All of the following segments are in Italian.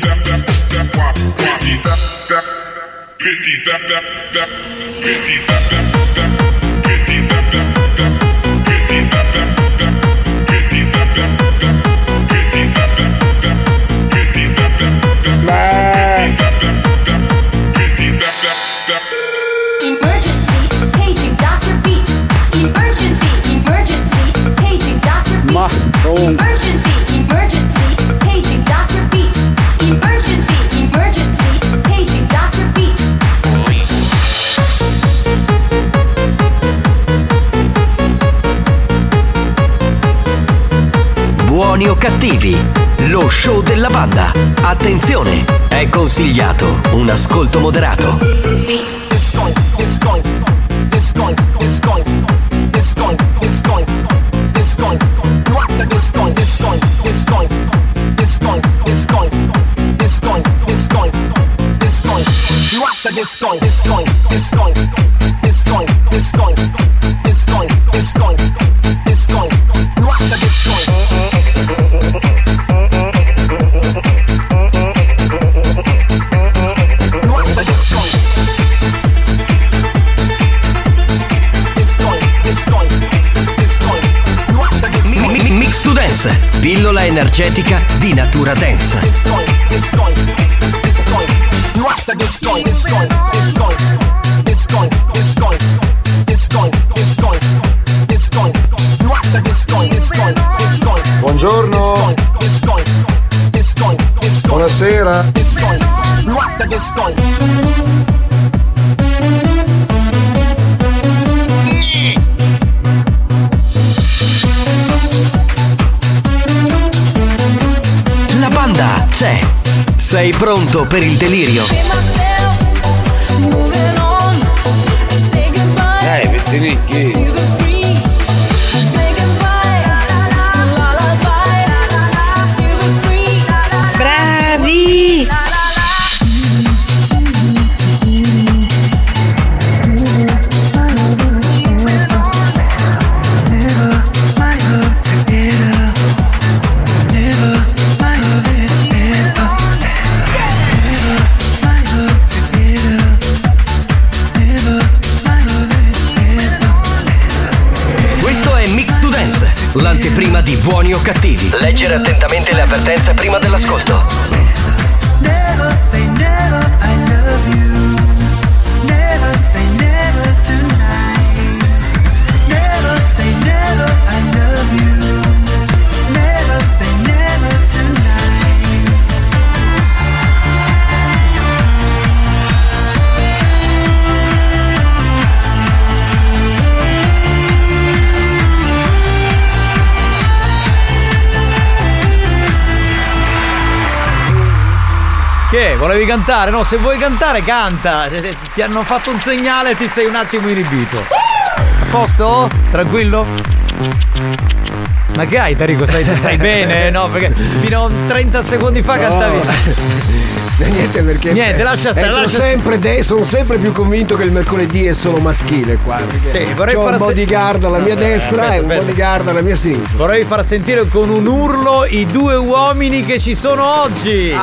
Spagnuolo. Emergency, cattivi, lo show della banda. Attenzione, è consigliato un ascolto moderato. Pillola energetica di natura densa. Buongiorno. Buonasera. C'è. Sei pronto per il delirio? Eh, Vittinicchi. Cattivi. Leggere attentamente le avvertenze prima dell'ascolto. Che? Volevi cantare? No, se vuoi cantare, canta. Se- Ti hanno fatto un segnale e ti sei un attimo inibito. A posto? Tranquillo? Ma che hai, Tarico? Stai, stai bene? No, perché fino a 30 secondi fa cantavi. Niente perché Niente, lascia stare, Entro lascia sempre de- sono sempre più convinto che il mercoledì è solo maschile qua. Sì, vorrei c'ho far un bodyguard alla mia Vabbè, destra aspetta, e un aspetta. bodyguard alla mia sinistra. Vorrei far sentire con un urlo i due uomini che ci sono oggi.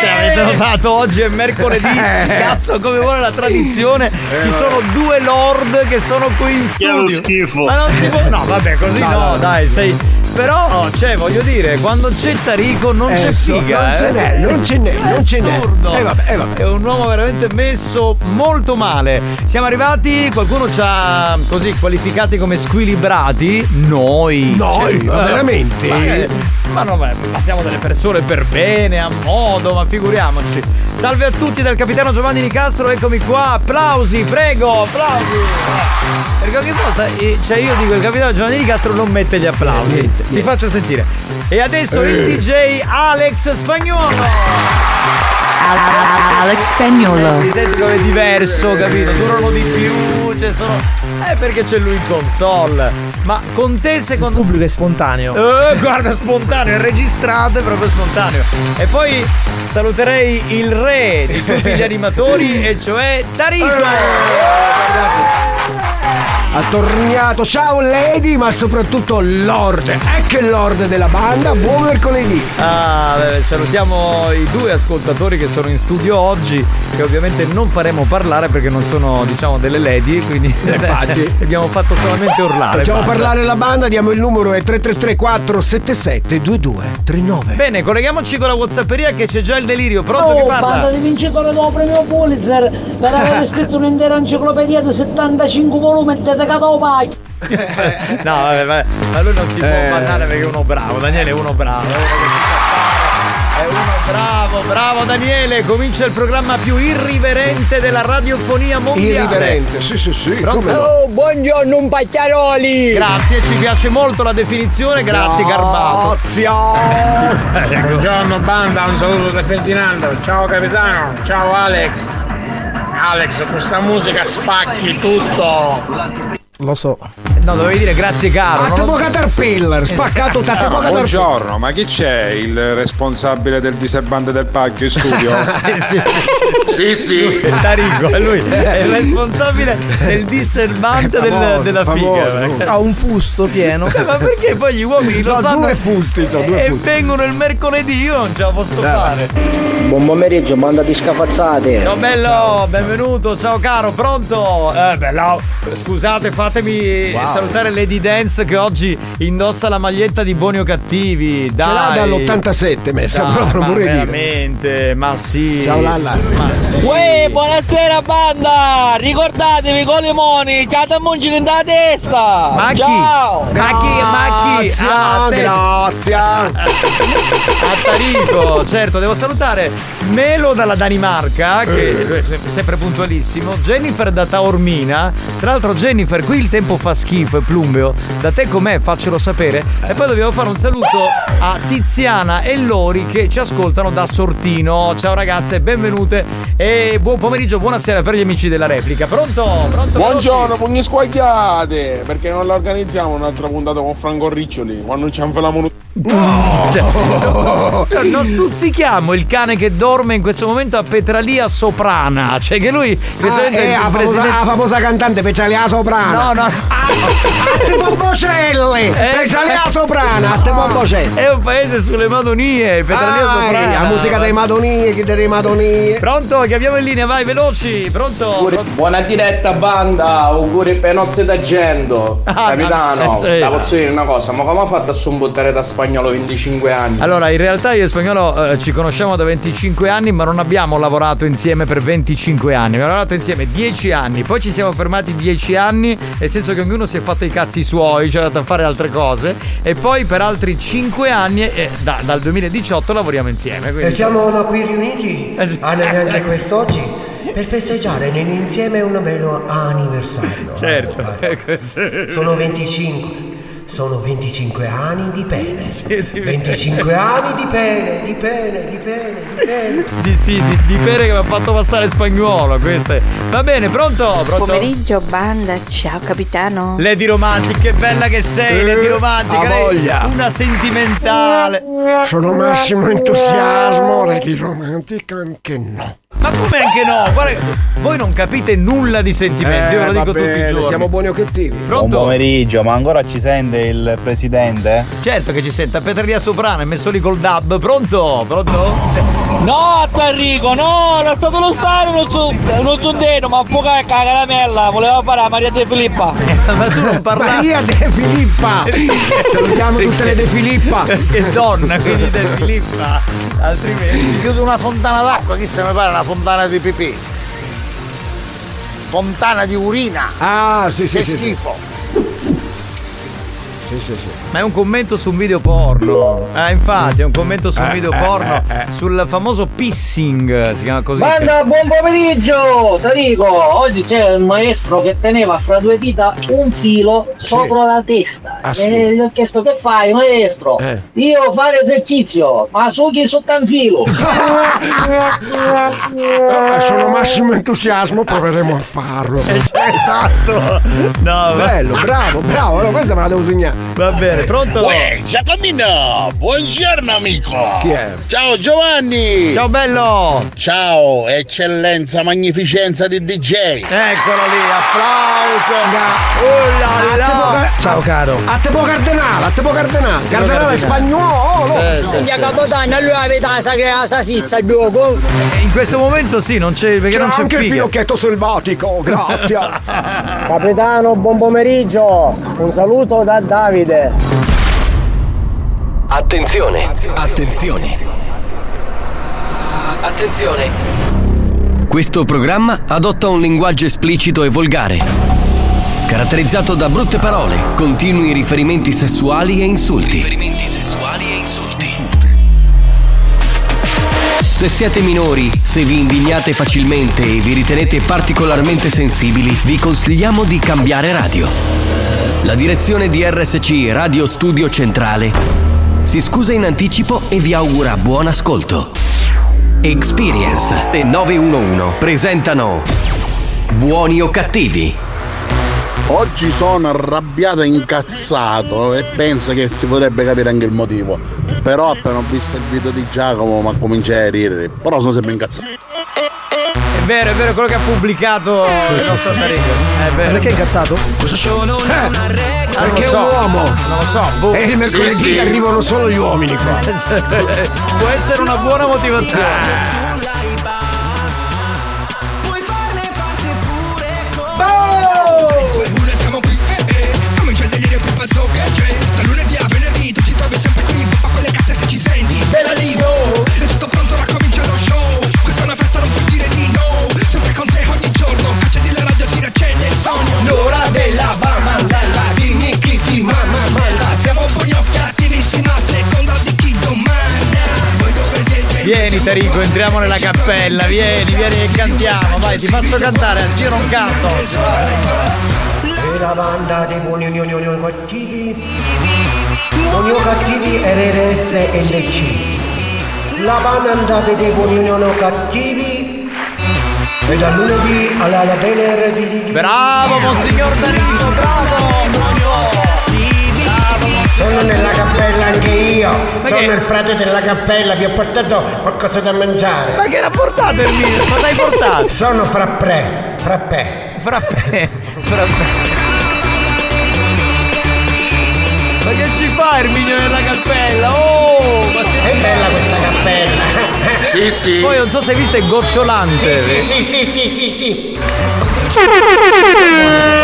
Cioè, avete notato? Oggi è mercoledì. Cazzo, come vuole la tradizione. Ci sono due lord che sono qui in Che è uno studio. schifo. Ma non si può. No, vabbè, così no, No, no, no. dai, sei. Però, cioè, voglio dire, quando c'è Tarico non Eh, c'è figa. non eh. ce n'è, non ce n'è, non ce n'è. Assurdo. Eh, vabbè, eh, vabbè. È un uomo veramente messo molto male. Siamo arrivati, qualcuno ci ha così qualificati come squilibrati. Noi. Noi, Cioè, veramente? Ma, ma no, ma ma siamo delle persone per bene, a modo, ma figuriamoci. Salve a tutti dal capitano Giovanni Nicastro, eccomi qua. Applausi, prego, applausi. Perché ogni volta, eh, cioè io dico il capitano Giovanni Nicastro non mette gli applausi. Vi faccio sentire. E adesso il DJ Alex Spagnuolo. Alex Spagnolo. Mi senti come è diverso, capito? Durano di più, cioè sono. Eh perché c'è lui in console. Ma con te secondo. Il pubblico è spontaneo. Eh, guarda, spontaneo, è registrato, è proprio spontaneo. E poi saluterei il re di tutti gli animatori, e cioè Tarico! Ha tornato, ciao Lady, ma soprattutto Lord. Ecco il Lord della banda, buon mercoledì. Ah, beh, salutiamo i due ascoltatori che sono in studio oggi, che ovviamente non faremo parlare perché non sono, diciamo, delle lady, quindi Infatti. abbiamo fatto solamente urlare. Facciamo basta. parlare la banda, diamo il numero è 333 477 2239. Bene, colleghiamoci con la Whatsapperia che c'è già il delirio. Pronto Oh, banda parla? di vincitore del premio Pulitzer per aver scritto un'intera enciclopedia di 75 volumi e dedicato a Pai. No, vabbè, vabbè, ma lui non si può Eh. mandare perché è uno bravo. Daniele è uno bravo. È uno. È bravo, bravo Daniele. Comincia il programma più irriverente della radiofonia mondiale. Irriverente, sì, sì, sì. Come. Oh, buongiorno un pacciaroli! Grazie, ci piace molto la definizione. Grazie, Garbato. Grazie. Buongiorno banda, un saluto da Ferdinando. Ciao capitano, ciao Alex. Alex, questa musica spacchi tutto. Lo so. No, dovevi dire grazie caro. A non te lo- Caterpillar, spaccato Esatto. te Ah, Caterpillar. buongiorno, ma chi c'è? Il responsabile del diserbante del pacchio in studio? Sì, sì, sì, sì. Tarico, è lui è il responsabile del disserbante del- della figa. Ha un fusto pieno. Eh, Ma perché poi gli uomini lo No, sanno due fusti, c'ho due e fusti. vengono il mercoledì, io non ce la posso fare. Buon pomeriggio, banda di scafazzate. Ciao bello, benvenuto, ciao caro, pronto? Eh bello, scusate, fatemi salutare Lady Dance che oggi indossa la maglietta di buoni o cattivi. Dai. Ce l'ha dall'87 messa Dai, proprio ma pure dire. veramente, ma sì. Ciao Lalla. Ma sì. Uè, buonasera banda! Ricordatevi con limoni, c'è da mungere in da testa! Ma chi? Ciao! Ma chi? Ma chi? Grazie, Ah, te- grazie. A Tarico, certo, devo salutare Melo dalla Danimarca, che è se- sempre puntualissimo, Jennifer da Taormina. Tra l'altro, Jennifer, qui il tempo fa schifo e plumbeo. Da te com'è? Faccelo sapere. E poi dobbiamo fare un saluto a Tiziana e Lori che ci ascoltano da Sortino. Ciao ragazze, benvenute e buon pomeriggio, buonasera per gli amici della replica. Pronto? Pronto? Buongiorno, pugni squagliate! Perché non la organizziamo un'altra puntata con Franco Riccioli? Quando ci Cioè, no, no, non stuzzichiamo il cane che dorme in questo momento a Petralia Soprana. Cioè che lui Ah, eh, è la, famosa, presidente. la famosa cantante Peccialia Soprana. No, no. A te Popocelli! Peccialia Soprana, a te Popocelli. È un paese sulle Madonie, Petralia Ah, Soprana. La musica dei Madonie, chi delle Madonie. Pronto? Che abbiamo in linea, vai veloci. Pronto? Buona diretta banda, auguri per nozze d'argento. Ah, Capitano, eh, sì. la posso dire una cosa, ma come ha fatto a sombuttare da spagnolo 25 anni? Allora, in realtà io e Spagnolo eh, ci conosciamo da 25 anni, ma non abbiamo lavorato insieme per 25 anni. Abbiamo lavorato insieme 10 anni, poi ci siamo fermati 10 anni, nel senso che ognuno si è fatto i cazzi suoi, ci è andato a fare altre cose, e poi per altri 5 anni, e da- dal 2018 lavoriamo insieme. E Quindi, siamo qui riuniti Eh sì. anche quest'oggi per festeggiare insieme un bello anniversario. certo. Sono 25. Sono 25 anni di pene. di 25 anni di pene, di pene, di pene, di pene. Di, sì, di, di pere che mi ha fatto passare spagnolo. Queste. Va bene, pronto? Pronto? Pomeriggio, banda, ciao capitano. Lady Romantic, che bella che sei, Lady Romantic. voglia. Una sentimentale. Sono massimo entusiasmo, Lady Romantic anche no. Ma come anche no? Guarda, voi non capite nulla di sentimenti, io ve lo Eh, dico va tutti i bene, giorni. Siamo buoni o cattivi? Buon Pronto? pomeriggio, ma ancora ci sente il presidente? Certo che ci senta, Petralia Soprano, è messo lì col dub. Pronto? Pronto? No, Enrico, no, non è stato lo stadio, non so, non so dentro, ma fuoca la caramella, voleva fare a Maria De Filippa. ma tu non parlavi. Maria De Filippa! Salutiamo tutte le De Filippa! che donna, quindi De Filippa. Altrimenti. Chiudo una fontana d'acqua, chi se ne pare una fontana di pipì. Fontana di urina. Ah, sì, sì, Che sì. schifo. Sì, sì, sì. Ma è un commento su un video porno. Ah, infatti, è un commento su un Eh, video eh, porno eh, eh. sul famoso pissing. Si chiama così. Banda, buon pomeriggio! Ti dico, oggi c'è un maestro che teneva fra due dita un filo sopra la testa. Ah, sì. E gli ho chiesto che fai, maestro? Eh. Io fare esercizio, ma su chi sotto un filo? Eh, sono massimo entusiasmo, proveremo a farlo. esatto! No, Bello, bravo, bravo, allora questa me la devo segnare. Va bene, pronto? Uè, Giacomino, buongiorno amico. Chi è? Ciao Giovanni. Ciao bello. Ciao, eccellenza, magnificenza di DJ. Eccolo lì, applauso. Oh là là. Ciao caro. A te può cardenale, a te può cardenale. Cardenale spagnolo. Signa Capodanno, lui avete la sagra salsiccia, il gioco. In questo momento sì, non c'è perché C'è non c'è anche il figa. finocchietto selvatico, grazie. Capitano, buon pomeriggio. Un saluto da Davide. Attenzione! Attenzione! Attenzione! Questo programma adotta un linguaggio esplicito e volgare, caratterizzato da brutte parole, continui riferimenti sessuali e insulti. Se siete minori, se vi indignate facilmente e vi ritenete particolarmente sensibili, vi consigliamo di cambiare radio. La direzione di RSC Radio Studio Centrale si scusa in anticipo e vi augura buon ascolto. Experience e 911 presentano Buoni o cattivi? Oggi sono arrabbiato e incazzato e penso che si potrebbe capire anche il motivo. Però appena ho visto il video di Giacomo ma cominciai a ridere. Però sono sempre incazzato. È vero, è vero quello che ha pubblicato il nostro Tarico. È vero. Perché è incazzato? Non è una regola. Perché è un uomo. Non lo so, boh. E il mercoledì Sì, sì. arrivano solo gli uomini qua. Può essere una buona motivazione. siamo Vieni Tarico, entriamo nella cappella, vieni, vieni che cantiamo, vai, ti faccio cantare, al giro un canto. E la banda dei buoni ogni cattivi. Buoni cattivi RRS NC La banda dei buoni ogni cattivi. E dal lunedì alla, alla venerdì Bravo, monsignor Tarico, bravo! Sono nella cappella anche io Ma Sono che- il frate della cappella Vi ho portato qualcosa da mangiare Ma che era portato il mio? Cosa hai portato? Sono frappè Frappè Frappè Frappè Ma che ci fa Erminio nella cappella? Oh! Ma È bella questa cappella Sì, sì. Poi non so se hai visto è gocciolante. Sì, sì, sì, sì, sì, sì. Ma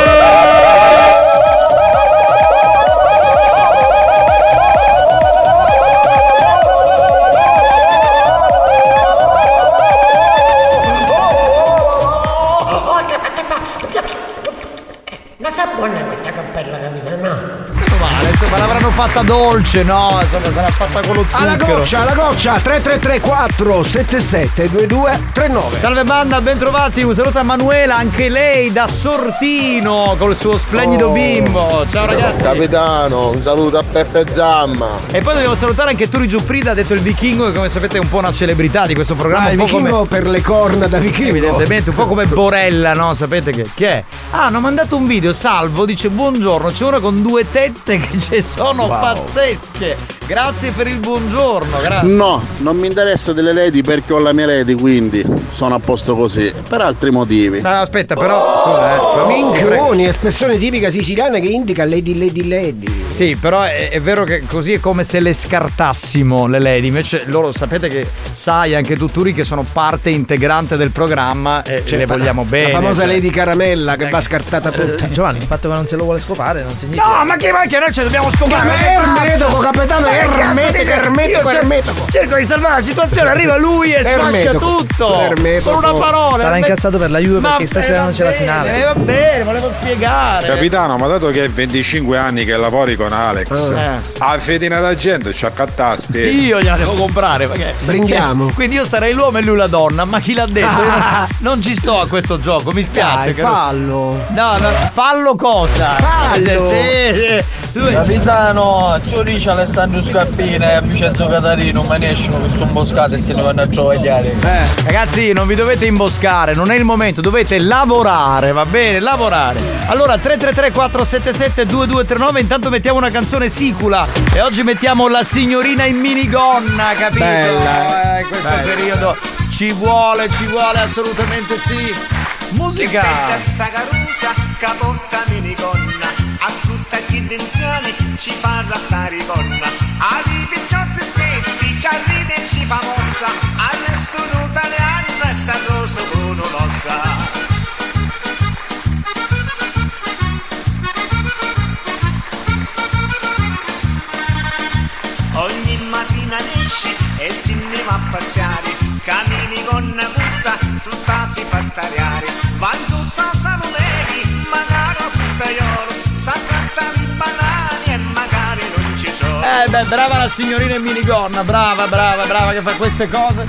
fatta dolce, no? Insomma, sarà fatta con lo Alla zucchero. goccia, alla goccia 3334 77 2239 Salve banda, bentrovati, un saluto a Manuela, anche lei da Sortino col suo splendido Oh. bimbo. Ciao ragazzi. Capitano, un saluto a Peppe Zamma. E poi dobbiamo salutare anche Turi Giuffrida, ha detto il vichingo, che come sapete è un po' una celebrità di questo programma. Ah, il vichingo come... per le corna da vichingo Evidentemente, un po' come Borella, no? Sapete che, che è? Ah, hanno mandato un video, salvo, dice buongiorno, c'è una con due tette che e sono Wow. pazzesche. Grazie per il buongiorno, grazie. No, non mi interessa delle lady perché ho la mia lady, quindi sono a posto così. Per altri motivi. No, aspetta, però. scusa, eh, però- Minchioni, espressione tipica siciliana che indica lady lady lady. Sì, però è, è vero che così è come se le scartassimo le lady. Invece loro sapete che sai anche tu Turi che sono parte integrante del programma e Cioè, le vogliamo bene. La famosa cioè. lady caramella che va scartata tutta. Eh, Giovanni, il fatto che non se lo vuole scopare non significa. No, ma che, ma che noi ce dobbiamo scopare? Ma è ermetico, capitano, è ermetico, ermetico, ermetico. Cerco di salvare la situazione, arriva lui e sfascia Ermetico. tutto. Ermetico. Con una parola. Sarà incazzato per la Juve Ma perché stasera non c'è la finale. va bene, volevo spiegare. Capitano, ma dato che è 25 anni che lavori con Alex, Eh. a fedina d'argento ci accattasti. Io gliela devo comprare perché Brindiamo. Quindi io sarei l'uomo e lui la donna, ma chi l'ha detto? Io non, ci sto a questo gioco, mi spiace. Dai, fallo. No, no, fallo cosa? Fallo. Sì, sì. Capitano, ci dice Alessandro Scappina e Vincenzo Catarino, me ne escono che sono imboscate e se ne vanno a giocagliare. Eh, ragazzi, non vi dovete imboscare, non è il momento, dovete lavorare, va bene? Lavorare. Allora, 333 477 2239, intanto mettiamo una canzone sicula e oggi mettiamo la signorina in minigonna, capito? Bella, Eh, in questo bella. periodo ci vuole, ci vuole assolutamente sì. Musica. sta carusa che porta minigonna a gli intenzioni ci fa rattare gonna ai picciotti schetti ci ride e ci fa mossa alle stunuta le anna e sta rosa con l'ossa. Ogni mattina esci e si ne va a passeare, cammini con una tutta, tutta si fa tagliare, va tutta salumeri, magari a fruttaiolo, sa trattare i banani Eh beh, brava la signorina in minigonna, brava, brava, brava che fa queste cose.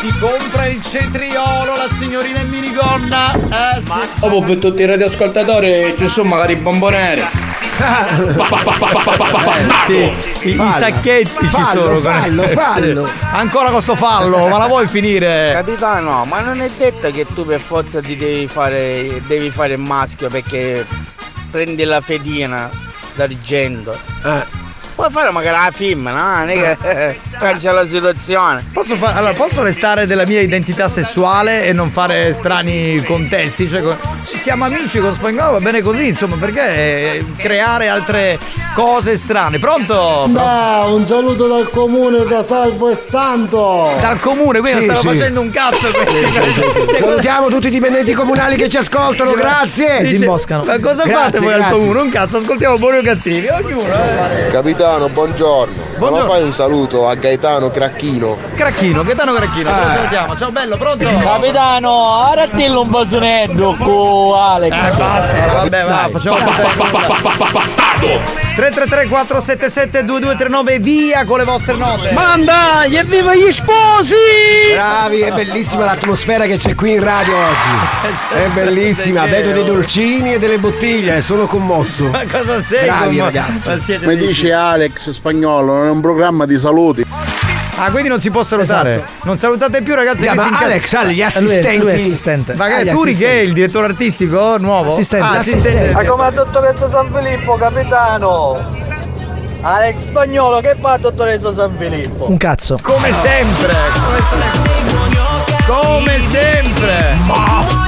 Si compra il cetriolo, la signorina in minigonna. Eh sì. Dopo per tutti i radioascoltatori ci sono magari i bomboneri. Sì, i, i sacchetti ci Fallo, sono. fallo, fallo. Ancora con sto fallo, ma la vuoi finire? Capitano, ma non è detto che tu per forza ti devi fare, devi fare maschio perché prendi la fedina d'argento. Eh. Puoi fare magari la film, no? Non è che cancia la situazione. Posso, fa- allora, posso restare della mia identità sessuale e non fare strani contesti? Cioè, co- siamo amici con Spagnolo, va bene così, insomma, perché eh, creare altre cose strane? Pronto? Da, un saluto dal comune da Salvo e Santo. Dal comune, quindi Sì, stanno sì. facendo un cazzo questi. Salutiamo tutti i dipendenti comunali che ci ascoltano, grazie. Dice, Ma cosa Grazie, fate voi al grazie. comune? Un cazzo, ascoltiamo buoni o cattivi, ognuno. Eh. Capitano, buongiorno. Buongiorno. Ma fai un saluto a Gaetano Cracchino. Cracchino, Gaetano Cracchino, come Eh. salutiamo? Ciao bello, pronto? Capitano, arratillo un bazzonetto con Alex. Eh, basta, vabbè, va, facciamo 333 477 2239 via con le vostre note. Manda, evviva gli sposi! Bravi, è bellissima l'atmosfera che c'è qui in radio oggi. È bellissima, vedo dei dolcini e delle bottiglie, sono commosso. Ma cosa sei? Bravi ragazzi. ma siete Mi dei- dice Alex Spagnolo, non è un programma di saluti. Ah, quindi non si può salutare. Esatto. Non salutate più, ragazzi. Si che si inca- Alex, Ale, gli Lui è- assistenti. lui è assistente. Magari Ah, Turi che è assistenti. il direttore artistico nuovo? Assistente. Ah, Assistente. Ma come a dottoressa San Filippo, capitano! Alex Spagnolo, che fa dottoressa San Filippo? Un cazzo. Come sempre. Come sempre. Come sempre.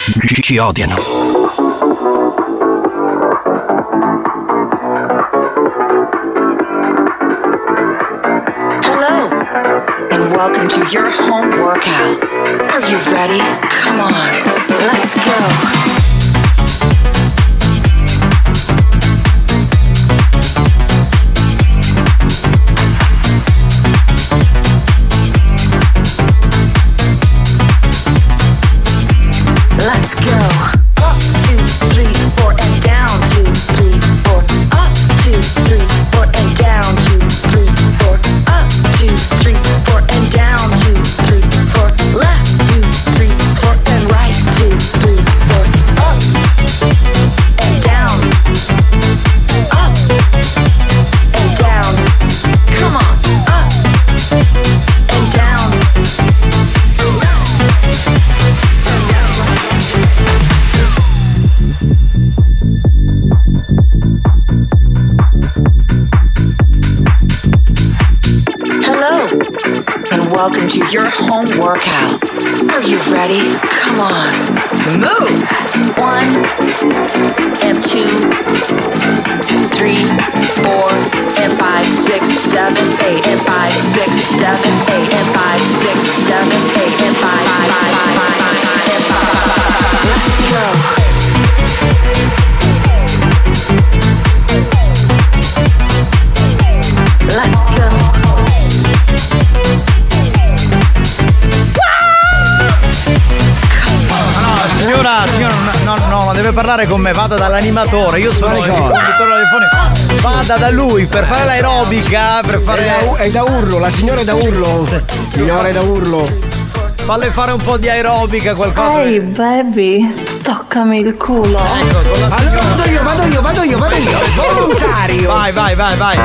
ci odiano. Hello, and welcome to your home workout. Are you ready? Come on, let's go. Workout. Are you ready? Come on. Move. One and two, three, four, and five, six, seven, eight, and five, six, seven, eight, and five, six, seven, eight, and five, five, five, five, five. Deve parlare con me, vada dall'animatore, io sono il conduttore radiofonico. Vada da lui per fare l'aerobica, per È da, fare. è da urlo, la signora è da urlo. Signora è da urlo. Falle fare un po' di aerobica, qualcosa. Ehi baby, toccami il culo. Allora vado io, vado io, vado io, vado io. Volontario. Vai, vai, vai, vai.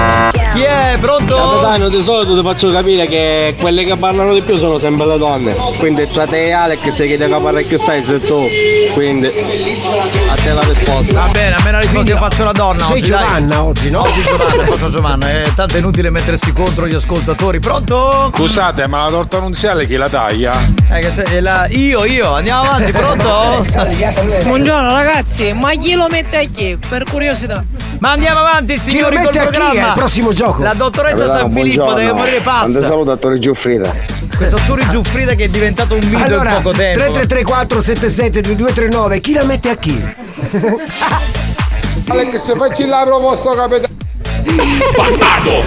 Chi è? Pronto? Capitano, di solito ti faccio capire che quelle che parlano di più sono sempre le donne. Quindi tra te e Alex se chiede che parla più sai sei tu. Quindi a te la risposta. Va bene, a me la risposta io faccio la donna Sei oggi. dai. Giovanna oggi, no? Oggi Giovanna, faccio Giovanna. È tanto inutile mettersi contro gli ascoltatori. Pronto? Scusate, ma la torta nunziale chi la taglia? Eh, che sei- la- Io, io, andiamo avanti, pronto? Buongiorno ragazzi, ma chi lo mette a chi? Per curiosità. Ma andiamo avanti, signori, col programma. Il prossimo gioco. La dottoressa San Filippo deve morire Ande pazza. saluto a Torre Giuffrida. Questo Turi Giuffrida che è diventato un mito Allora, in poco tempo. 3334 77 2239, chi la mette a chi? Alex, facci la proposta capitano.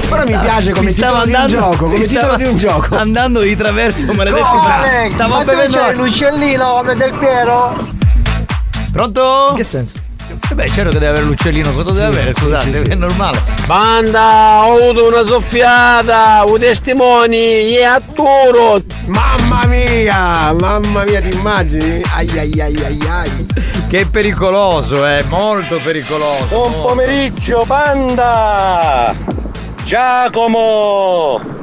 Però mi piace come Mi stava titolo di un andando- gioco, come titolo stava di un gioco. Andando di traverso, maledetti. Alex, Stavo ma bevendo. c'hai l'uccellino come del Piero? Pronto? Che senso? Eh Beh, certo che deve avere l'uccellino, cosa deve avere? Scusate, è normale. Banda, ho avuto una soffiata, un testimoni, e atturo. Mamma mia, mamma mia, ti immagini? Ai ai ai ai ai. Che pericoloso, è molto pericoloso. Buon pomeriggio, banda! Giacomo!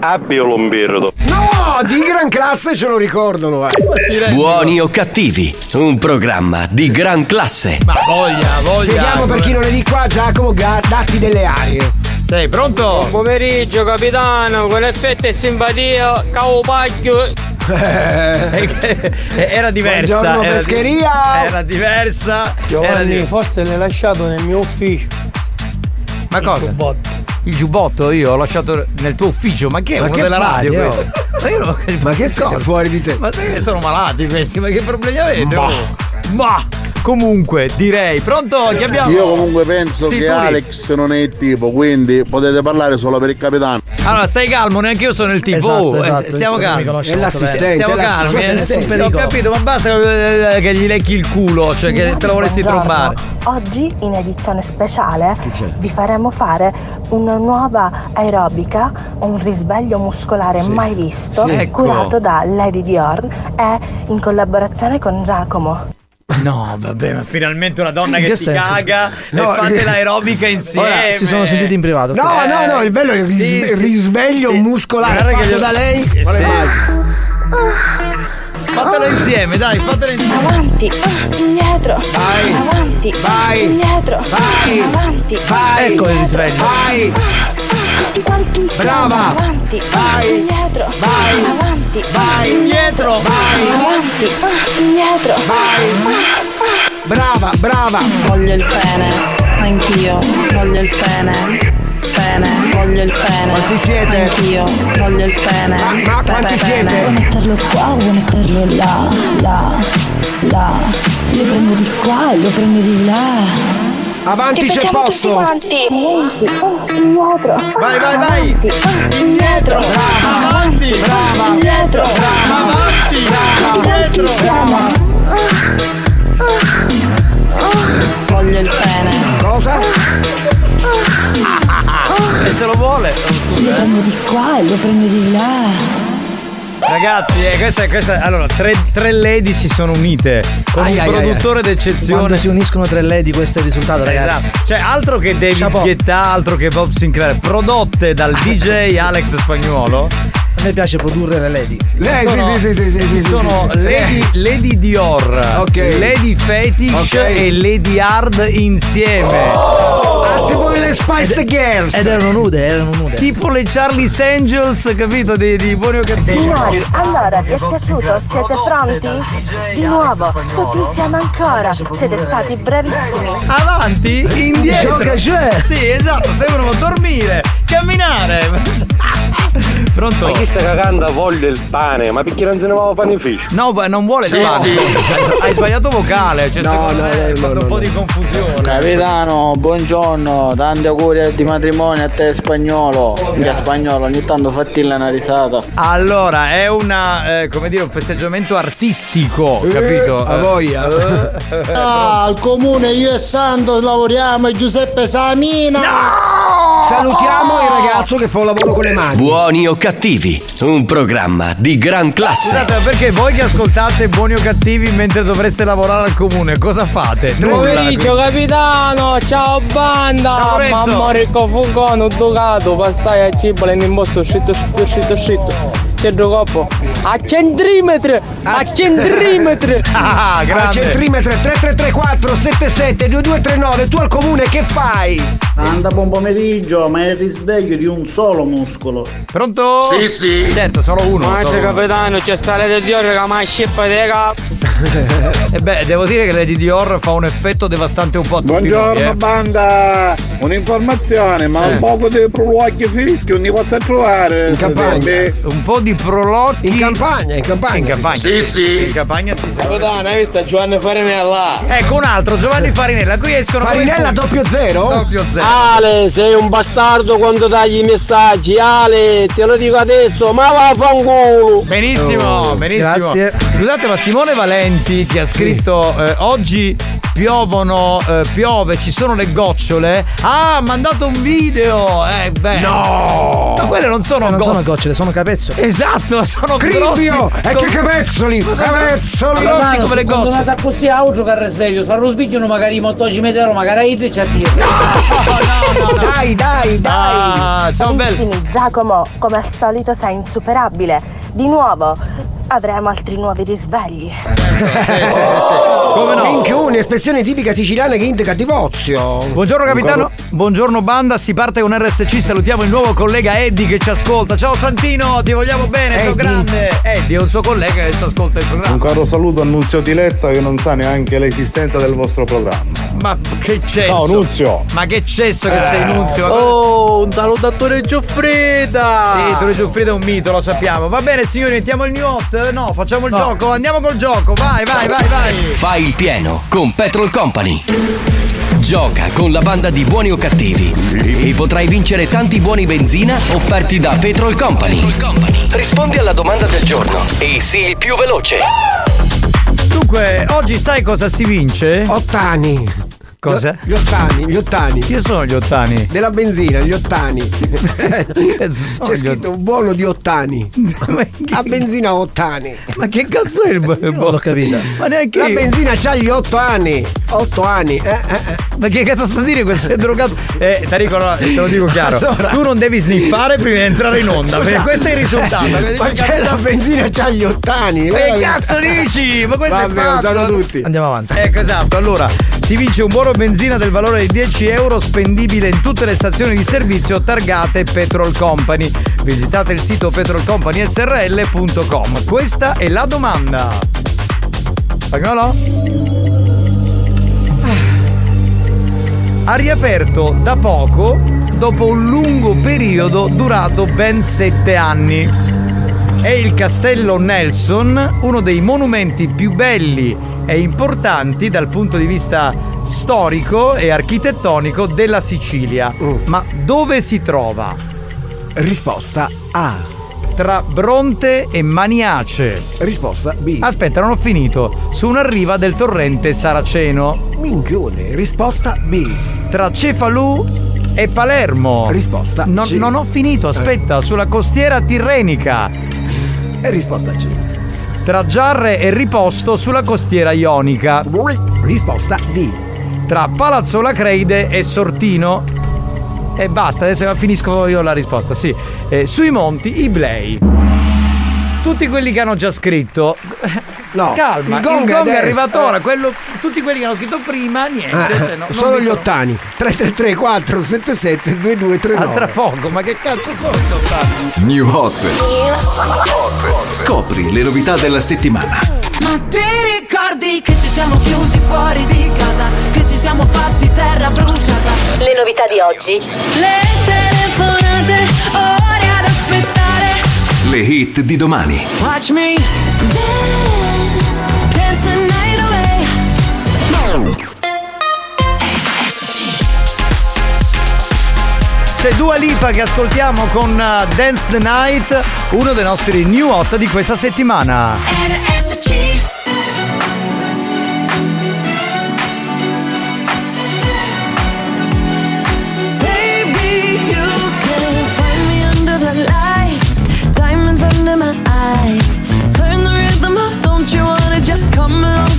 Abbio l'ombirdo. No, di gran classe ce lo ricordano, eh. Buoni o cattivi, un programma di gran classe. Ma voglia, voglia. Spieghiamo per chi non è di qua, Giacomo, ga- datti delle arie. Sei pronto? pomeriggio, capitano, con effetto e simpatia, caupacchio. Eh, Era diversa. Buongiorno, era, pescheria. Era diversa. era Giovanni, di- forse l'hai lasciato nel mio ufficio. Ma cosa? Il giubbotto io ho lasciato nel tuo ufficio, ma che è Ma uno che della radio oh? questo? Ma io non Ma che cosa? fuori di te? Ma che sono malati questi, ma che problemi avete? Ma. oh? Ma comunque direi, pronto? Chi abbiamo? Io comunque penso Sì, che lì. Alex non è il tipo, quindi potete parlare solo per il capitano. Allora, stai calmo, neanche io sono il tipo. Esatto, Oh, eh, esatto, stiamo calmi. È l'assistente. Stiamo calmi, eh, Ho pericolo. capito, ma basta eh, che gli lecchi il culo, cioè che te lo vorresti trombare. Oggi in edizione speciale vi faremo fare una nuova aerobica, un risveglio muscolare mai visto, Sì. Ecco. curato da Lady Dior e in collaborazione con Giacomo. No, vabbè, ma finalmente una donna In che che si senso? caga No, e fate eh, l'aerobica insieme. Ora si sono sentiti in privato. No, no, no, il bello è il ris- Sì, sì. risveglio muscolare Guarda che fatto gli- da lei. Eh, Quale sì? Fatelo insieme, dai, fatelo insieme. Avanti, ah, indietro, Vai. avanti, Vai. indietro, Vai. avanti, Vai. Ecco il risveglio. Vai. Tutti quanti insieme, Brava. avanti, Vai. indietro, Vai. avanti, Vai. Indietro. Vai. avanti, ah, indietro. Vai. Brava, brava. Voglio il pene, anch'io, voglio il pene. Pene, voglio il pene. Quanti siete? Anch'io, voglio il pene. Ma, ma quanti siete? pene. metterlo qua, vuoi metterlo là, là, là. Lo prendo di qua lo prendo di là. Avanti c'è posto. Indietro. Vai, vai, vai. Indietro. Avanti. Brava. Indietro. Avanti. Indietro. Voglio il pene. Cosa? E se lo vuole. Lo prendo di qua e lo prendo di là. Ragazzi, eh, questa, questa, allora, tre, tre lady si sono unite con Ai, un ai, ai, produttore Quando d'eccezione. si uniscono tre lady questo è il risultato, ragazzi. Esatto. Cioè, altro che David Chapeau. Guetta, altro che Bob Sinclair, prodotte dal DJ Alex Spagnuolo. A me piace produrre le lady. Lei, Sono- sì, sì, sì, sì, sì, ci sì, sono. Lady, Lady Dior, Ok. Lady Fetish Ok. e Lady Hard insieme. Ah, tipo le Spice Girls. Ed erano nude, erano nude. Tipo le Charlie's Angels, capito? Di, di buoni o cattivi. Signori, allora vi è piaciuto? Siete pronti? Di nuovo, tutti insieme ancora. Siete stati bravissimi. Avanti, indietro. Gioca, cioè. Sì, esatto, sembrano dormire, camminare. Pronto? Ma chi sta cagando voglio il pane? Ma perché non se ne va a panificio? No, beh, non vuole Sì, il pane. sì. Hai sbagliato vocale, cioè No, secondo no, me no, hai no, fatto no, un po' no. di confusione. Capitano, buongiorno, tanti auguri di matrimonio a te spagnolo. Mica spagnolo, ogni tanto fattilla una risata. Allora, è una, eh, come dire, un festeggiamento artistico, capito? a voglia. Eh, Ah, al comune io e Santo lavoriamo e Giuseppe Samina. Salutiamo il ragazzo che fa un lavoro con le mani. Buoni o cattivi, un programma di gran classe. Scusate, ma perché voi che ascoltate buoni o cattivi mentre dovreste lavorare al comune, cosa fate? Pomeriggio capitano, ciao banda! Ciao. Mamma ricco fugano, ducato, passai a cibo, in imposto, scritto, scritto, scritto, scritto. Centro coppo. A centimetri! A centimetri! Ah, Al grande. centimetro 3334 77 2239 tu al comune che fai? Anda buon pomeriggio, ma è il risveglio di un solo muscolo. Pronto? Sì, sì. Certo, solo uno. Solo uno. capitano, c'è sta Lady Dior che mi scippa di capo. E beh, devo dire che Lady Dior fa un effetto devastante un po' a tutti Buongiorno noi, eh. banda, un'informazione, ma Eh. un poco di prologhi fischi non li posso trovare. In campagna. Un po' di prolocchi. In campagna, in campagna. In campagna. Sì, sì. In campagna sì, sì. Capitano, hai visto Giovanni Farinella? Ecco un altro, Giovanni Farinella. Qui escono Farinella doppio zero? doppio zero. Ale, sei un bastardo quando tagli i messaggi. Ale, te lo dico adesso, ma vaffanculo. Benissimo, Oh, benissimo. grazie. Scusate, ma Simone Valenti che ha scritto eh, oggi piovono, eh, piove, ci sono le gocciole. Ah, ha mandato un video. Eh, beh. No! Ma quelle non sono non sono gocciole. sono capezzoli. Esatto, sono grossi. Cribbio! E che capezzoli! Capezzoli! Grossi come le gocciole. andate così a auto che risveglio, sarò sbigliano magari i motoci metero, magari i ci attiro. Dai, dai, dai! Ah, ciao bello. Giacomo, come al solito sei insuperabile. Di nuovo, avremo altri nuovi risvegli. Come no? Minchione, espressione tipica siciliana che indica divozio. Buongiorno capitano, buongiorno banda, si parte con RSC, salutiamo il nuovo collega Eddie che ci ascolta. Ciao Santino, ti vogliamo bene, ciao Eddie. grande. Eddie è un suo collega che ci ascolta il Un programma. caro saluto a Nunzio Diletta che non sa neanche l'esistenza del vostro programma. Ma che cesso! Ciao Nunzio! Ma che cesso che sei Nunzio! Oh, un salutatore Gioffrida. Sì, Tore Giuffrida è un mito, lo sappiamo. Va bene signori, mettiamo il new hot? No, facciamo il gioco, andiamo col gioco, vai, vai, vai, vai! Fai il pieno con Petrol Company. Gioca con la banda di buoni o cattivi e potrai vincere tanti buoni benzina offerti da Petrol Company. Rispondi alla domanda del giorno e sii il più veloce. Dunque, oggi sai cosa si vince? Ottani. Cosa? Gli ottani, gli ottani. Chi sono gli ottani? Della benzina, gli ottani. sono C'è scritto un buono di ottani. La benzina ottani. Ma che cazzo è il Non l'ho capita. Ma neanche La benzina c'ha gli otto anni. Otto anni. Eh, eh, eh. Ma che cazzo sta a dire questo è drogato? Eh, Tarico, no, te lo dico chiaro. Allora. Tu non devi sniffare prima di entrare in onda, perché questo è il risultato. Ma c'è la benzina c'ha gli ottani. Che cazzo dici? Ma questo Vabbè, è pazzo. tutti. Andiamo avanti. Ecco esatto, allora si vince un buono benzina del valore di 10 euro spendibile in tutte le stazioni di servizio targate Petrol Company. Visitate il sito petrolcompanysrl.com. Questa è la domanda. Spagnolo? Ha riaperto da poco dopo un lungo periodo durato ben 7 anni. È il Castello Nelson, uno dei monumenti più belli e importanti dal punto di vista storico e architettonico della Sicilia. Ma dove si trova? Risposta A. Tra Bronte e Maniace. Risposta B. Aspetta, non ho finito. Su una riva del torrente Saraceno. Minchione. Risposta B. Tra Cefalù e Palermo. Risposta Non, C. non ho finito, aspetta, sulla costiera tirrenica. E risposta C. Tra Giarre e Riposto sulla costiera ionica. Risposta D. Tra Palazzo Lacreide e Sortino. E basta, adesso finisco io la risposta, sì. Eh, sui monti Iblei. Tutti quelli che hanno già scritto. No, calma, il gong è adesso, arrivato eh. ora, quello, tutti quelli che hanno scritto prima, niente. Eh, cioè, no, vi gli ottani 333 477 2239 Ah, tra poco, ma che cazzo sono gli ottani? New Hot. Scopri le novità della settimana. Ma ti ricordi che ci siamo chiusi fuori di casa? Che ci siamo fatti terra bruciata? Le novità di oggi. Le telefonate, ore ad aspettare. Le hit di domani. Watch me dance, dance the night away. C'è Dua Lipa che ascoltiamo con uh, Dance the Night, uno dei nostri new hot di questa settimana. Baby,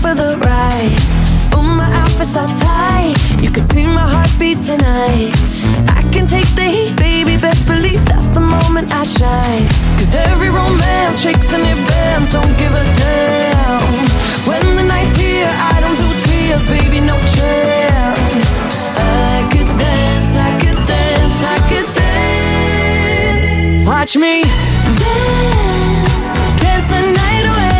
for the ride? Oh, my outfit's all tight, you can see my heartbeat tonight. I can take the heat, baby, best believe that's the moment I shine. Cause every romance shakes and it bends, don't give a damn. When the night's here, I don't do tears, baby, no chance. I could dance, I could dance, I could dance. Watch me dance, dance the night away.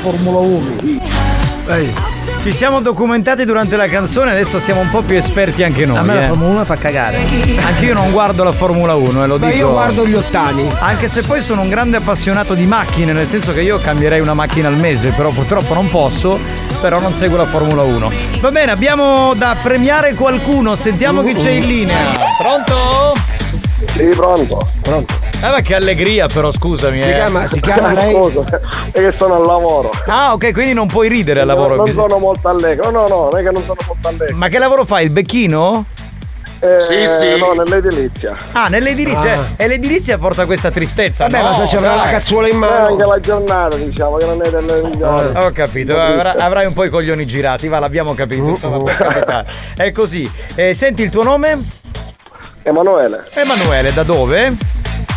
Formula 1. Ci siamo documentati durante la canzone, adesso siamo un po' più esperti anche noi. A me la eh. Formula 1 fa cagare. Anche io non guardo la Formula 1, e lo Ma dico. io guardo gli ottani. Anche se poi sono un grande appassionato di macchine, nel senso che io cambierei una macchina al mese, però purtroppo non posso, però non seguo la Formula 1. Va bene, abbiamo da premiare qualcuno, sentiamo chi c'è in linea. Pronto? Sì, pronto. Pronto. Eh ma che allegria però, scusami. Si eh. chiama- si chiama lei? Scusa, è che sono al lavoro. Ah, ok, quindi non puoi ridere al lavoro. Non, non bisogna- sono molto allegro. No, no, non è che non sono molto allegro. Ma che lavoro fai? Il becchino? Eh, Sì, sì. No, nell'edilizia. Ah, nell'edilizia. Ah. E l'edilizia porta questa tristezza. Vabbè, no, ma se ci avrà dai. la cazzuola in Eh, mano. anche la giornata, diciamo, che non è delle migliori. Ho capito, avrai, avrai un po' i coglioni girati, va, l'abbiamo capito, insomma, può capitare. È così. Eh, senti il tuo nome? Emanuele. Emanuele, da dove?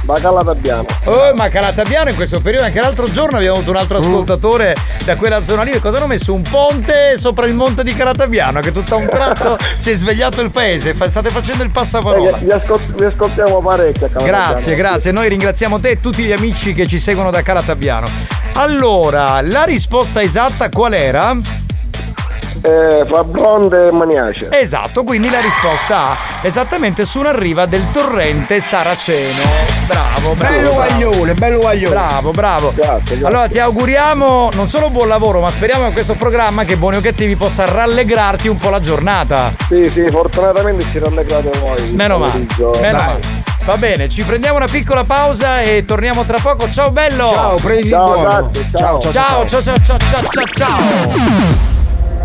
Da Calatabbiano. Oh, ma Calatabiano in questo periodo, anche l'altro giorno abbiamo avuto un altro Mm. ascoltatore da quella zona lì. Cosa hanno messo? Un ponte sopra il monte di Calatabiano, che tutto a un tratto si è svegliato il paese. State facendo il passaparola. Eh, vi, ascol- vi ascoltiamo parecchio. Grazie, grazie. Noi ringraziamo te e tutti gli amici che ci seguono da Calatabiano. Allora, la risposta esatta qual era? Eh, fra Bronde e Maniace. Esatto, quindi la risposta A, esattamente su una riva del torrente Saraceno. Bravo, bravo. Bello guaglione, bello guaglione. Bravo, bravo. Allora ti auguriamo non solo buon lavoro, ma speriamo che questo programma che buoni o cattivi possa rallegrarti un po' la giornata. Sì, sì, fortunatamente ci rallegrate voi. Meno male. Meno male. Va bene, ci prendiamo una piccola pausa e torniamo tra poco. Ciao bello! Ciao, prendi il Ciao, buono. grazie, ciao. Ciao, ciao, ciao, ciao, ciao, ciao, ciao, ciao.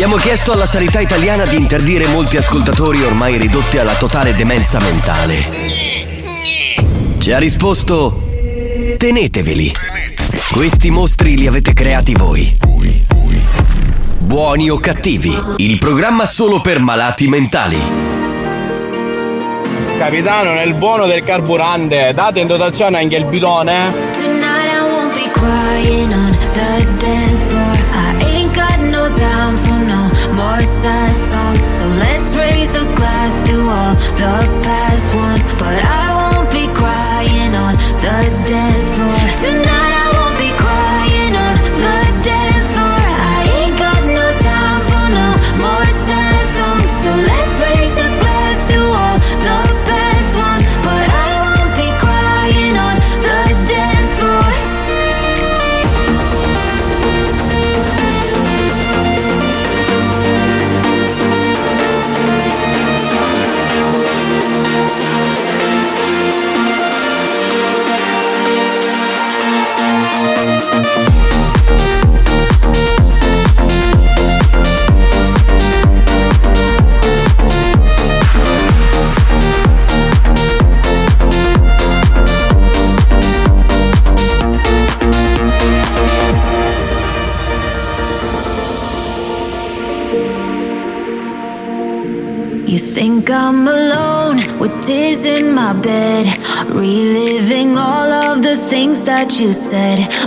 Abbiamo chiesto alla sanità italiana di interdire molti ascoltatori ormai ridotti alla totale demenza mentale. Ci ha risposto: teneteveli. Questi mostri li avete creati voi. Buoni o cattivi, il programma solo per malati mentali. Capitano, nel buono del carburante, date in dotazione anche il bidone. Tonight I won't be crying on the dance floor. I ain't got no time for sad songs. So let's raise a glass to all the things that you said.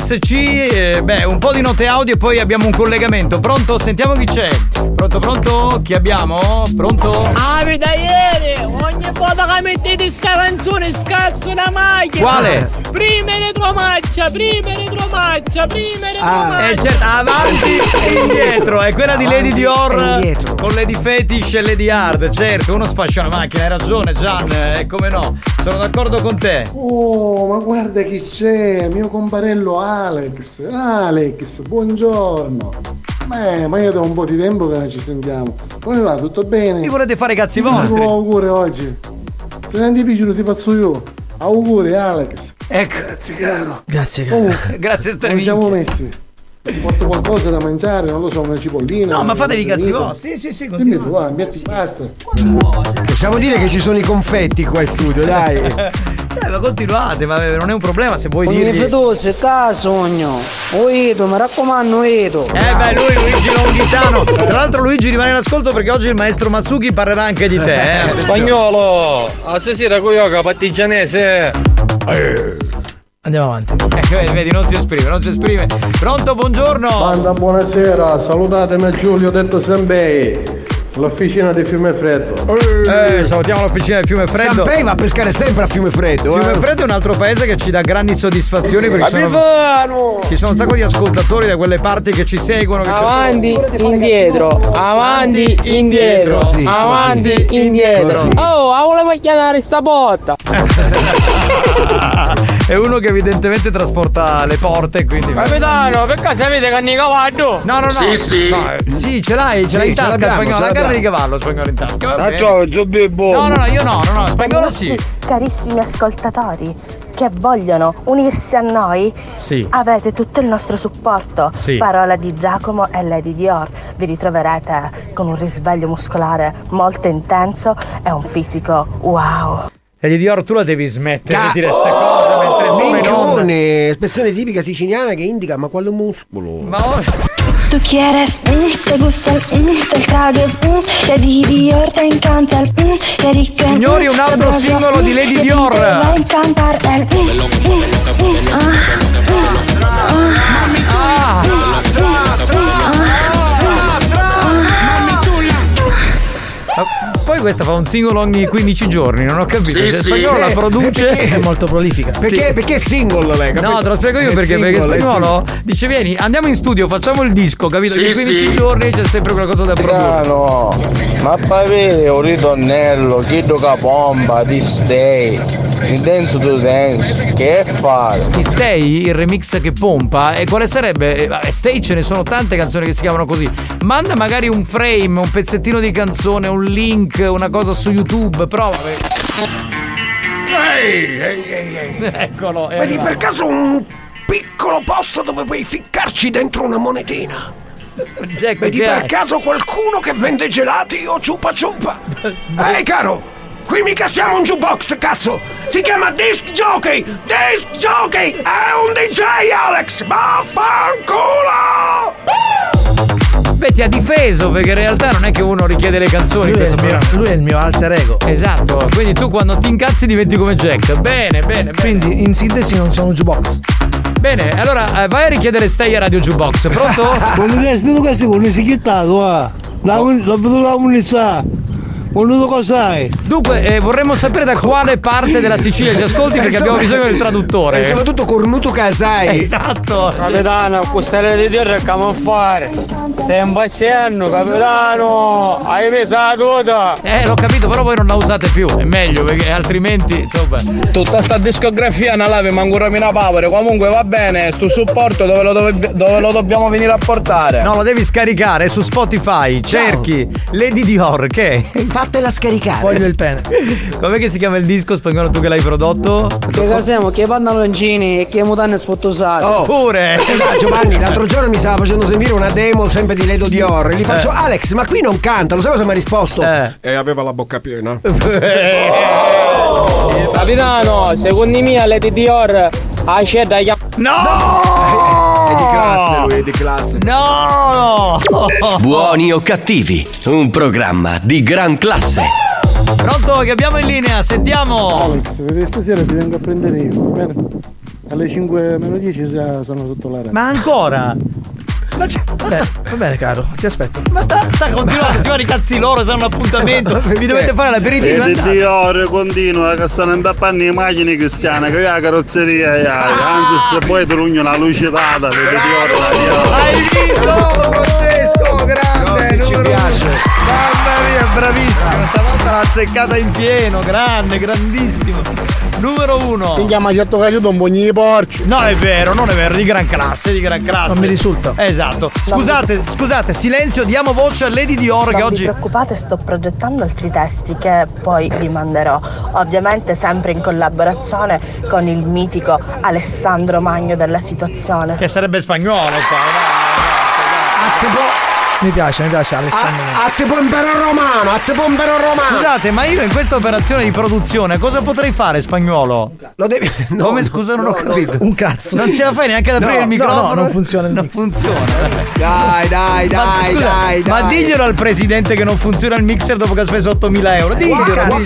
RSC. eh, beh, un po' di note audio e poi abbiamo un collegamento. Pronto? Sentiamo chi c'è. Pronto, pronto? Chi abbiamo? Pronto? Ah, da ieri! Ogni volta che mettete sta canzone scazzo una macchina! Quale? Prima retromaccia, prima retromaccia, prima Ah, retromaccia! eh, certo, avanti e indietro, è quella di Lady Dior con Lady Fetish e Lady Hard, certo, uno sfascia una macchina, hai ragione Gian, eh, come no, sono d'accordo con te. Oh, ma guarda chi c'è, mio comparello Alex. Alex, buongiorno. Beh, ma io da un po' di tempo che non ci sentiamo. Come va? Tutto bene? Mi volete fare i cazzi Un vostri? auguri oggi. Se non ti piace ti faccio io. Auguri Alex. Ecco. Grazie caro. Grazie caro. Grazie Come siamo messi? Ti porto qualcosa da mangiare, non lo so, una cipollina. No, ma fatevi i cazzi vostri. Sì, sì, sì, Dimmi tu, va, metti basta. Possiamo dire che ci sono i confetti qua in studio, dai. Eh, ma continuate, ma non è un problema se vuoi Ogni dirgli. fedose, ca sogno. Oedo, mi raccomando, Edo. Eh beh, lui Luigi Longhitano. Tra l'altro Luigi rimane in ascolto perché oggi il maestro Masuki parlerà anche di te, eh. Spagnolo, a stasera con yoga partigianese. Andiamo avanti. Ecco, vedi, vedi, non si esprime, non si esprime. Pronto, buongiorno. Banda, buonasera, salutatemi a Giulio detto Sembei, l'officina di Fiume Freddo. Eh, salutiamo l'officina del Fiume Freddo. Sampei va a pescare sempre a Fiume Freddo. Fiume eh. Freddo è un altro paese che ci dà grandi soddisfazioni perché ci sono, ci sono un sacco di ascoltatori da quelle parti che ci seguono. Che ci Avanti, indietro, avanti, indietro, Così, avanti, indietro. Oh, a volevo chiamare sta botta. È uno che evidentemente trasporta le porte, quindi. Capitano, per caso avete canni cavallo? No, no, no. Sì, sì. No, sì, ce l'hai, ce l'hai in tasca spagnolo, la carne di cavallo spagnolo in tasca. bene. ciao, Zubibbo. No, no, no, io no, no, no, spagnolo sì. Carissimi ascoltatori che vogliono unirsi a noi, Sì. avete tutto il nostro supporto. Sì. Parola di Giacomo e Lady Dior. Vi ritroverete con un risveglio muscolare molto intenso e un fisico wow. Di Dior tu la devi smettere Ca- di dire queste cose Minchione, espressione tipica siciliana che indica ma quale muscolo? Ma Tu quieres, mm, te gusta mm, del trago, mm, Lady Dior te encanta mm, rico, mm, Signori, un altro singolo di mm, Lady Dior. Te va a encantar el, mm, mm, mm, ah, ah, Ma poi questa fa un singolo ogni 15 giorni, non ho capito. Sì, Se sì. spagnolo la Eh, produce. perché- È molto prolifica. Perché, Sì. perché è single lei? capito? No, te lo spiego io È perché, perché single, è spagnolo dice vieni, andiamo in studio, facciamo il disco, capito? Sì, Ogni 15 sì. giorni c'è sempre qualcosa da produrre. Capitano, ma fai vedere un ritornello, chiedo che pompa, di stay, di dance to dance, che fare? Ti Stay, il remix che pompa, e quale sarebbe? Eh, Stay ce ne sono tante canzoni che si chiamano così. Manda magari un frame, un pezzettino di canzone, un link, una cosa su YouTube, prova. Ehi, ehi, ehi, ehi. Eccolo. Vedi per caso un piccolo posto dove puoi ficcarci dentro una monetina? Jack, Vedi per hai? caso qualcuno che vende gelati o ciupa ciupa? Ehi caro, qui mica siamo un jukebox, cazzo! Si chiama Disc Jockey! Disc Jockey! È un DJ Alex! Vaffanculo! Beh, ti ha difeso perché in realtà non è che uno richiede le canzoni. in Lui è, questo il mio, lui è il mio alter ego. Esatto, quindi tu quando ti incazzi diventi come Jack. Bene, bene, bene. Quindi in sintesi non sono un jukebox. Bene, allora eh, vai a richiedere Stay a Radio Jukebox, pronto? Quando ti stai che si chittato, ah. La la vedo la munizza. Quando cosa hai? Dunque, eh, vorremmo sapere da quale parte della Sicilia ci ascolti perché abbiamo bisogno del E traduttore. soprattutto cornuto casai! Esatto. Capitano, questa le di Dio è camuffare. Stai impazzendo, capitano. Hai preso la tuta. Eh, l'ho capito, però voi non la usate più, è meglio perché altrimenti, insomma. Tutta sta discografia non l'avevo ancora mina power. Comunque va bene, sto supporto dove lo, dove- dove lo dobbiamo venire a portare. No, lo devi scaricare su Spotify, cerchi Lady Dior, che? Fatela scaricare! Voglio il pene. Com'è che si chiama il disco spagnolo tu che l'hai prodotto? Che casiamo, che pantaloncini e che mutande sfottosate. Oh. Pure! Esatto, Giovanni, l'altro giorno mi stava facendo sentire una demo sempre di Ledo Dior. E gli faccio, Alex, ma qui non canta, lo sai cosa mi ha risposto? Eh. E aveva la bocca piena. Capitano, secondo me Lady Dior ha scelta che No! È di classe. No! Buoni o cattivi, un programma di gran classe. Pronto, che abbiamo in linea, sentiamo! Alex, vedi stasera ti vengo a prendere io, va bene? Alle 5 meno 10 già sono sotto la radio. Ma ancora? Ma c'è, Beh, va bene, caro, ti aspetto. ma sta, sta continuando, si fanno i cazzi loro, se hanno un appuntamento, vi dovete fare l'aperitivo. Di andate. ore continua che stanno intappando le macchine cristiane, che la carrozzeria, ya. anzi se poi ti rugno la luce data, vedi di ore Hai vinto, Francesco, grande, piace. Mamma mia, bravissimo, stavolta l'ha azzeccata in pieno, grande, grandissimo. Numero uno. Minchia, certo che c'è un bugni di porci. No, è vero, non è vero, di gran classe, di gran classe. Non mi risulta. Esatto. Scusate, scusate, silenzio, diamo voce a Lady Dior che Non vi oggi. preoccupate, sto progettando altri testi che poi vi manderò. Ovviamente sempre in collaborazione con il mitico Alessandro Magno della situazione. Che sarebbe spagnolo qua. A, propos- Mi piace, mi piace Alessandro. A, a te pompero romano, a te pompero romano. Scusate, ma io in questa operazione di produzione cosa potrei fare, spagnolo? Lo devi. no, Come scusa, non ho no, capito. Un cazzo. Non ce la fai neanche ad aprire No, il no, microfono? no, non funziona il Non mix. funziona. Dai, dai, Ma, dai, scusa, dai, ma dai. diglielo al presidente che non funziona il mixer dopo che ha speso 8000 euro. Diglielo.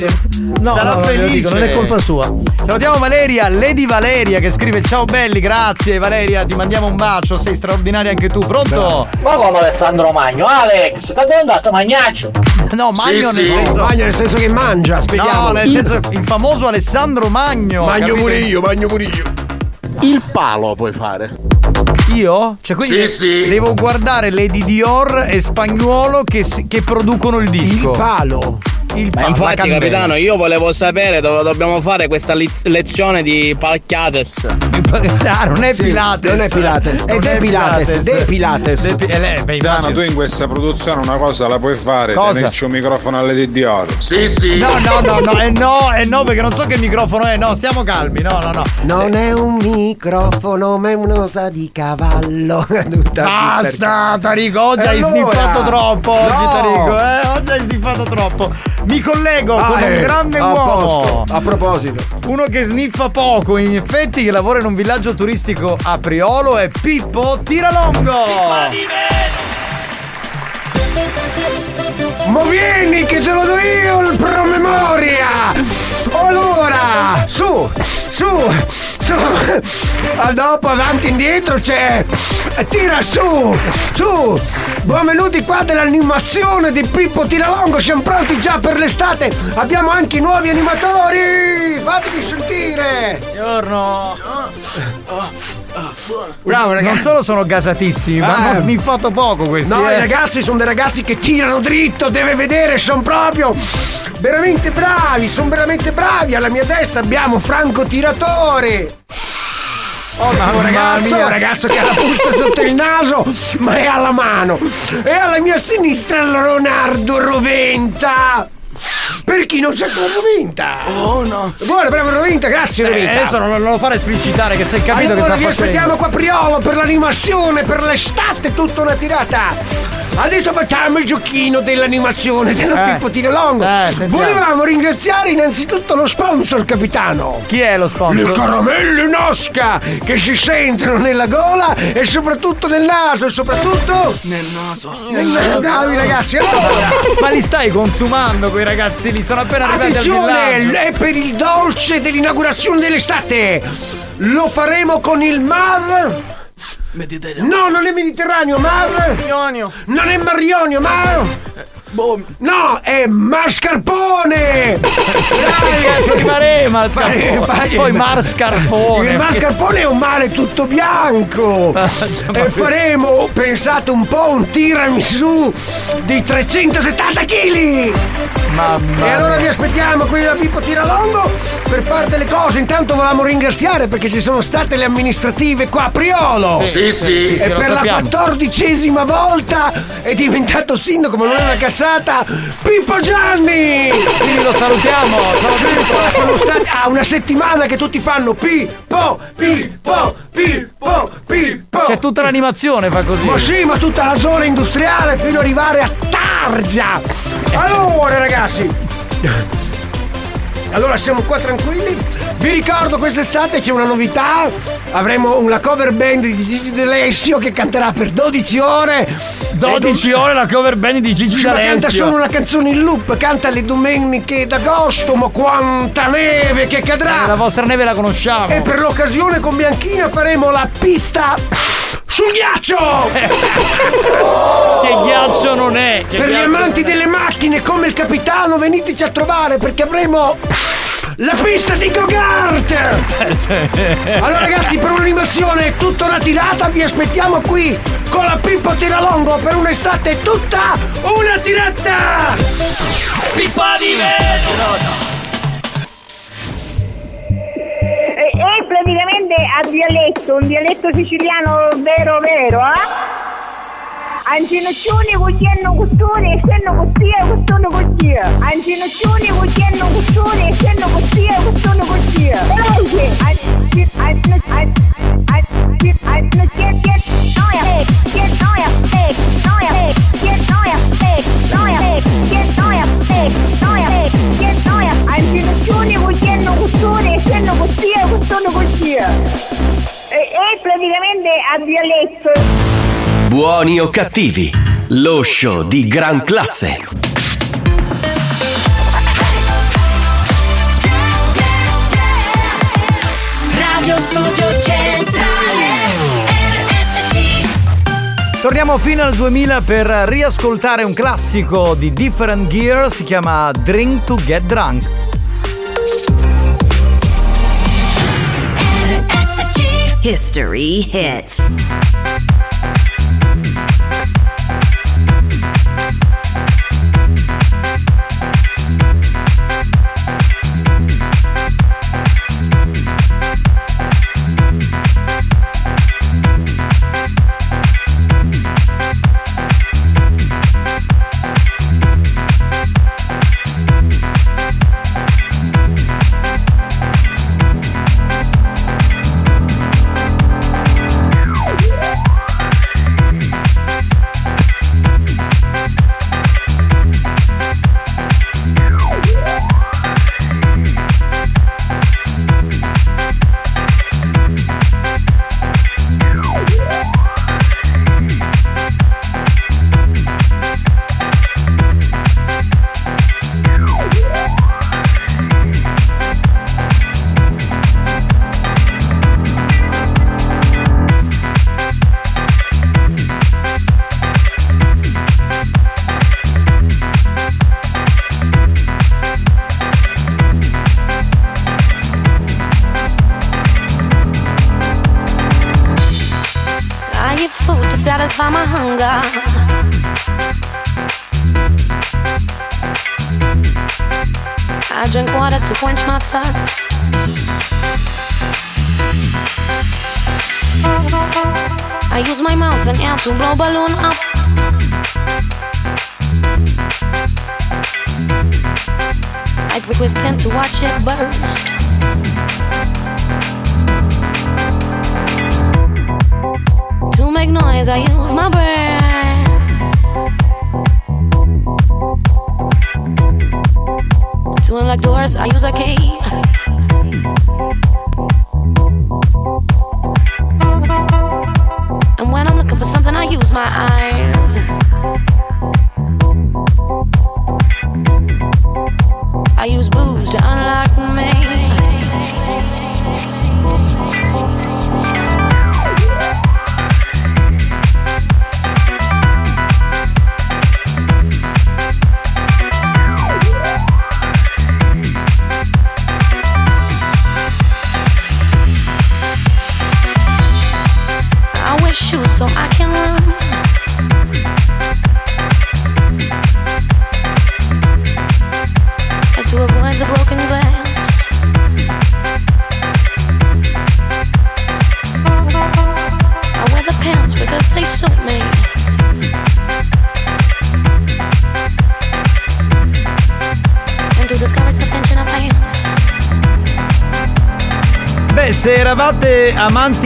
No, Sarà no, felice. dico, non è colpa sua. Salutiamo Valeria, Lady Valeria che scrive Ciao belli, grazie Valeria, ti mandiamo un bacio, sei straordinaria anche tu, pronto? Ma come Alessandro Magno? Alex, che dove andato magnaccio? No, Magno Sì, nel sì. senso Magno nel senso che mangia, spieghiamo. No, nel senso il famoso Alessandro Magno. Magno capite? pure io, magno pure io. Il palo puoi fare. Io? Cioè quindi Sì, sì. devo guardare Lady Dior e Spagnuolo che, che producono il disco. Il palo. Il Ma infatti, candela. capitano, io volevo sapere dove dobbiamo fare questa liz- lezione di palchiates. Ah, non è Pilates. non è Pilates, è Pilates, De Pilates. De Pi- eh, Dano, tu in questa produzione una cosa la puoi fare, Cosa? tenerci un microfono alle di Dior. Sì, sì. No, no, no, no, eh no, eh no, perché non so che microfono è. No, stiamo calmi, no, no, no. Non è un microfono, ma è un'osa di cavallo. Tutta- Basta, Tarico, oggi E hai allora? sniffato troppo. Oggi, No. Tarico, eh, oggi hai sniffato troppo. Mi collego Ah, con un eh, grande a uomo. posto. A proposito. Uno che sniffa poco, in effetti, che lavora in un villaggio turistico a Priolo è Pippo Tiralongo. Ma vieni che te lo do io il promemoria! Allora, su, su, su! A dopo, avanti, indietro c'è! Tira su, su! Benvenuti qua dell'animazione di Pippo Tiralongo, siamo pronti già per l'estate! Abbiamo anche i nuovi animatori! Fatevi sentire! Buongiorno. Bravo Non ragazzi! solo sono gasatissimi, ma Eh. hanno sniffato poco questi. No, eh. i ragazzi sono dei ragazzi che tirano dritto, deve vedere, sono proprio veramente bravi, sono veramente bravi. Alla mia destra abbiamo Franco Tiratore. Ottimo Mamma ragazzo, mia. un ragazzo che ha la puzza sotto il naso, ma è alla mano. E alla mia sinistra Leonardo Roventa. Per chi non sa cosa Roventa? Oh no. Buona, bravo Roventa, grazie Eh, Roventa. adesso non, non lo fare esplicitare che sei capito allora che vi sta aspettiamo facendo. qua a Priolo per l'animazione, per l'estate, tutta una tirata. Adesso facciamo il giochino dell'animazione della Eh. Pippo Tirolongo. Eh. Volevamo ringraziare innanzitutto lo sponsor, capitano. Chi è lo Le sponsor? caramelle Nosca che si sentono nella gola e soprattutto nel naso e soprattutto nel naso. Nel naso. Bravi ragazzi. Allora, Ma li stai consumando quei ragazzi lì? Sono appena arrivati al Attenzione, villaggio. è per il dolce dell'inaugurazione dell'estate. Lo faremo con il mar. Mediterraneo. No, non è Mediterraneo, mar. Marionio. Non è Marionio, mar. No, è mascarpone! Che cazzo di mare mascarpone? Fai- Poi mascarpone. Il mascarpone è un mare tutto bianco! e faremo, pensate un po', un tiramisù di 370 kg! Mamma E allora vi aspettiamo qui da Pippo Tiralongo per fare delle cose. Intanto volevamo ringraziare perché ci sono state le amministrative qua a Priolo. Sì, sì. E sì, lo per la sappiamo. quattordicesima volta è diventato sindaco, ma non è una cazzata, Pippo Gianni! Quindi lo salutiamo. Ciao Pippo, sono stati a una settimana che tutti fanno Pippo, Pippo, Pippo, Pippo. C'è tutta l'animazione, fa così. Ma sì, ma tutta la zona industriale fino ad arrivare a Targia. Allora, ragazzi. Allora siamo qua tranquilli. Vi ricordo quest'estate c'è una novità. Avremo una cover band di Gigi D'Alessio che canterà per 12 ore. 12 ore la cover band di Gigi Ma canta D'Alessio. solo una canzone in loop, canta le domeniche d'agosto, ma quanta neve che Eh, La cadrà! vostra neve la conosciamo. E per l'occasione con Bianchina faremo la pista sul ghiaccio! Che ghiaccio non è? Che per gli amanti delle macchine come il capitano veniteci a trovare perché avremo la pista di Go-Kart! Allora ragazzi per un'animazione tutta una tirata vi aspettiamo qui con la Pippo Tiralongo per un'estate tutta una tirata! Pippa di vetro! E, e praticamente a dialetto, un dialetto siciliano vero vero, eh? Ancinoccioni cucchiano costone e senno costia costone costia. Ancinoccioni cucchiano costone e senno costia costone costia. Veloce! Ancinoccioni cucchiano costone, essendo così e costone così. E, e praticamente a dialetto. Buoni o cattivi, lo show di gran classe. Radio Studio Centrale RSC Torniamo fino al 2000 per riascoltare un classico di Different Gear, si chiama Drink to Get Drunk. History hits.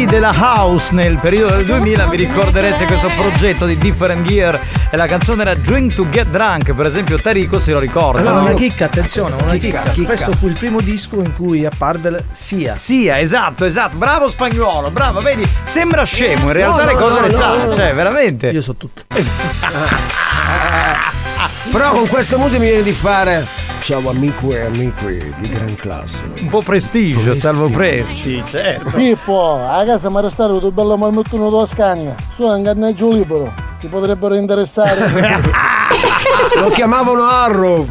Della house nel periodo del 2000 vi ricorderete questo progetto di Different Gear e la canzone era Drink to Get Drunk, per esempio Tarico se lo ricorda. Allora, no? una chicca, attenzione, una Chicca, chicca. chicca. Questo fu il primo disco in cui apparve Sia. Sia, esatto, esatto. Bravo spagnolo, bravo, vedi, sembra scemo, in realtà No, le cose no, le no, sa, no. cioè veramente. Io so tutto. Però con questa musica mi viene di fare. Ciao amico e amici di gran classe. Un po' prestigio, salvo presti, certo. Pippo, a casa mi restato tu bello malmettuno tua scagna. Su un ingannaggio libero. Ti potrebbero interessare. Lo chiamavano Arrow.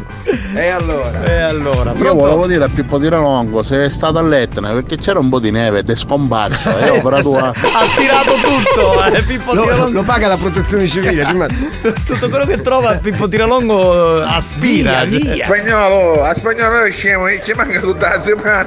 E allora? E allora? Io volevo dire a Pippo Tiralongo se è stato all'Etna perché c'era un po' di neve ed è scomparso. Sì, E opera tua. Ha tirato tutto, eh, Pippo Lo, Tiralongo. lo paga la protezione civile. ci mette. Tutto quello che trova Pippo Tiralongo eh, aspira. Via, via. Spagnolo, a spagnolo è scemo, ci manca tutta la settimana.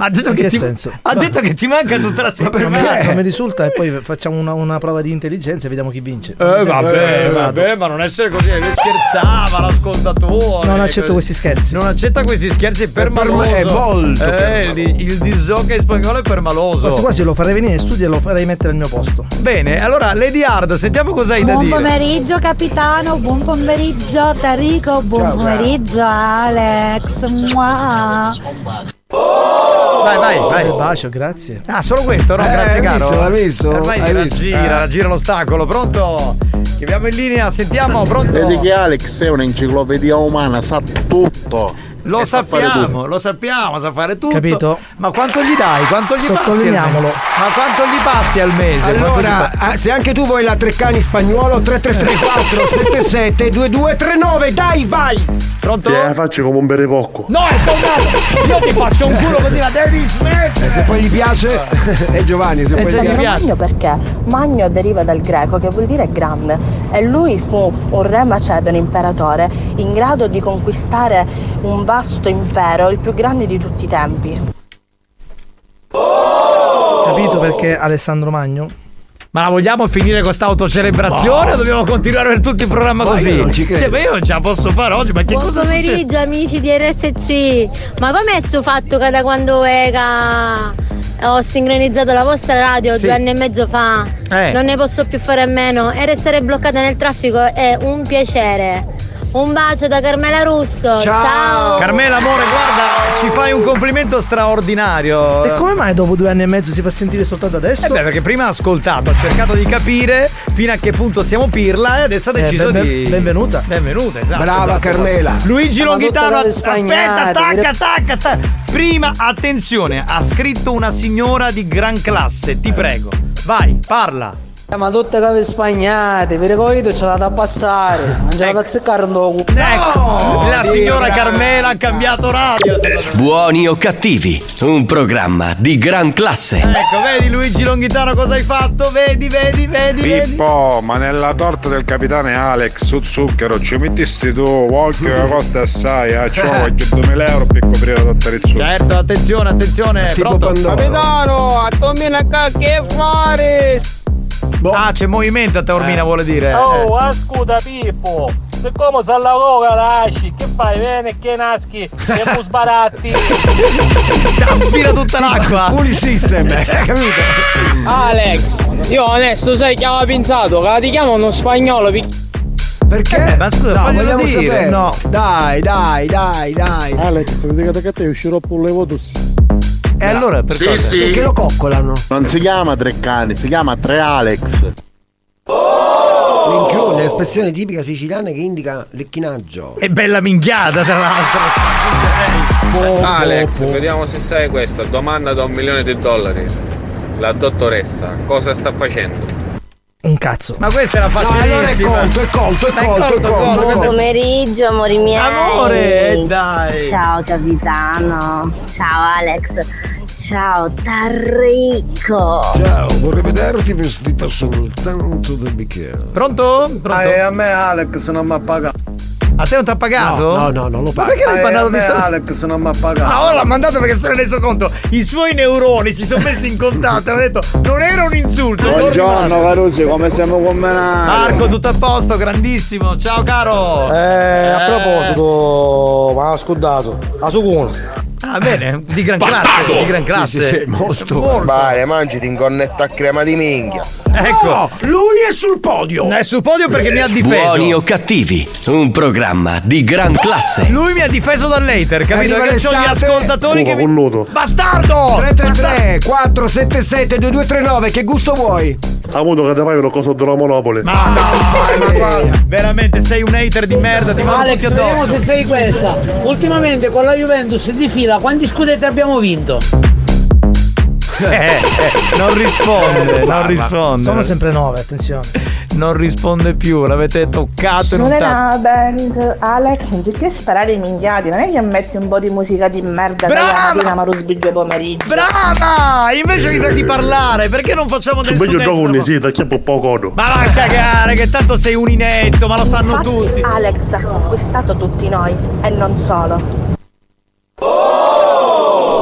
Ma ha detto In che che ti- senso? ha detto che ti manca tutta la settimana. non mi risulta e poi facciamo una, una prova di intelligenza e vediamo chi vince. Eh, vabbè, vabbè, ma non essere così, lui scherzava l'ascoltatore. Non accetto questi scherzi. Non accetta questi scherzi, è per permaloso. è molto Eh, permaloso. il, il disjockey spagnolo è permaloso. Quasi quasi lo farei venire in studio e lo farei mettere al mio posto. Bene, allora Lady Hard, sentiamo cosa hai da Buon dire. pomeriggio capitano, buon pomeriggio Tarico, buon Ciao, pomeriggio Alex. Mua. Vai, vai, vai. Un bacio, grazie. Ah, solo questo, no? Eh, Grazie, hai caro. visto, l'hai visto? Ormai Hai la visto? gira, Eh. gira l'ostacolo. Pronto? Che abbiamo in linea, sentiamo, pronto? Vedi che Alex è un'enciclopedia umana, sa tutto. Lo E sappiamo, lo sappiamo, sa fare tutto. Capito? Ma quanto gli dai? Quanto gli Sottolineiamolo. Ma quanto gli passi al mese? Gli Allora, pa- ah, se anche tu vuoi la Treccani spagnolo 3334 77 2239, dai, vai! Pronto? Ti la faccio come un bere poco. No, è tornato! Io ti faccio un culo così, la devi smettere! E se poi gli piace, è Giovanni, se poi gli Sandro piace. Magno perché? Magno deriva dal greco che vuol dire grande e lui fu un re macedone imperatore in grado di conquistare un vasto impero, il più grande di tutti i tempi. Capito perché Alessandro Magno? Ma la vogliamo finire con questa autocelebrazione o dobbiamo continuare per tutto il programma Ma così? io non ci credo. Cioè, ma io non ce la posso fare oggi, ma che Buon cosa è successo? pomeriggio amici di RSC Ma com'è sto fatto che da quando che ho sincronizzato la vostra radio Sì. due anni e mezzo fa Eh. Non ne posso più fare a meno E restare bloccata nel traffico è un piacere Un bacio da Carmela Russo Ciao, Carmela, amore, guarda, ci fai un complimento straordinario. E come mai dopo due anni e mezzo si fa sentire soltanto adesso? Eh beh, perché prima ha ascoltato, ha cercato di capire fino a che punto siamo pirla e adesso ha Eh, deciso ben- di. benvenuta. Benvenuta, esatto. Brava, esatto, Carmela. esatto. Luigi Siamo Longhitano, aspetta, spagnate, tacca, vero? tacca, tacca. Prima, attenzione, ha scritto una signora di gran classe, ti prego. Vai, parla. Ma tutte cose spagnate, vi ricordo ce l'ha da passare. Non ce l'ha da azzeccare un dopo. Ecco, la signora Carmela ha cambiato radio. Buoni o cattivi, un programma di gran classe. Ecco, vedi Luigi Longhitano cosa hai fatto? Vedi, vedi, vedi, vedi. Pippo, ma nella torta del capitano Alex su zucchero ci mettisti tu qualche costa assai, eh? C'ho qualche 2000 euro per coprire la zucchero. Certo, attenzione, attenzione, pronto? Capitano, a Tomina che fare? Ah, c'è movimento a Taormina, vuole dire. Oh, ascolta Pippo, siccome se la coca lasci, che fai? Bene che naschi e mu sbaratti. Si aspira tutta l'acqua. Full system, eh, capito? Alex, io adesso sai che avevo pensato che la ti chiamano spagnolo pi- Perché? ma scusa, no, vogliamo dire. sapere. No. Dai, dai, dai, dai. Alex, vedete che te uscirò pure le votus. E allora per Sì, cosa? sì. Perché lo coccolano? Non si chiama Treccani, si chiama Tre Alex. L'inclune, l'espressione tipica siciliana che indica lecchinaggio. È bella minchiata, tra l'altro. Alex, vediamo se sai questo. Domanda da un milione di dollari. La dottoressa cosa sta facendo? Un cazzo. Ma questa era No, allora è facilissima. colto, è colto, è Ma è colto, è colto, colto. colto, Buon pomeriggio amori miei. Amore, dai. Ciao capitano. Ciao Alex. Ciao Tarrico. Ciao, vorrei vederti vestita soltanto da bicchiere. Pronto? Pronto? Ah, a me Alex non mi ha pagato. A te non ti ha pagato? No, no, non lo Ma pago. perché l'hai Ah, mandato di me sta... Alex non mi ha pagato. Ma ora l'ha mandato perché se ne è reso conto. I suoi neuroni si sono messi in contatto e hanno detto non era un insulto. Buongiorno normale." Carusi, come siamo combinati? Marco, tutto a posto, grandissimo. Ciao caro. Eh, a proposito, ma ha scudato. A sucuna. Ah, bene, di gran classe, di gran classe. Sì, sì, molto. Vai, mangi in connetta a crema di minchia. Ecco. No, lui è sul podio. È sul podio perché mi ha difeso. Buoni o cattivi, un programma di gran classe. Lui mi ha difeso dall'hater, capito? Arriva Perché ho gli ascoltatori che mi... colluto. Bastardo! 333 477 2239, che gusto vuoi? Ha avuto che ti fai una cosa della Monopoli. Ma no, veramente sei un hater di merda, ti vanno tutti Alex, vediamo addosso. se sei questa. Ultimamente con la Juventus di fila, quanti scudetti abbiamo vinto? Eh, eh, non risponde, non risponde. Sono sempre nove, attenzione. Non risponde più, l'avete toccato in un tasto. band. Alex, anziché sparare i minchiati, non è che metti un po' di musica di merda Brava! mattina ma rusbiglio pomeriggio. Brava! Invece di, di parlare, perché non facciamo del Meglio gioco un esita, che poco codo. Ma va a cagare, che tanto sei un inetto, ma lo sanno Infatti, tutti. Alex ha conquistato tutti noi e non solo. Ecco,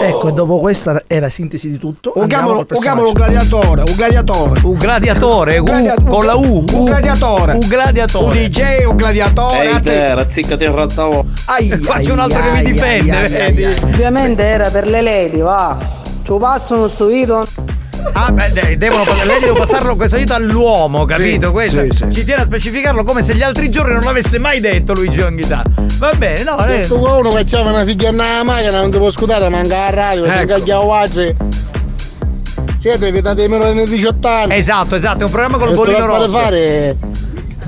Ecco, e dopo questa è la sintesi di tutto. Un col un un gladiatore, un gladiatore. Un gladiatore, Un U, gladia- con la U. Un gladiatore. Un gladiatore. Un DJ, un gladiatore. Ehi a te. razziccati il rattavo. Ai, Qua c'è un ai, altro che mi difende, ai, ai, vedi? ai, ai. Ovviamente era per le lady, va. Ci passano sto video. Ah, beh, de- devono, lei deve passarlo questo aiuto all'uomo, capito? Sì, questo sì, sì. ci tiene a specificarlo come se gli altri giorni non l'avesse mai detto Luigi Onghita. Va bene, no, lei- Questo qua uno che c'aveva una figlia nella macchina, non ti può scudare, manca la radio, Ecco. incaglia oggi. Siete vietati ai minori di 18 anni. Esatto, esatto, è un programma col E sto bollino a rosso. fare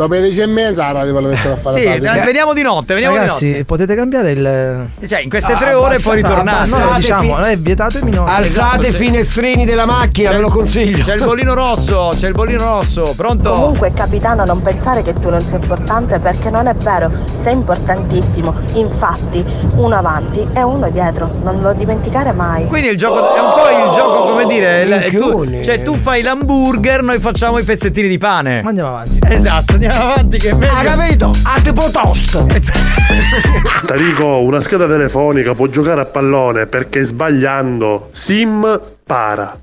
dopo le 10 e mezza la radio la mettere a fare Sì, fare. dai, veniamo di notte, veniamo Ragazzi, di notte. potete cambiare il. Cioè, in queste tre ore puoi ritornare. No, diciamo, è vietato ai minori. Alzate i Esatto, finestrini della macchina, ve lo consiglio. C'è il bollino rosso, c'è il bollino rosso, pronto? Comunque capitano non pensare che tu non sia importante perché non è vero, sei importantissimo. Infatti, uno avanti e uno dietro, non lo dimenticare mai. Quindi il gioco è un po' il gioco, come dire, il- tu, cioè tu fai l'hamburger, noi facciamo i pezzettini di pane. Ma andiamo avanti. Esatto, andiamo avanti che è meglio. Ha capito? A tipo toast. Tarico, una scheda telefonica può giocare a pallone perché sbagliando sim para.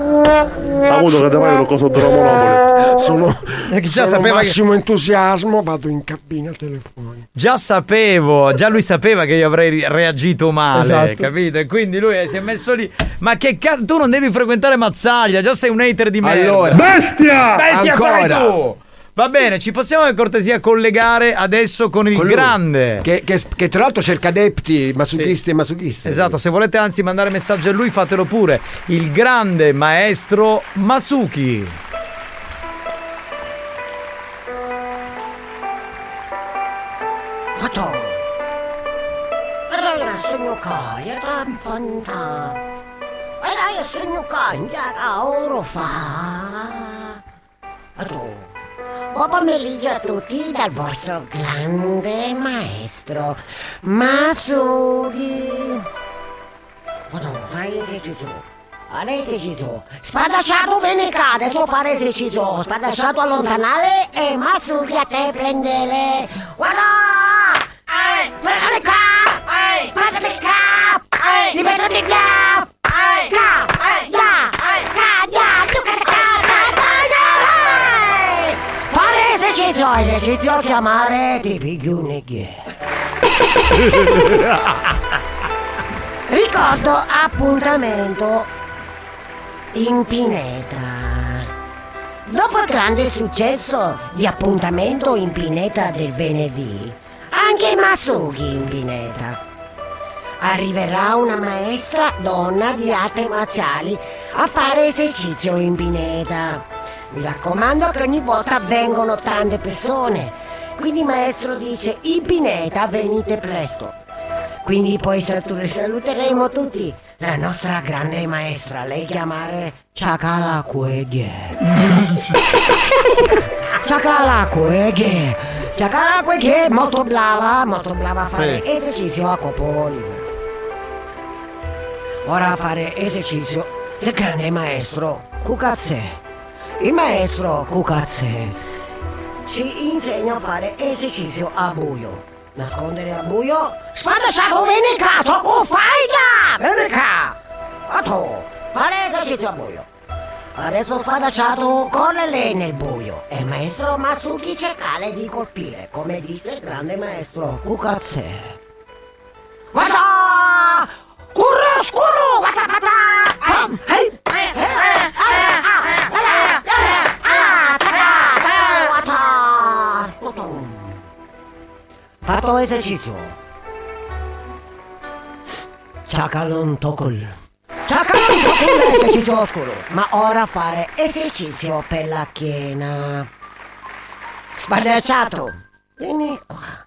Ha avuto che una cosa di Monopoli. Sono, Eh, che già sono sapeva che- massimo entusiasmo, vado in cabina telefonica. Già sapevo, già lui sapeva che io avrei reagito male, Esatto. capito? E quindi lui si è messo lì. Ma che cazzo, tu non devi frequentare Mazzaglia, già sei un hater di merda. Allora. Bestia! Bestia Ancora. sarai tu! Va bene, ci possiamo per cortesia collegare adesso con il Con grande. Che, che- che tra l'altro cerca adepti massochisti e masochisti. Esatto, se volete anzi mandare messaggio a lui fatelo pure. Il grande maestro Masuki. Ato. Allora sogno kaya tan fanta. Allora sogno kaya ka oro fa. Ato. Buon pomeriggio a tutti dal vostro grande maestro Masugi. Ato, fai esercizio. Fare esercizio. Spadacciato bene cade, adesso fare esercizio. Spadacciato allontanare e Masugi a te prendere. Guarda! Ehi, prendere cap! Ehi, prendere cap! Ehi, ti prendere cap! Ehi, cap! Ehi, ya! Ehi, cap! Ya! Tu Fare esercizio, esercizio, chiamare ti piglio un Ricordo appuntamento in pineta. Dopo il grande successo di appuntamento in pineta del venerdì, anche Masugi in pineta. Arriverà una maestra donna di arti marziali a fare esercizio in pineta. Mi raccomando che ogni volta vengono tante persone. Quindi il maestro dice in pineta venite presto. Quindi poi salu- saluteremo tutti la nostra grande maestra, lei chiamare Chakala Kuege. Chakala Kuege. Chakala Kuege, molto brava, molto brava a fare Sì. esercizio a corpo libero. Ora a fare esercizio del grande maestro Kukatse. Il maestro Kukatse ci insegna a fare esercizio a buio. Nascondere al buio. Spada sciago vieni qua, tocco fai da! Vieni qua! Otto, fare esercizio a buio. Adesso spadacciato corre lei nel buio e il maestro Masuki cercare di colpire, come disse il grande maestro Kukatse. Guarda! Corre scuro! Guarda, Fatto esercizio. Chakalon Tokul. Chakalon Tokul esercizio oscuro. Ma ora fare esercizio per la chiena. Spadacciato. Vieni qua.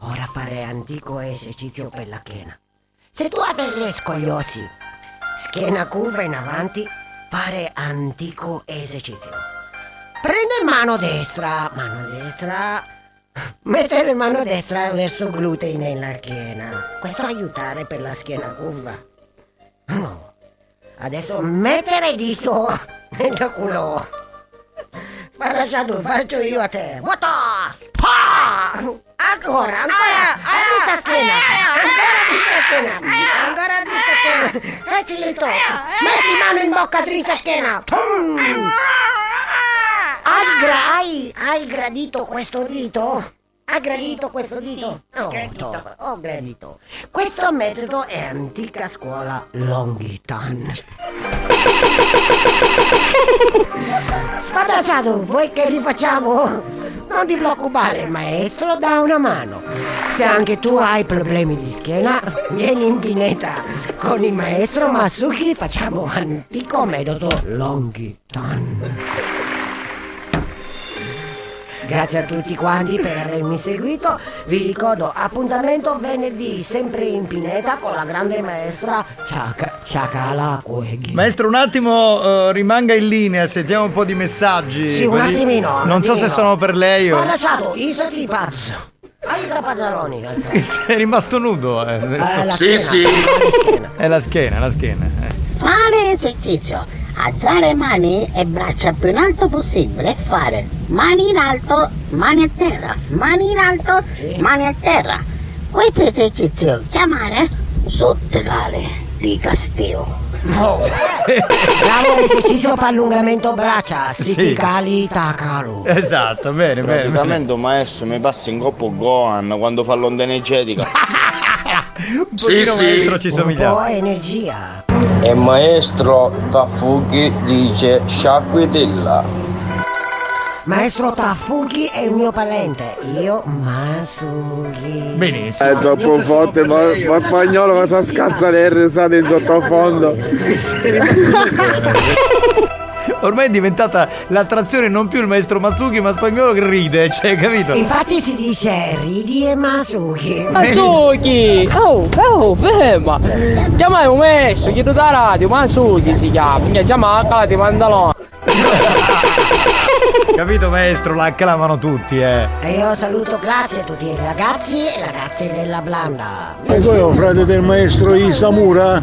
Ora fare antico esercizio per la chiena. Se tu hai delle scoliosi, schiena curva in avanti, fare antico esercizio. Prende mano destra, mano destra, mettere mano destra verso glutei nella schiena. Questo aiutare per la schiena curva. No. Adesso mettere dito nel culo. Spadacciato, faccio io a te. What Spar! Ancora, ancora! A questa schiena! Ancora questa schiena! Ancora di questa Facilito! Metti mano in bocca, dritta schiena! Mm. Hai, gra- hai, hai gradito questo dito? Hai gradito questo dito? Oh, no, ho gradito. Questo metodo è antica scuola Longitan. Spadacciato, vuoi che rifacciamo? Non ti preoccupare, il maestro dà una mano. Se anche tu hai problemi di schiena, vieni in pineta. Con il maestro Masuki facciamo antico metodo Longitan. Grazie a tutti quanti per avermi seguito. Vi ricordo appuntamento venerdì, sempre in pineta con la grande maestra Ciaca, Ciacala Cueghi. Maestro, un attimo eh, rimanga in linea, sentiamo un po' di messaggi. Sì, un Quelli- attimino, un Non so se attimino. sono per lei o. Ho lasciato i sotto pazzo. Hai i pantaloni. Sei rimasto nudo. eh, la Sì, schiena, sì. È la schiena, la schiena. eh. Esercizio. Alzare mani e braccia più in alto possibile. Fare mani in alto, mani a terra, mani in alto, mani a terra. Questo esercizio chiamare sotterrare di castigo. Bravo esercizio per allungamento braccia. Sì. Cali tacalo. Esatto, bene, bene. bene. Praticamente un maestro mi passa in coppa Gohan quando fa l'onda energetica. Un pochino, maestro, ci Un somigliamo. po' energia. E maestro Tafuki dice sciacquitella. Maestro Tafuki è il mio parente. Io Masuki. Benissimo. È troppo forte, ma, ma spagnolo cosa scazza le risate in sottofondo? Ormai è diventata l'attrazione non più il maestro Masuki, ma spagnolo che ride, cioè, capito? Infatti si dice ridi e Masuki. Masuki! Oh, oh, ferma! Chiamai un maestro, chiedo da radio, Masuki si chiama, mi chiama la di pantalone. Capito, maestro? La acclamano tutti, eh. E io saluto grazie a tutti i ragazzi e ragazze della Blanda. E quello è un frate del maestro Isamura?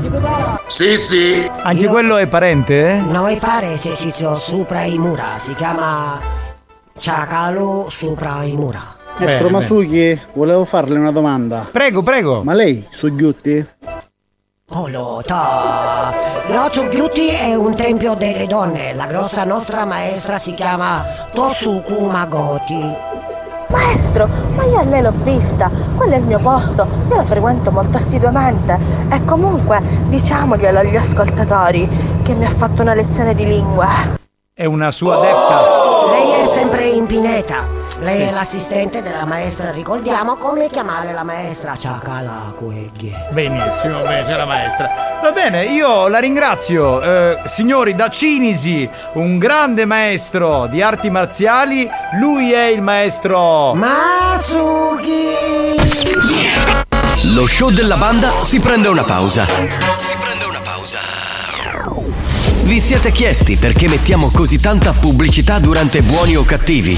Sì, sì. Anche quello è parente, eh? Noi fare esercizio sopra i mura, si chiama Ciacalo sopra i mura. Maestro Masuki, volevo farle una domanda. Prego, prego. Ma lei, Sughiutti? Oh, lo ta. L'Ocho Beauty è un tempio delle donne. La grossa nostra maestra si chiama Tosuku Magoti. Maestro, ma io a lei l'ho vista, quello è il mio posto, io lo frequento molto assiduamente e comunque diciamoglielo agli ascoltatori che mi ha fatto una lezione di lingue. È una sua adepta. Lei è sempre in pineta. Lei Sì. è l'assistente della maestra. Ricordiamo come chiamare la maestra Ciacala Cueghi. Benissimo, bene, c'è la maestra. Va bene, io la ringrazio. Eh, signori, da Cinisi, un grande maestro di arti marziali, lui è il maestro. Masuki! Lo show della banda si prende una pausa. Vi siete chiesti perché mettiamo così tanta pubblicità durante buoni o cattivi?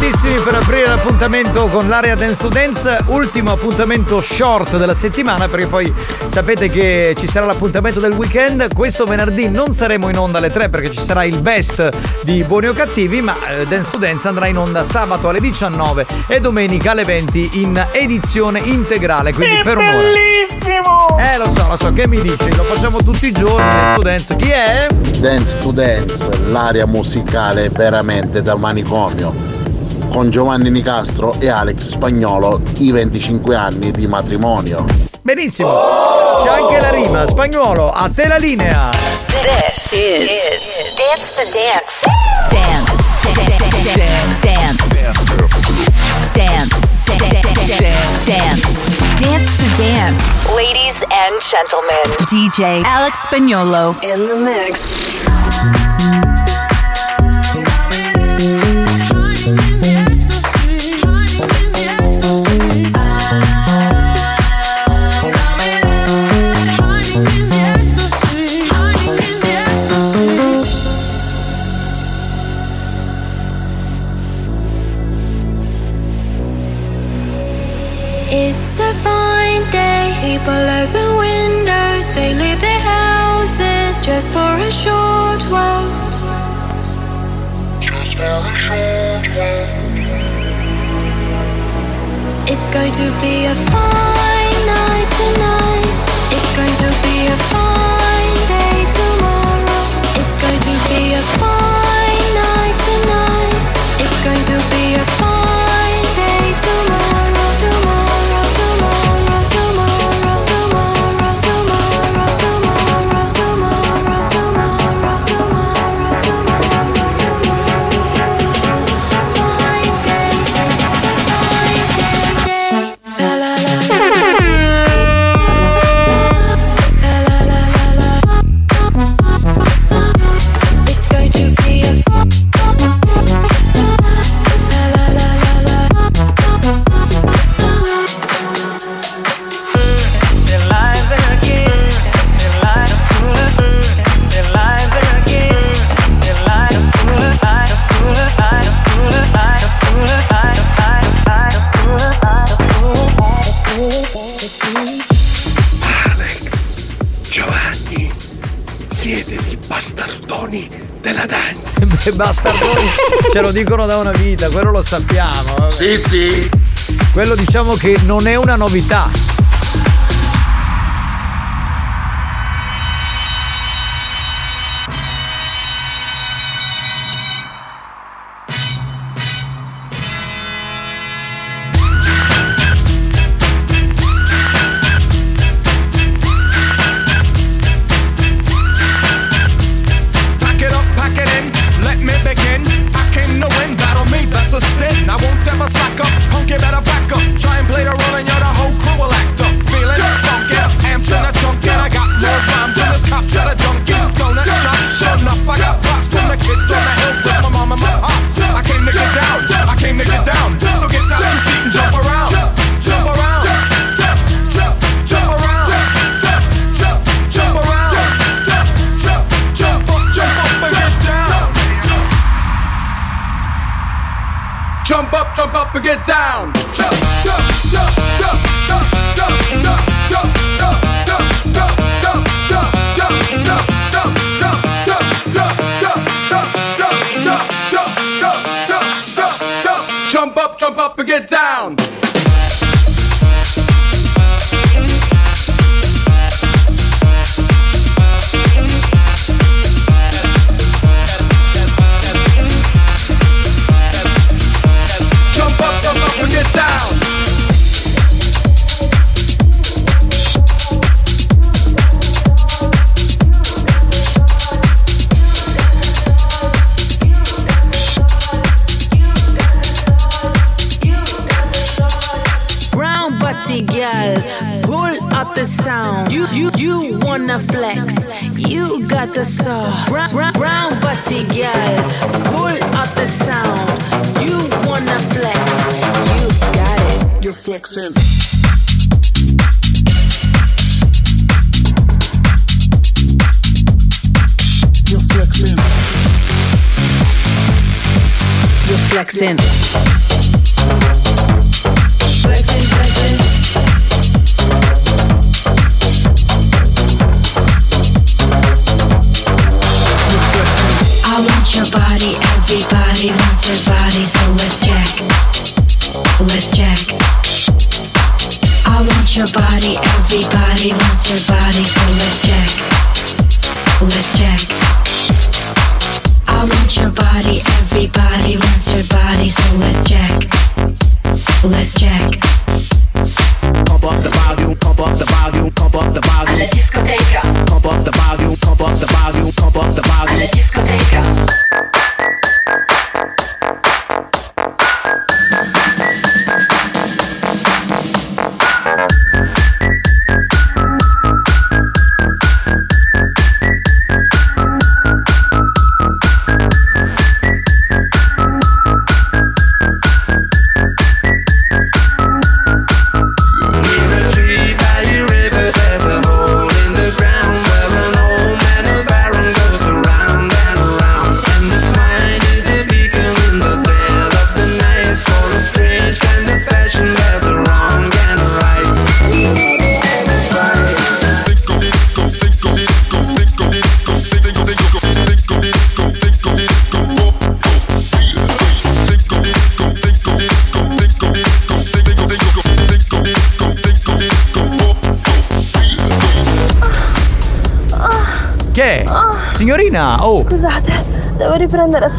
prontissimi per aprire la puntata appuntamento con l'area Dance Dance, ultimo appuntamento short della settimana perché poi sapete che ci sarà l'appuntamento del weekend. Questo venerdì non saremo in onda alle 3 perché ci sarà il best di Buoni o Cattivi, ma eh, Dance Dance andrà in onda sabato alle 19 e domenica alle 20 in edizione integrale, quindi per un'ora. Bellissimo! Eh lo so, lo so, che mi dici? Lo facciamo tutti i giorni, Dance Dance. Chi è? Dance to Dance, l'area musicale veramente dal manicomio. Con Giovanni Nicastro e Alex Spagnolo, i 25 anni di matrimonio. Benissimo. C'è anche la rima, spagnolo, a te la linea. This is, Dance to Dance. Dance. Dance. Dance. Dance. Dance to Dance. Ladies and gentlemen, DJ Alex Spagnolo in the mix. People open windows, they leave their houses just for a short while. Just for a short while. It's going to be a fine night tonight. It's going to be a fine day tomorrow. It's going to be a fine night tonight. It's going to be a Beh, bastardoni ce lo dicono da una vita, quello lo sappiamo. Sì, sì. Quello diciamo che non è una novità. accent.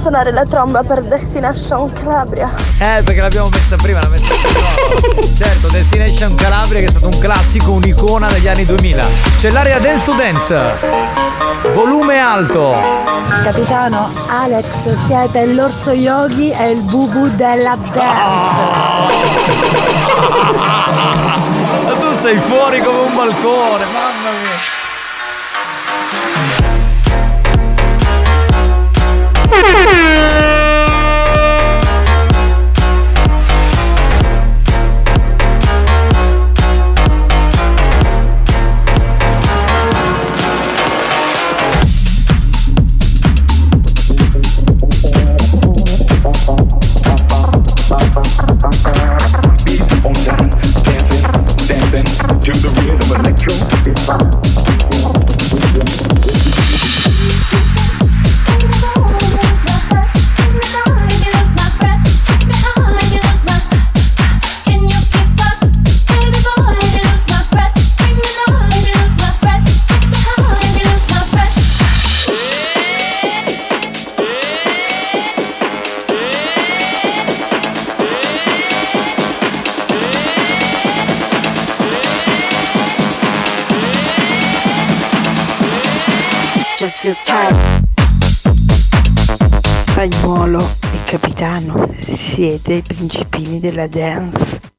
Suonare la tromba per Destination Calabria. Eh, perché l'abbiamo messa prima, l'ha messa prima. certo, Destination Calabria che è stato un classico, un'icona degli anni 2000. C'è l'area Dance to Dance. Volume alto. Capitano, Alex, siete l'orso yogi e il bubu della dance. Ma tu sei fuori come un balcone, mamma mia. Siete i principini della dance.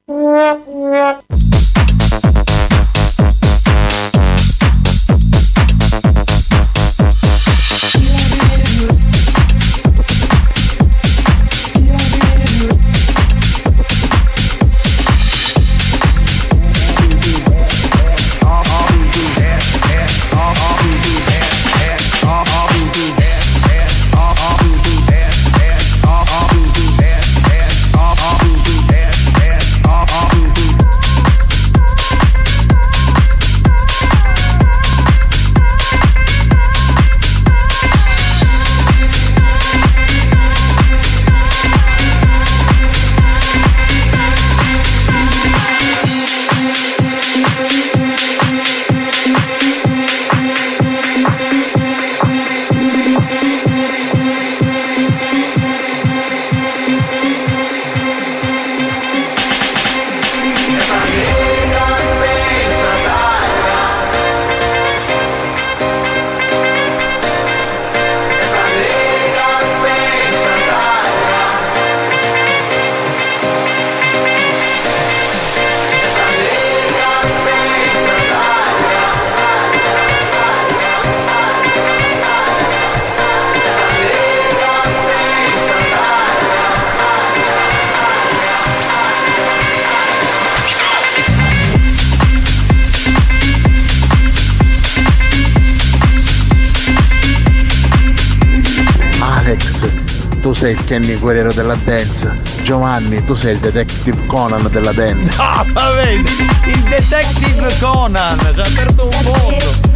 Il Kenny Guerriero della dance. Giovanni, tu sei il detective Conan della dance. Ah, va bene! Il detective Conan ci ha aperto un mondo!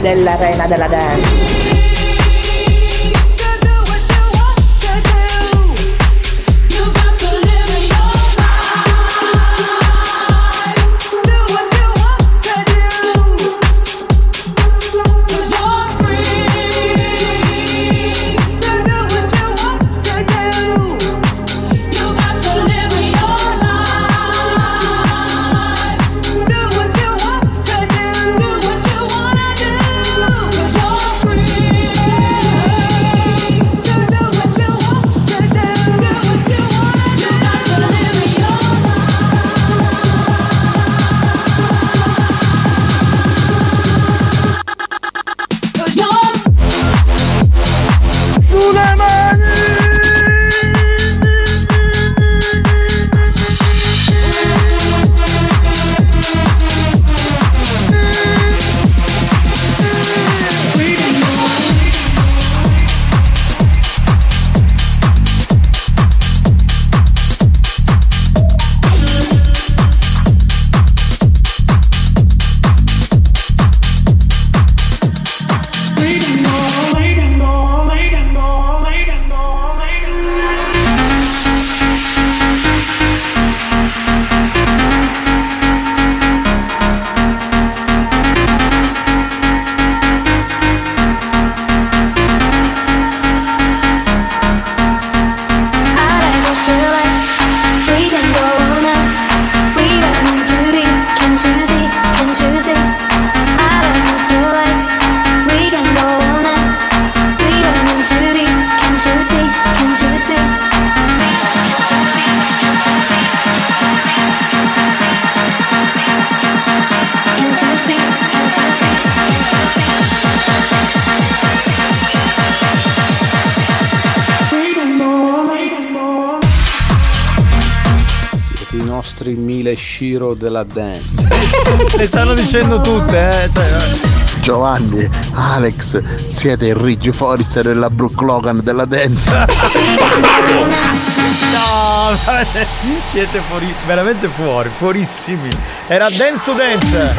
Dell'arena della dance. Shiro della dance. Le stanno dicendo tutte, eh. Cioè, Giovanni, Alex, siete il Ridge Forrester e la Brooke Logan della dance. No, siete fuori, veramente fuori, fuorissimi. Era Dance to Dance.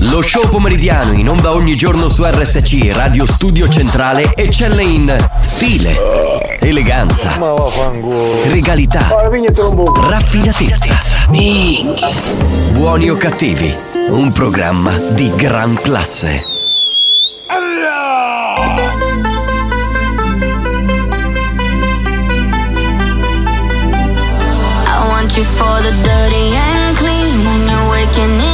Lo show pomeridiano in onda ogni giorno su RSC Radio Studio Centrale eccelle in stile, eleganza, regalità, raffinatezza. Buoni o Cattivi, un programma di gran classe. You for the dirty and clean. When you're waking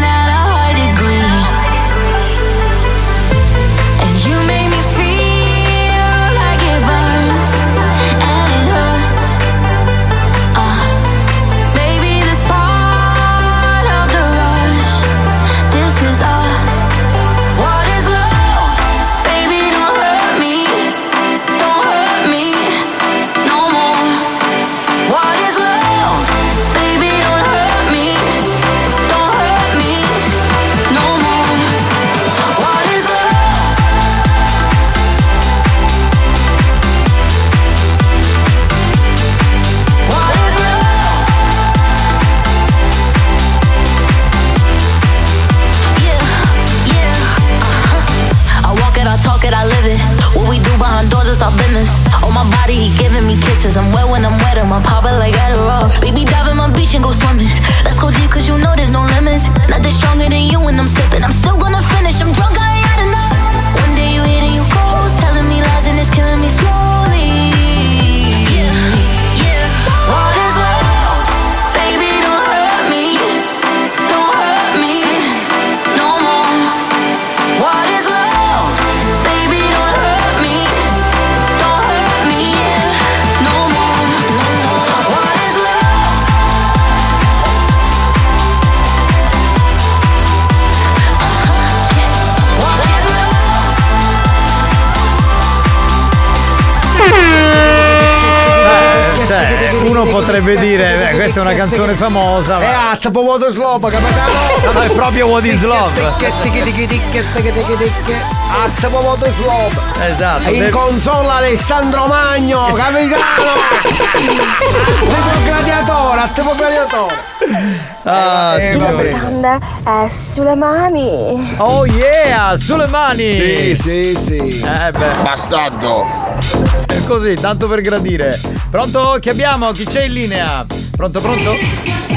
behind doors is our business. On my body, he giving me kisses. I'm wet when I'm wet, I'm popping like Adderall. Baby, dive in my beach and go swimming. Let's go deep, cause you know there's no limits. Nothing stronger than you when I'm sipping. I'm still gonna finish, I'm drunk, Uno potrebbe dire, beh, questa è una canzone famosa. È atto, vuoto slobo, capitano. No, no, è proprio What is Love. Atto, vuoto slobo. Esatto. In console Alessandro Magno, capitano. Atto gladiatore, atto gladiatore. Ah, Eh, è sulle mani. Oh yeah, sulle mani! Sì, sì, sì. Eh beh. Bastardo. È così, tanto per gradire. Pronto? Chi abbiamo? Chi c'è in linea? Pronto, pronto?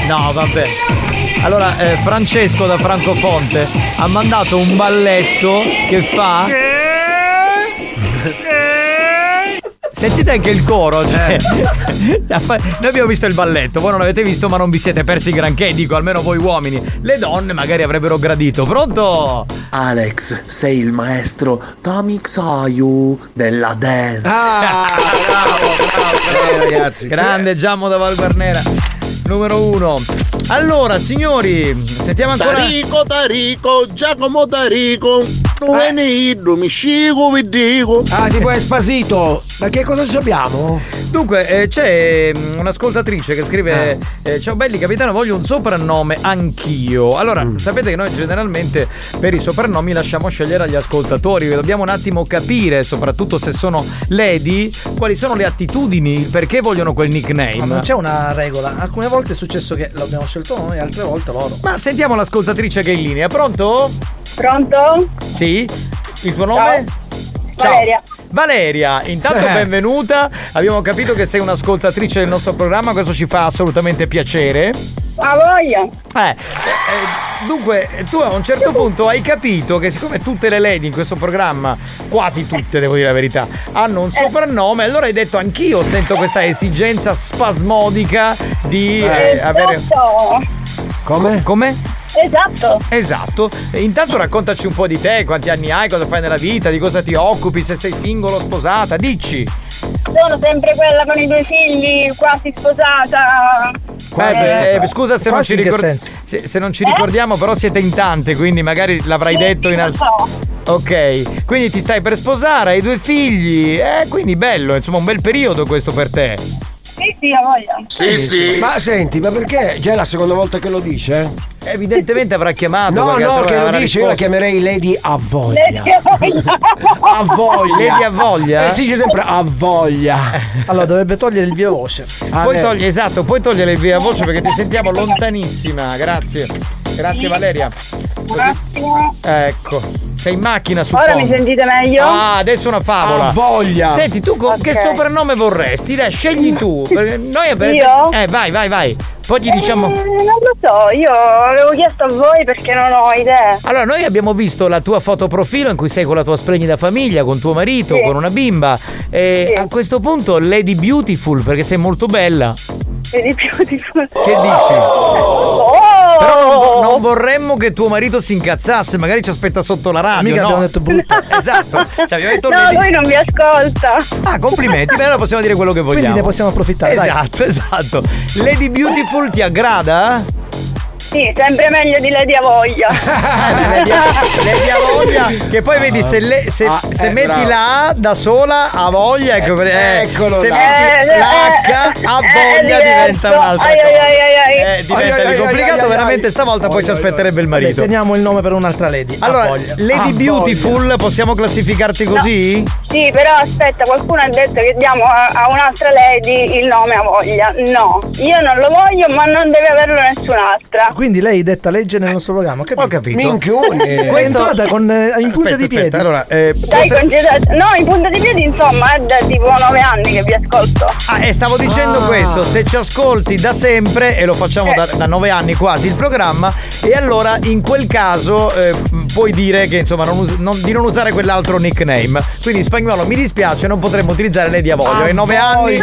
No, vabbè. Allora, eh, Francesco da Francofonte ha mandato un balletto che fa. Sentite anche il coro, cioè. Noi abbiamo visto il balletto, voi non l'avete visto, ma non vi siete persi granché, dico almeno voi uomini. Le donne magari avrebbero gradito. Pronto? Alex, sei il maestro Tommy Xoyu della dance. Ah, bravo, bravo, eh, ragazzi. Grande Giammo da Val Guarnera. Numero uno. Allora, signori, sentiamo ancora. Tarico, Tarico, Giacomo Tarico. Non Eh. mi scigo, vi dico. Ah, tipo Espasito. Ma che cosa sappiamo? Dunque, eh, c'è mm, un'ascoltatrice che scrive: eh, Ciao belli, capitano, voglio un soprannome anch'io. Allora, sapete che noi generalmente per i soprannomi lasciamo scegliere agli ascoltatori. Dobbiamo un attimo capire, soprattutto se sono lady, quali sono le attitudini, perché vogliono quel nickname. Ma non c'è una regola. Alcune volte è successo che l'abbiamo scelto noi, altre volte loro. Ma sentiamo l'ascoltatrice che è in linea. Pronto? Pronto? Sì? Il tuo nome? Ciao. Valeria. Valeria, intanto Eh. benvenuta. Abbiamo capito che sei un'ascoltatrice del nostro programma, questo ci fa assolutamente piacere. A voglia. Eh, eh, dunque, tu a un certo punto hai capito che siccome tutte le lady in questo programma, quasi tutte devo dire la verità, hanno un soprannome, allora hai detto anch'io sento questa esigenza spasmodica di eh, avere... Come? Come? Esatto. Esatto. E intanto raccontaci un po' di te, quanti anni hai, cosa fai nella vita, di cosa ti occupi, se sei singolo o sposata, dici. Sono sempre quella con i due figli, quasi sposata. Eh, eh, scusa se non, Quasi ci in che ricor- senso? se, se non ci ricordiamo, però siete in tante, quindi magari l'avrai detto in altri. Ok, quindi ti stai per sposare, hai due figli, eh, quindi bello, insomma, un bel periodo questo per te. Sì, sì, a voglia. Ma senti, ma perché già è la seconda volta che lo dice? Evidentemente avrà chiamato. No, no, che lo dice, io la chiamerei Lady a voglia. Lady a voglia. A voglia. Lady a voglia? Eh, si dice sempre a voglia. Allora dovrebbe togliere il via voce. Puoi togliere, esatto, puoi togliere il via voce perché ti sentiamo lontanissima. Grazie. Grazie Valeria. Attimo. Ecco. Sei in macchina su Ora mi sentite meglio? Ah, adesso una favola. Ha voglia. Senti, tu con che Ok. soprannome vorresti? Dai, scegli tu. Noi per Io? esempio. Eh, vai, vai, vai. Poi gli diciamo. Eh, non lo so, io avevo chiesto a voi perché non ho idee. Allora, noi abbiamo visto la tua foto profilo in cui sei con la tua splendida famiglia, con tuo marito, Sì. con una bimba. E a questo punto Lady Beautiful, perché sei molto bella. Vedi beautiful. Che dici? Oh! Però non, non vorremmo che tuo marito si incazzasse, magari ci aspetta sotto la radio. Mica no? abbiamo detto brutto. esatto. Cioè, abbiamo detto No, lui non mi ascolta. Ah, complimenti, beh, allora possiamo dire quello che vogliamo. Quindi ne possiamo approfittare. dai. Esatto, esatto. Lady Beautiful ti aggrada? Sì, sempre meglio di Lady a voglia. Lady Lady ha voglia. Che poi vedi, se, le- se- Ah, se eh, metti bravo. la A da sola ha voglia. Ecco, eh, eccolo se là. metti Eh, l'H a eh, voglia è diventa un'altra Ai, ai, cosa. ai, ai, ai. Eh, diventa Ai, ai, ai, complicato. ai, ai, veramente ai. stavolta poi ci aspetterebbe il Vabbè, marito. teniamo il nome per un'altra lady. A Allora, voglia. Lady A Beautiful, possiamo classificarti così? Sì, però aspetta, qualcuno ha detto che diamo a, a un'altra lady il nome a voglia. No, io non lo voglio, ma non deve averlo nessun'altra. Quindi lei detta legge nel nostro programma. Ho capito. Ho capito. Minchione. È Questo- entrata con eh, in punta Aspetta, di piedi. aspetta, allora, eh, Dai, congedati. No, in punta di piedi, insomma, è da tipo nove anni che vi ascolto. Ah, e stavo dicendo Ah. questo, se ci ascolti da sempre, e lo facciamo da, da nove anni quasi il programma, e allora in quel caso eh, puoi dire che insomma non us- non- di non usare quell'altro nickname. Quindi in spagnolo mi dispiace, non potremmo utilizzare Lady Avoglio. A È nove anni.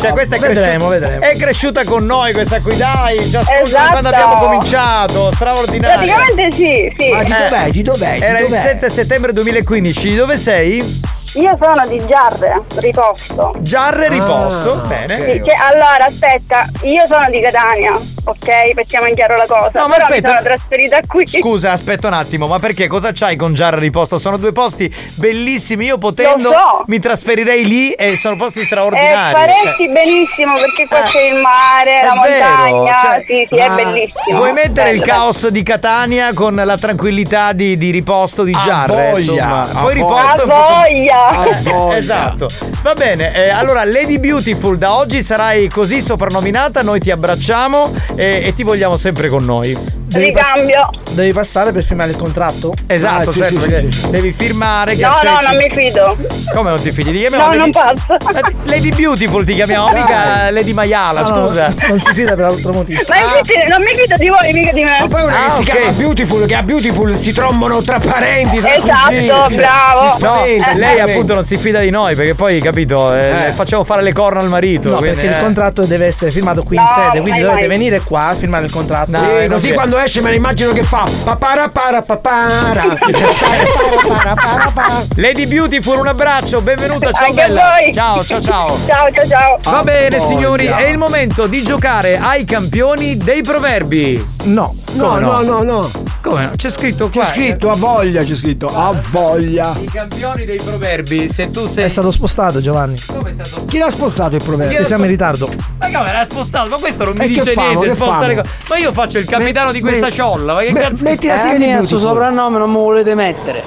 Cioè, questa è Vedremo, cresciuta, vedremo. è cresciuta con noi questa qui, dai, ci ascolta Esatto. quando abbiamo cominciato, straordinaria. Praticamente sì, sì. Ma di dov'è? Di dov'è? Di Era il dov'è? 7 settembre 2015, dove sei? Io sono di Giarre, riposto. Giarre riposto, Ah, bene. Sì, che- allora, aspetta, io sono di Catania. Ok? Mettiamo in chiaro la cosa. No, ma Però aspetta. mi sono trasferita qui. Scusa, aspetta un attimo, ma perché cosa c'hai con Giarra Riposto? Sono due posti bellissimi. Io potendo so. mi trasferirei lì e sono posti Eh, straordinari. faresti benissimo perché qua c'è il mare, la È vero, montagna. cioè- sì, sì, è bellissimo. Vuoi mettere il Bello, caos di Catania con la tranquillità di, di riposto di A Giarre? voglia, Poi voglia. riposto. A voglia. A voglia. Esatto. Va bene, eh, allora Lady Beautiful, da oggi sarai così soprannominata, noi ti abbracciamo e, e ti vogliamo sempre con noi. Devi, pass- devi passare per firmare il contratto? Esatto, Ah, sì, certo, sì, perché sì, sì. devi firmare che No, no, accetti- non mi fido. Come non ti fidi? Ti chiamiamo No, Lady... non passo. Eh, Lady Beautiful ti chiamiamo, mica Lady Maiala, No, no, scusa. non si fida per altro motivo. Ma infatti non mi fido di voi, mica di me. Ma poi una Ah, che si chiama Beautiful, che a Beautiful si trombano tra parenti, tra Esatto, cugini. bravo. Si spaventa, No, lei appunto non si fida di noi perché poi, capito, eh, Eh. facciamo fare le corna al marito. No, quindi, perché il eh. contratto deve essere firmato qui in No, sede, quindi dovete venire qua a firmare il contratto. No, Sì, eh, così quando esce me lo immagino che fa papara para papara para para para Lady Beautiful, un abbraccio, benvenuta, ciao Anche bella. voi. Ciao, ciao, ciao. Ciao, ciao, ciao. Va bene signori, è il momento di giocare ai campioni dei proverbi. No. No, no, no, no. Come no? C'è scritto qua. C'è scritto a voglia, c'è scritto a voglia. I campioni dei proverbi, se tu sei. È stato spostato Giovanni. Come è stato? Chi l'ha spostato il proverbio? Che siamo in ritardo. Ma come l'ha spostato? Ma questo non mi E che dice famo, niente, che sposta famo? le cose. Ma io faccio il capitano di questa Me- ciolla, ma che me- cazzo? Metti la Eh, sigla di il suo soprannome non me lo volete mettere.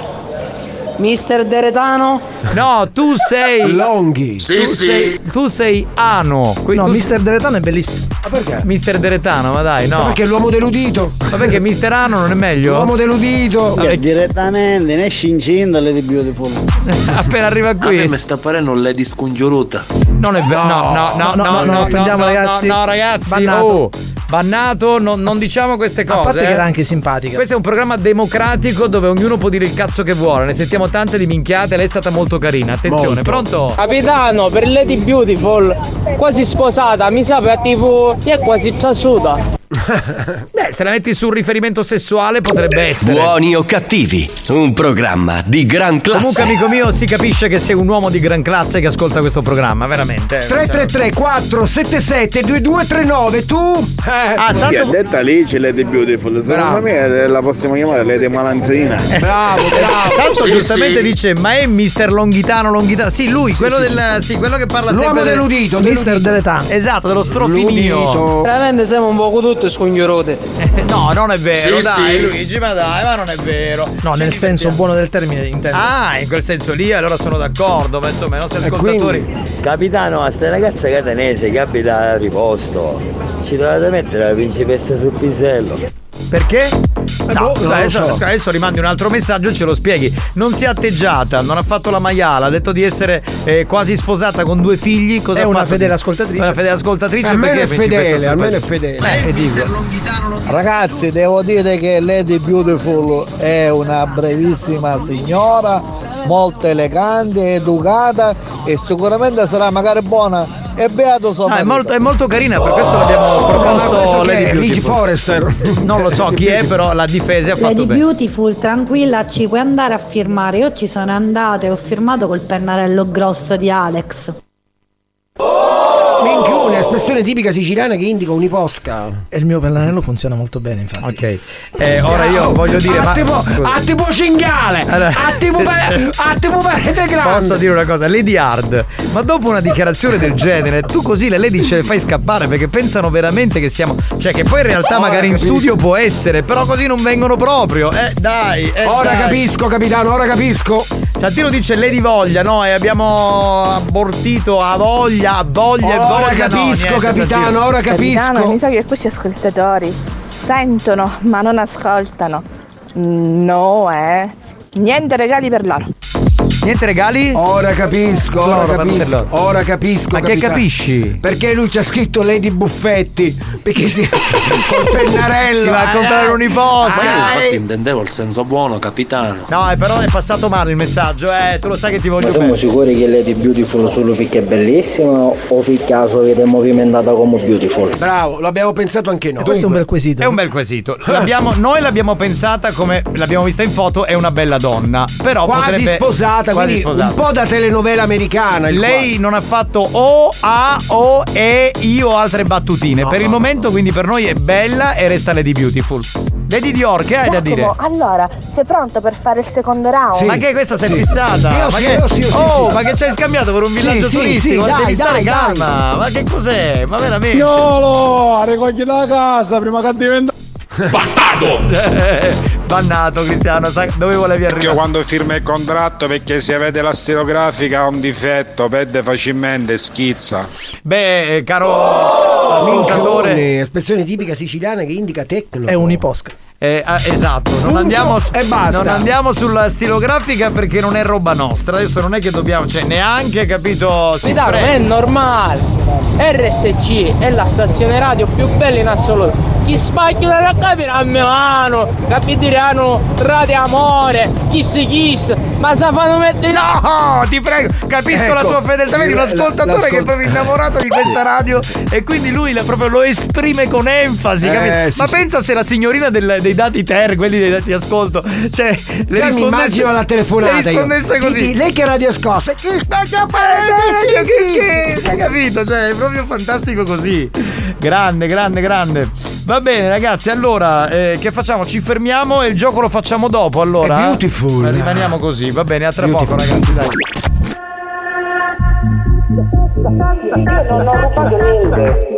Mister Deretano? No, tu sei. Longhi. tu sei. Tu sei Ano. Que- No, tu Mister Deretano è bellissimo. Ma perché? Mister Deretano, ma dai, no. Ma perché l'uomo deludito? Ma perché Mister Ano non è meglio? L'uomo deludito. Vabbè, Direttamente, ne esci incinta Lady Beautiful. appena arriva A me qui. sta parendo lady scongiuruta. Non è vero. No, no, no, no, no, no, offendiamo, no, ragazzi. No, no, ragazzi. Bannato. Oh, bannato, non, non diciamo queste cose. A parte eh. che era anche simpatica. Questo è un programma democratico dove ognuno può dire il cazzo che vuole. Ne sentiamo tante di minchiate. Lei è stata molto carina. Attenzione, Molto. pronto? Capitano, per Lady Beautiful, quasi sposata, mi sa per tipo, è quasi trasuta. Beh, se la metti sul riferimento sessuale potrebbe essere. Buoni o cattivi, un programma di gran classe. Comunque, amico mio, si capisce che sei un uomo di gran classe che ascolta questo programma, veramente. 333 477 2239 tu eh, Ah, Sì, santo. ha detto Alice Lady Beautiful. Secondo Bravo. me eh, la possiamo chiamare Lady Malanzina. bravo bravo Santo Sì, giustamente sì. dice: Ma è Mister Longhitano Longhitano? Sì, lui, quello del. Sì, quello che parla l'uomo sempre. del- Mister. Deretano. Esatto, dello strofinio. Ludito. Veramente siamo un po' tutte scognorote. Eh, No, non è vero, Sì, dai, sì. Luigi, ma dai, ma non è vero. No, nel senso buono del termine intendo. Ah, in quel senso lì allora sono d'accordo, ma insomma i nostri ascoltatori. Capitano, a sta ragazza catanese che abita a riposto, ci dovete mettere la principessa sul pisello. Perché? No, boh, adesso, so. adesso rimandi un altro messaggio e ce lo spieghi. Non si è atteggiata, non ha fatto la maiala, ha detto di essere eh, quasi sposata con due figli. Cosa È una fatto? fedele ascoltatrice. Una fedele ascoltatrice Almeno perché è principessa fedele, almeno è fedele. Eh, e dico. Ragazzi, devo dire che Lady Beautiful è una brevissima signora, molto elegante, educata e sicuramente sarà magari buona e beato suo Ah, è, molto, è molto carina, per questo l'abbiamo proposto Lady è? Luigi Beautiful. Forrester Non lo so chi è, però la difesa ha fatto Lady bene. Beautiful, tranquilla, ci puoi andare a firmare. Io ci sono andata e ho firmato col pennarello grosso di Alex. Minchione, espressione tipica siciliana che indica un'iposca E il mio pennarello funziona molto bene, infatti. Ok. Eh, ora io voglio dire, ma a tipo, scusa. a tipo cinghiale Allora, a tipo pe- a tipo parete grande Posso dire una cosa, Lady Hard, ma dopo una dichiarazione del genere, tu così le lady ce le fai scappare perché pensano veramente che siamo. Cioè, che poi in realtà Ora magari in capisco. studio può essere, però così non vengono proprio. Eh, dai. eh, ora dai. capisco capitano ora capisco Santino dice Lady Voglia, no? E abbiamo abortito a voglia, a voglia e ora no, capisco capitano ora Capitano, capisco mi sa che questi ascoltatori sentono ma non ascoltano. No, eh. Niente regali per loro. Niente regali? ora capisco ora Loro, capisco ora capisco Ma che capitano. capisci? perché lui ci ha scritto Lady Buffetti perché si col pennarello Si va a comprare Eh, un'iposca. eh, Infatti intendevo il senso buono, capitano. No, eh, però è passato male il messaggio, eh. Tu lo sai che ti voglio Ma siamo bene. sicuri che Lady Beautiful solo perché è bellissima o perché la sua vita è movimentata come Beautiful? bravo l'abbiamo pensato anche noi Questo è un bel quesito. È un bel quesito. L'abbiamo- noi l'abbiamo pensata come l'abbiamo vista in foto, è una bella donna. Però Quasi potrebbe, sposata con quasi sposato. un po' da telenovela americana. il Lei non ha fatto O, A, O, E, I o altre battutine. per il momento, quindi, per noi è bella e resta Lady Beautiful. Lady Dior, che hai da dire? Giacomo, allora, sei pronto per fare il secondo round? Ma che questa sei fissata? Io ma sì, che... io sì, io sì, oh, sì. ma che ci hai scambiato per un Sì, villaggio sì, turistico? sì, ma dai, devi stare dai, dai. calma. Ma che cos'è? Ma veramente? Gnolo, ricogli la casa prima che diventa. Bastardo! Bannato Cristiano, sai dove volevi arrivare? Io quando firma il contratto perché se vede la stilografica ha un difetto, perde facilmente, schizza. Beh, eh, caro ascoltatore. Minchione, espressione tipica siciliana che indica tecno. È uniposca. Eh, ah, esatto, non andiamo, e basta. non andiamo sulla stilografica perché non è roba nostra. Adesso non è che dobbiamo, cioè neanche capito. Si frega. è normale. RSC è la stazione radio più bella in assoluto. Chi spacchia da capire a Milano, capitiano Radio Amore, Kiss Kiss, ma sa fanno mettere. No, ti prego, capisco Ecco. la tua fedeltà. Vedi La- l'ascoltatore che è proprio innamorato di questa radio e quindi lui la- proprio lo esprime con enfasi. Eh, sì, Ma sì. pensa se la signorina del- dei dati ter, quelli dei dati di ascolto, cioè, le Già mi immagino la telefonata. Le rispondesse io. così. Sì, sì, lei che radio scossa? Che spacca che, che, hai capito? Cioè, è proprio fantastico così. Grande, grande, grande. Va bene, ragazzi. Allora, eh, che facciamo? Ci fermiamo e il gioco lo facciamo dopo. Allora, È beautiful. Eh, Rimaniamo così. Va bene, a tra Beautiful. poco, ragazzi. Dai. Non ho rubato niente.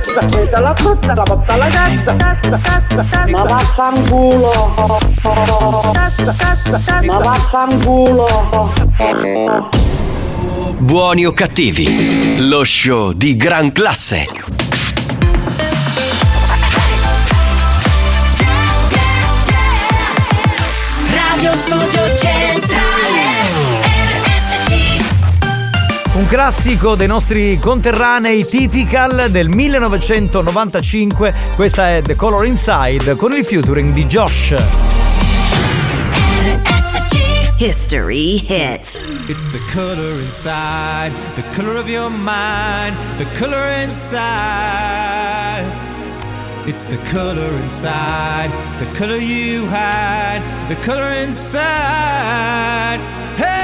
prendi la frutta la porta alla cassa, cassa, cassa, cassa. Ma vaffanculo. Cassa, cassa, cassa. Ma vaffanculo. Buoni o cattivi, lo show di gran classe. Radio Studio Centrale Un classico dei nostri conterranei typical del 1995. Questa è The Color Inside con il featuring di Josh. History hits. It's the color inside, the color of your mind, the color inside. It's the color inside, the color you hide, the color inside. Hey,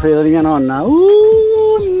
preferita di mia nonna. Uh, un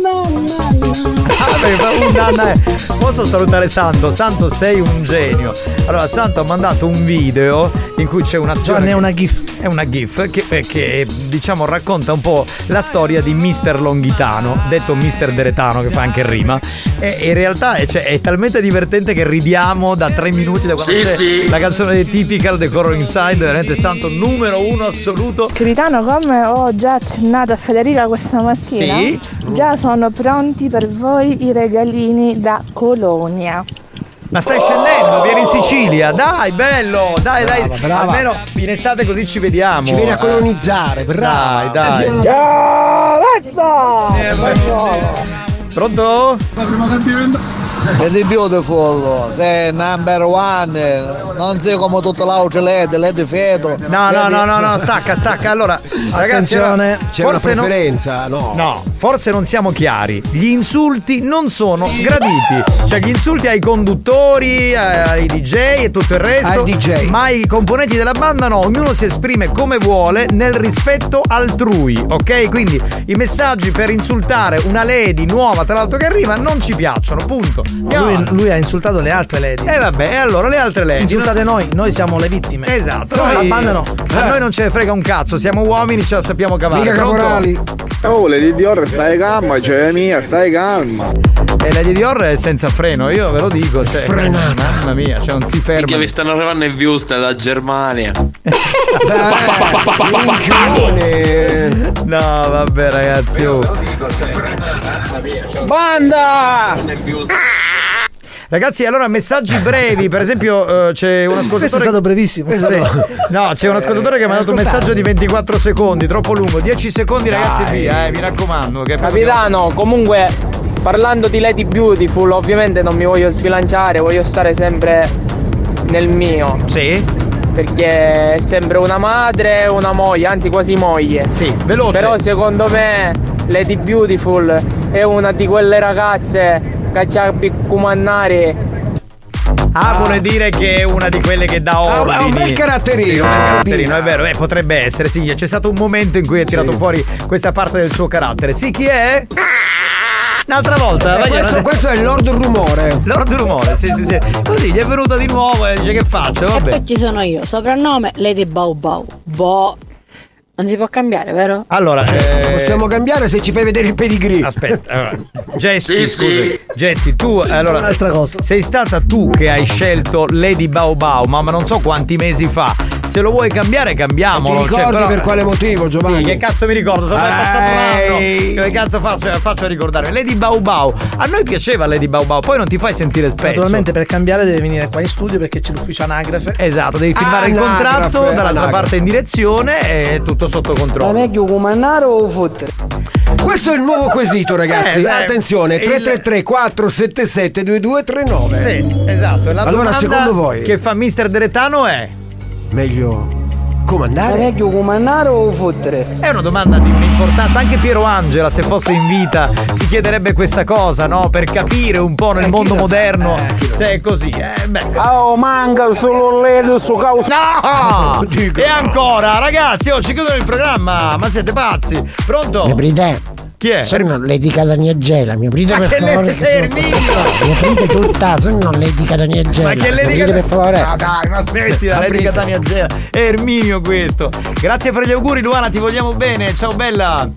nanna è- Posso salutare Santo? Santo sei un genio. Allora, Santo ha mandato un video in cui c'è un'azione. Gianni, è una GIF. È una GIF che, eh, che, diciamo racconta un po' la storia di Mister Longhitano, detto Mister Deretano, che fa anche rima. E e in realtà è, cioè, è talmente divertente che ridiamo da tre minuti da quando Sì, c'è sì. la canzone di Typical The Color Inside, veramente Santo numero uno assoluto. Capitano, come ho già accennato a Federica questa mattina, Sì. già sono pronti per voi i regalini da Colonia. Ma stai scendendo, vieni in Sicilia, dai, bello, dai, dai. brava. Almeno in estate così ci vediamo. Ci vieni a colonizzare, brava. Dai, dai. Pronto? Lady Beautiful, sei number one, non sei come tutte le altre LED, LED Fedro. No, no, no, no, no, stacca, stacca. Allora, ragazzi, Attenzione, c'è una forse non- preferenza, no. No, forse non siamo chiari. Gli insulti non sono graditi. Cioè, gli insulti ai conduttori, ai DJ e tutto il resto. Ai DJ. Ma ai componenti della banda no, ognuno si esprime come vuole nel rispetto altrui, ok? Quindi i messaggi per insultare una lady nuova, tra l'altro che arriva, non ci piacciono, punto. Lui, lui ha insultato le altre lady. E vabbè, e allora le altre lady. Insultate noi, noi siamo le vittime. Esatto, noi- la banda no. A noi non ce ne frega un cazzo, siamo uomini, ce la sappiamo cavare. Pronto? Oh, Lady Dior, stai calma, cioè mia, stai calma. E la Dior è senza freno, io ve lo dico. Cioè, Sfrenata. Mamma mia, cioè non si ferma. Minchia, vi stanno arrivando i views dalla Germania. No, vabbè, ragazzi. oh. Banda! Ragazzi, allora messaggi brevi, per esempio eh, c'è un ascoltatore Questo è stato brevissimo. Sì. No, c'è un ascoltatore che mi ha dato un messaggio di 24 secondi, troppo lungo. 10 secondi, ragazzi, Dai. via, eh, mi raccomando. Che Capitano, comunque parlando di Lady Beautiful, ovviamente non mi voglio sbilanciare, voglio stare sempre nel mio. Sì. Perché è sempre una madre, una moglie, anzi quasi moglie. Sì, veloce. Però secondo me Lady Beautiful è una di quelle ragazze più comandare. Ah, vuole dire che è una di quelle che dà un- ordini. ha un bel caratterino, Sì, un bel caratterino, è vero. Eh, potrebbe essere, sì. C'è stato un momento in cui ha tirato fuori questa parte del suo carattere. Sì, chi è? Un'altra volta. Eh, vai, questo, questo è Lord Rumore. Lord Rumore, sì, sì, sì. Così gli è venuta di nuovo e dice che faccio, E vabbè. poi ci sono io, soprannome Lady Bau Bau. Boh. Non si può cambiare, vero? Allora, eh, Possiamo cambiare se ci fai vedere il pedigree. Aspetta, allora, Jessie, Sì, sì. Jessie, tu allora Un'altra cosa. sei stata tu che hai scelto Lady Bao Bao, ma ma non so quanti mesi fa. Se lo vuoi cambiare, cambiamolo. Ti ricordi cioè, però- per quale motivo, Giovanni? Sì, che cazzo mi ricordo? Sono Ehi. passato un anno. Che cazzo faccio, faccio a ricordare? Lady Bao Bao. A noi piaceva Lady Bao Bao, poi non ti fai sentire spesso. Naturalmente per cambiare deve venire qua in studio perché c'è l'ufficio anagrafe. Esatto, devi firmare il Anagrafe, contratto dall'altra anagrafe. parte in direzione e tutto sotto controllo. meglio comandare o fottere? Questo è il nuovo quesito, ragazzi. Eh. Attenzione, Il- 333 477 2239. Sì, esatto. La allora, secondo voi che fa Mister Deretano è meglio comandare? meglio comandare o fottere? È una domanda di un'importanza. Anche Piero Angela, se fosse in vita, si chiederebbe questa cosa, no? Per capire un po' nel mondo moderno se è così. Eh, beh. Oh, manca solo lei su causa. No! E ancora, ragazzi, oh, ci chiudono il programma. Ma siete pazzi? Pronto? Gabriele, Chi è? Sono Lady Cataniagela, mi aprite Ma per che favore. lei- sei Erminio! Mi aprite tutta, sono Lady Cataniagela. Ma che Lady aprite Cat- per favore. No, dai, ma smettila, Lady Catania Gela. È Erminio questo. Grazie per gli auguri, Luana, ti vogliamo bene. Ciao bella.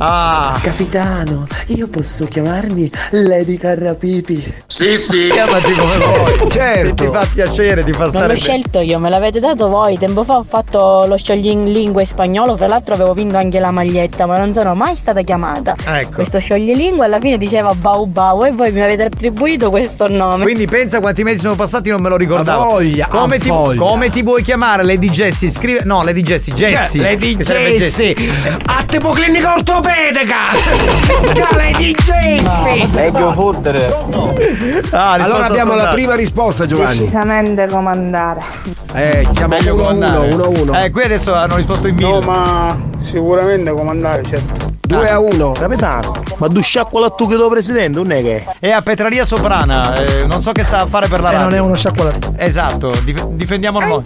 Ah. Capitano, io posso chiamarmi Lady Carrapipi. Sì, sì. Chiamati come vuoi. Certo. Se ti fa piacere, ti fa Non stare l'ho bene. scelto io, me l'avete dato voi. Tempo fa ho fatto lo scioglilingue spagnolo, fra l'altro avevo vinto anche la maglietta, ma non sono mai stata chiamata. Ecco. Questo scioglilingue alla fine diceva Bau Bau e voi mi avete attribuito questo nome. Quindi pensa quanti mesi sono passati, non me lo ricordavo. A voglia, come, a ti, voglia. come ti vuoi chiamare? Lady Jessie? Scrive. No, Lady Jessie, Jessie. Lady che sarebbe Jessie. A tipo clinica ortopedica. Ciao Lady Jessie. Meglio fottere. Ah, risposta Allora al abbiamo la prima risposta Giovanni. Decisamente comandare. Eh, ci siamo Meglio 1-1, comandare. 1-1. Eh, qui adesso hanno risposto in mille. No, ma sicuramente comandare, certo. 2 a 1. Capitano, ma tu che do presidente, non è che. È a Petraria Soprana, eh, non so che sta a fare per la E radio. non è uno sciacquolato. Esatto, dif- difendiamo noi.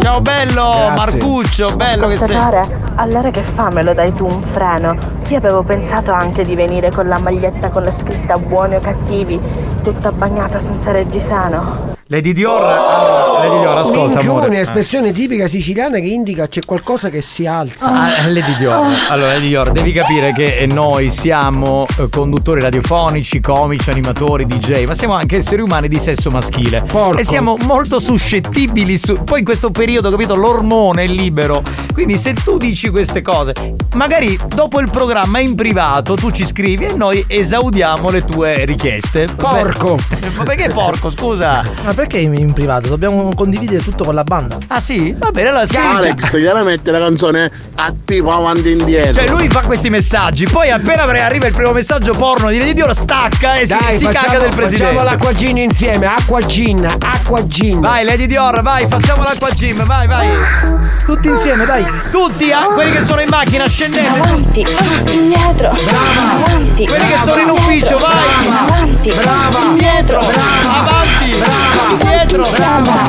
Ciao bello, Grazie. Marcuccio, bello che sei. Constatare, allora che fa me lo dai tu un freno? Io avevo pensato anche di venire con la maglietta con la scritta buoni o cattivi, tutta bagnata senza reggiseno. Lady Dior, allora, Lady Dior, ascolta Minchione, amore. espressione tipica siciliana che indica c'è qualcosa che si alza. Ah, Lady Dior. Allora, Lady Dior, devi capire che eh, noi siamo eh, conduttori radiofonici, comici, animatori, DJ, ma siamo anche esseri umani di sesso maschile. Porco. E siamo molto suscettibili su. Poi in questo periodo, capito, l'ormone è libero. Quindi se tu dici queste cose, magari dopo il programma in privato tu ci scrivi e noi esaudiamo le tue richieste. Porco. Ma perché porco, scusa? Ma perché in privato? Dobbiamo condividere tutto con la banda. Ah sì? Va bene, allora scrivi. Alex, chiaramente la canzone a tipo avanti e indietro. Cioè lui fa questi messaggi, poi appena arriva il primo messaggio porno di Lady Dior stacca e si, Dai, si facciamo, caga del presidente. facciamo l'acqua gin insieme, acqua gin, acqua gin. Vai Lady Dior, vai, facciamo l'acqua gym, vai, vai. Tutti insieme, dai. Tutti, ah, quelli che sono in macchina, scendete. Avanti, indietro, avanti. Quelli che sono in ufficio, vai. Avanti, Brava. indietro, Avanti, indietro.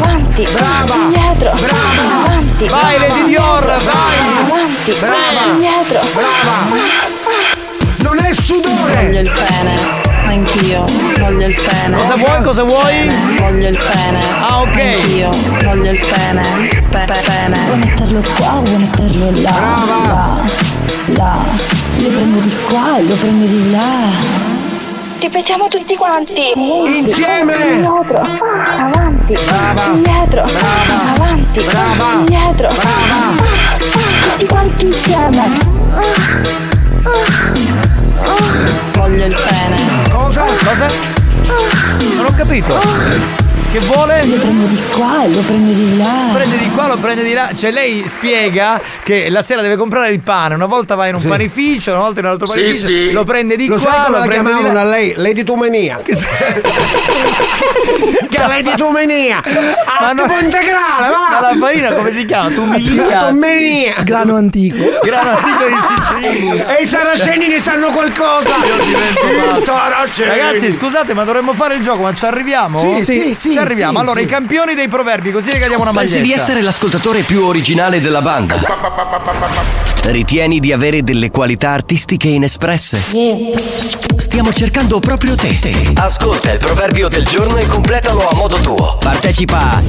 Avanti, indietro, avanti. Vai Lady Dior, vai. Avanti, Brava. indietro. Non è sudore. Voglio il pene, anch'io, voglio il pene. Cosa vuoi, cosa vuoi? Voglio il pene. Ah, ok. Anch'io, voglio il pene. Pe- pe- pene. Vuoi metterlo qua o vuoi metterlo là? Là, là. Lo prendo di qua e lo prendo di là. Ripetiamo tutti quanti. Insieme. Indietro, avanti, indietro, avanti, indietro. Tutti prendo di qua e lo prendo di là. Prende di qua, lo prende di là. Cioè lei spiega che la sera deve comprare il pane. Una volta va in un Sì. panificio, una volta in un altro Sì, panificio. sì. Lo prende di Lo qua, sai come lo la chiamavano a lei? Lady Tumenia. Che Lady Tumenia. Ma A no- tipo integrale, Ma va. la farina come si chiama? Tu mi Tumenia. Grano antico. Grano antico di Sicilia. E i saraceni ne sanno qualcosa. Io divento saraceni. Ragazzi, scusate, ma dovremmo fare il gioco, ma ci arriviamo? Sì, sì, sì, Ci arriviamo. sì, allora, sì. i campioni dei proverbi, così regaliamo una maglietta. Pensi di essere l'ascoltatore più originale della banda? Ritieni di avere delle qualità artistiche inespresse? Stiamo cercando proprio te. Ascolta il proverbio del giorno e completalo a modo tuo. Partecipa a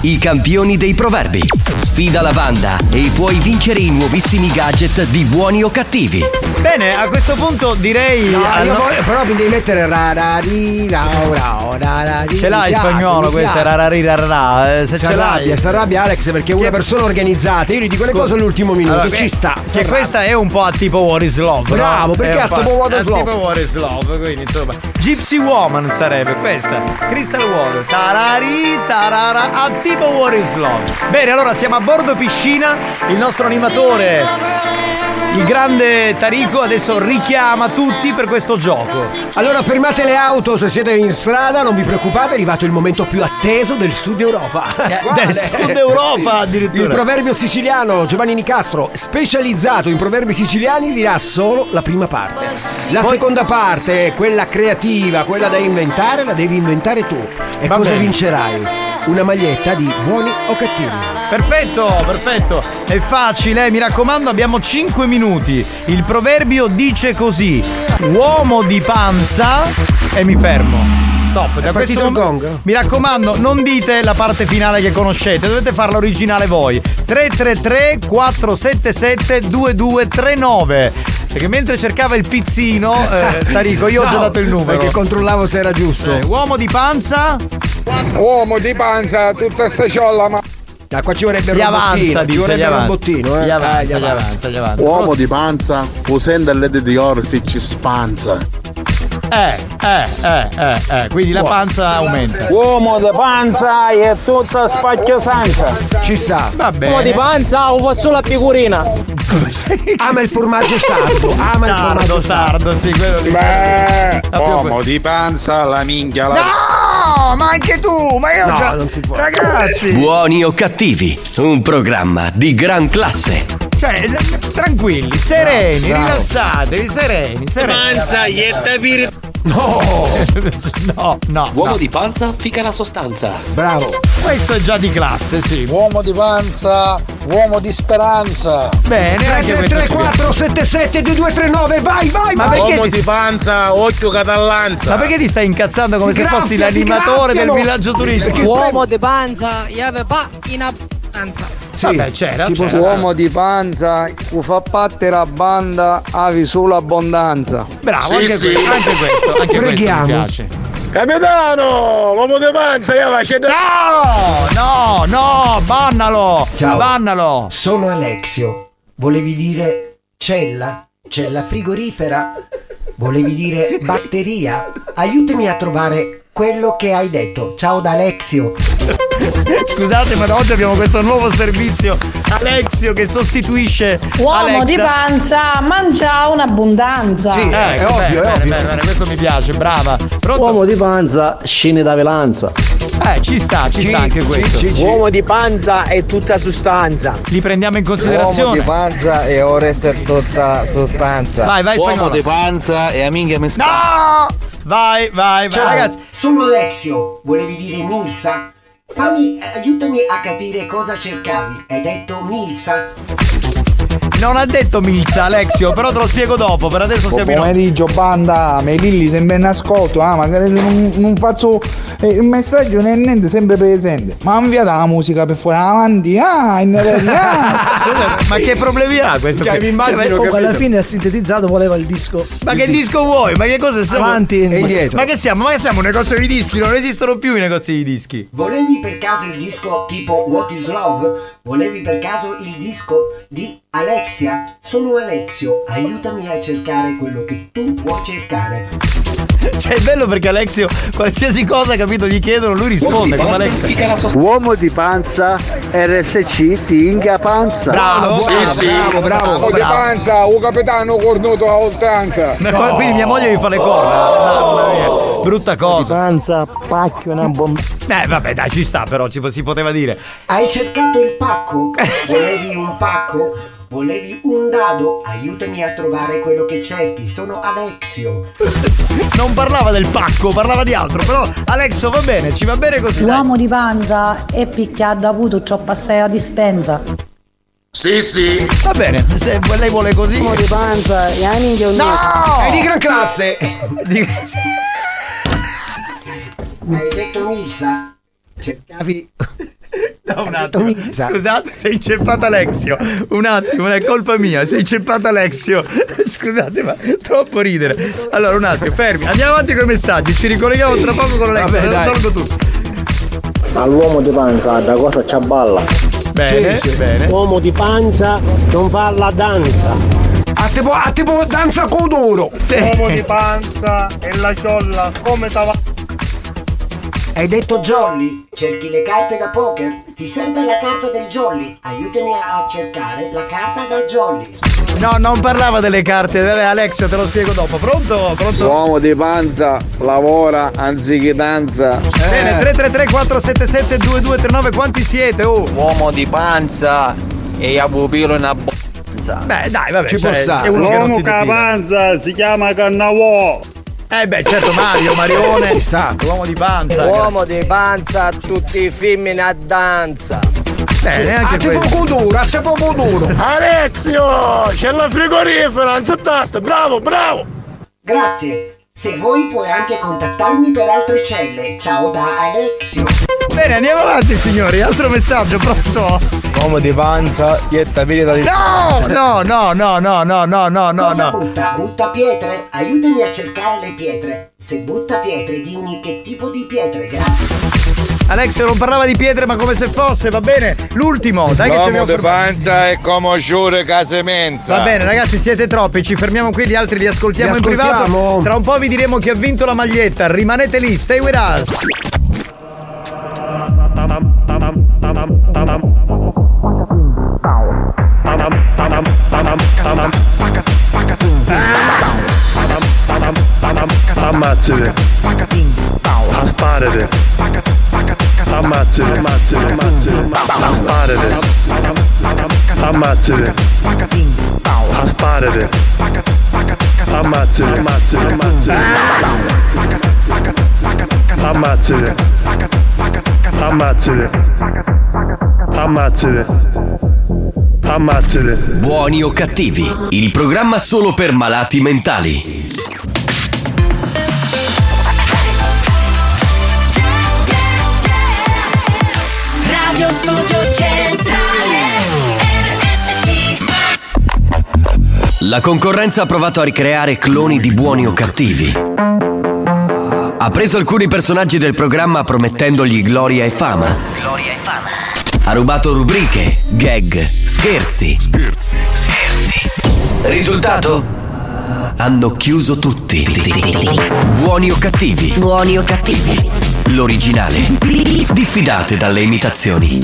I campioni dei proverbi. Sfida la banda e puoi vincere i nuovissimi gadget di buoni o cattivi. Bene, a questo punto direi. No, no- voglio- però mi devi mettere ra ra di ra ra ra ra di Ce l'hai in spagnolo questa piace. rararirirarà. eh, Se ce l'hai. si arrabbia Alex perché è una persona organizzata. Io gli dico le cose all'ultimo minuto, Allora, ci sta. Che questa è un po' a tipo What is Love. no? Bravo, perché È un a po' tipo What is Love? tipo What is Love, quindi insomma. Gypsy Woman sarebbe questa. Crystal Water. Tarari, tarara, tipo What is Love. Bene, allora siamo a bordo piscina. Il nostro animatore, il grande Tarico, adesso richiama tutti per questo gioco. Allora fermate le auto se siete in strada, non vi preoccupate, è arrivato il momento più atteso del sud Europa. Quale? del sud Europa addirittura. Il proverbio siciliano Giovanni Nicastro, specializzato in proverbi siciliani, dirà solo la prima parte. La seconda parte, quella creativa, quella da inventare, la devi inventare tu. E Va cosa bene. vincerai? una maglietta di buoni o cattivi. Perfetto, perfetto. È facile, eh, mi raccomando, abbiamo 5 minuti. Il proverbio dice così: uomo di panza e mi fermo. Stop, da questo il mom- gong? Mi raccomando, non dite la parte finale che conoscete, dovete farla originale voi. 333 477 2239. Perché mentre cercava il pizzino, eh, Tarico, io ho già No, dato il numero. Perché controllavo se era giusto. Eh, uomo di panza? Uomo di panza, tutta sta ciolla, ma. Ah, qua ci vorrebbe Gli un avanza, bottino, ci vorrebbe gli un avanza. bottino, eh. Gli avanza, Eh, gli avanza, gli avanza. Uomo di panza, usando il LED di oro si ci spanza. Eh, eh, eh, eh, eh, quindi la panza aumenta. Uomo di panza è tutta spacchiosanza. Ci sta. Va Uomo di panza o fa solo la figurina. Ama il formaggio sardo, ama il Sardo, formaggio sardo, sì, quello lì. Beh, uomo di panza, la minchia, la. No, ma anche tu, ma io No, già- non si può. Ragazzi, Buoni o cattivi, un programma di gran classe. Cioè, tranquilli, sereni, Bravo. rilassatevi, sereni, sereni. Panza, ietta bir. No, no, no. Uomo no. di panza, fica la sostanza. Bravo. Questo è già di classe, sì. Uomo di panza, uomo di speranza. Bene, anche questo. 3 ci 4 7 7 2239 vai vai Ma vai. perché Uomo ti- di panza, occhio catallanza. Ma perché ti stai incazzando come Si se fossi graffia, si l'animatore del villaggio turistico? Uomo di panza, io pa in abbondanza. Sì, Vabbè, c'era, può c'era. Uomo di panza, che fa parte la banda, avi solo abbondanza. Bravo, Sì, anche, sì. questo, anche questo, anche questo Preghiamo. mi piace. Capitano, uomo di panza, io faccio. No, no, no, bannalo! Ciao. Bannalo! Sono Alexio. Volevi dire cella? Cella frigorifera? Volevi dire batteria? Aiutami a trovare quello che hai detto. Ciao da Alexio. Scusate, ma da oggi abbiamo questo nuovo servizio Alexio che sostituisce Uomo Alexa. di panza mangia un'abbondanza. Sì, Eh, è ecco, ovvio, bene, è bene, ovvio. bene, bene, questo mi piace, brava. Pronto? Uomo di panza, scene da velanza. Eh, ci sta, ci sta anche questo. Sì, sì. Uomo di panza è tutta sostanza. Li prendiamo in considerazione. panza e ora essere tutta sostanza. Vai, vai, Uomo spagnolo. di panza e amiche mescate. No! Vai, vai, vai, Ciao, ragazzi. sono Alexio. Volevi dire Milsa? Fammi, aiutami a capire cosa cercavi. Hai detto Milsa? Non ha detto Milza, Alexio, però te lo spiego dopo. Per adesso siamo in pomeriggio banda, me lilli sempre in ascolto, ah, magari non, non faccio eh, il messaggio né niente sempre presente. Ma inviate la musica per fuori avanti, ah, in ah. Ma che problemi ha questo? Cioè, qui? mi immagino Cioè, che- Comunque alla fine ha sintetizzato, voleva il disco. Ma che disco vuoi? Ma che cosa siamo? Avanti E indietro. Ma che siamo? Ma che siamo un negozio di dischi? Non esistono più i negozi di dischi. Volevi per caso il disco tipo What is Love? Volevi per caso il disco di Alexia? Sono Alexio, aiutami a cercare quello che tu vuoi cercare. Cioè, è bello perché Alexio, qualsiasi cosa, capito, gli chiedono, lui risponde come sostanza. Uomo di panza, RSC, tinga panza. Bravo, Sì, bravo, sì. bravo, bravo, Uomo di bravo. panza, un capitano cornuto a oltranza. Ma qua- Quindi mia moglie mi fa le corna. Mamma mia, brutta cosa. Panza, pacchio, una bomba. Eh, vabbè, dai, ci sta, però, ci, si poteva dire. Hai cercato il pacco? Volevi un pacco? Volevi un dado? Aiutami a trovare quello che cerchi. Sono Alexio. Non parlava del pacco, parlava di altro. Però, Alexio, va bene, ci va bene così. dai. L'uomo di panza è picchiato avuto troppo assai a dispensa. Sì, sì. Va bene, se lei vuole così. L'uomo di panza e anche un No! È di gran classe. Di- Hai detto Milza? Cercavi. No, un attimo. Scusate, sei inceppato Alexio. Un attimo, non è colpa mia. Sei inceppato Alexio. Scusate, ma troppo ridere. Allora, un attimo, fermi. Andiamo avanti con i messaggi. Ci ricolleghiamo tra poco con Alexio. Vabbè, Lo tolgo tutto. All'uomo di panza, da cosa c'ha balla? Bene, Sì, sì. bene. Uomo di panza non fa la danza. A tipo, a tipo danza con duro. Sì. panza e la ciolla come tava. Hai detto Jolly? Cerchi le carte da poker? Ti serve la carta del Jolly? Aiutami a cercare la carta da Jolly. No, non parlava delle carte. Vabbè, Alexio, te lo spiego dopo. Pronto? Pronto? Uomo di panza, lavora anziché danza. Bene, 333 477 2239 quanti siete? Oh. Uomo di panza e a pupilo in abbondanza. Beh, dai, vabbè, Ci cioè, può stare. è uno che panza si chiama Cannavò. Eh beh, certo Mario, Marione, sta, l'uomo di panza. Uomo di panza, tutti i femmine a danza. Eh, neanche a tipo questo. futuro, a tipo futuro. Alexio, c'è la frigorifera, non c'è tasta, bravo, bravo. Grazie. Se vuoi puoi anche contattarmi per altre celle. Ciao da Alexio. Bene, andiamo avanti signori, altro messaggio, pronto? Uomo di panza, dieta virita di... No, no, no, no, no, no, no, no, no, Cosa no. butta? Butta pietre? Aiutami a cercare le pietre. Se butta pietre, dimmi che tipo di pietre, grazie. Alexio non parlava di pietre ma come se fosse, va bene? L'ultimo, dai che ci abbiamo di fermato. panza è come giure case mensa. Va bene ragazzi siete troppi, ci fermiamo qui, gli altri li ascoltiamo Li in privato. ascoltiamo. Tra un po' vi diremo chi ha vinto la maglietta, rimanete lì, stay with us. Ammazzate. Tamatili. Hasparili. Tamatili. Hasparili. Tamatili. Hasparili. Tamatili. Tamatili. Tamatili. Tamatili. Tamatili. Ammazzate. Buoni o cattivi, il programma solo per malati mentali. Radio Studio Centrale RSC La concorrenza ha provato a ricreare cloni di buoni o cattivi. Ha preso alcuni personaggi del programma promettendogli. Gloria e fama Ha rubato rubriche, gag, scherzi. Scherzi, scherzi. Risultato? Hanno chiuso tutti. Buoni o cattivi? Buoni o cattivi? L'originale. Diffidate dalle imitazioni.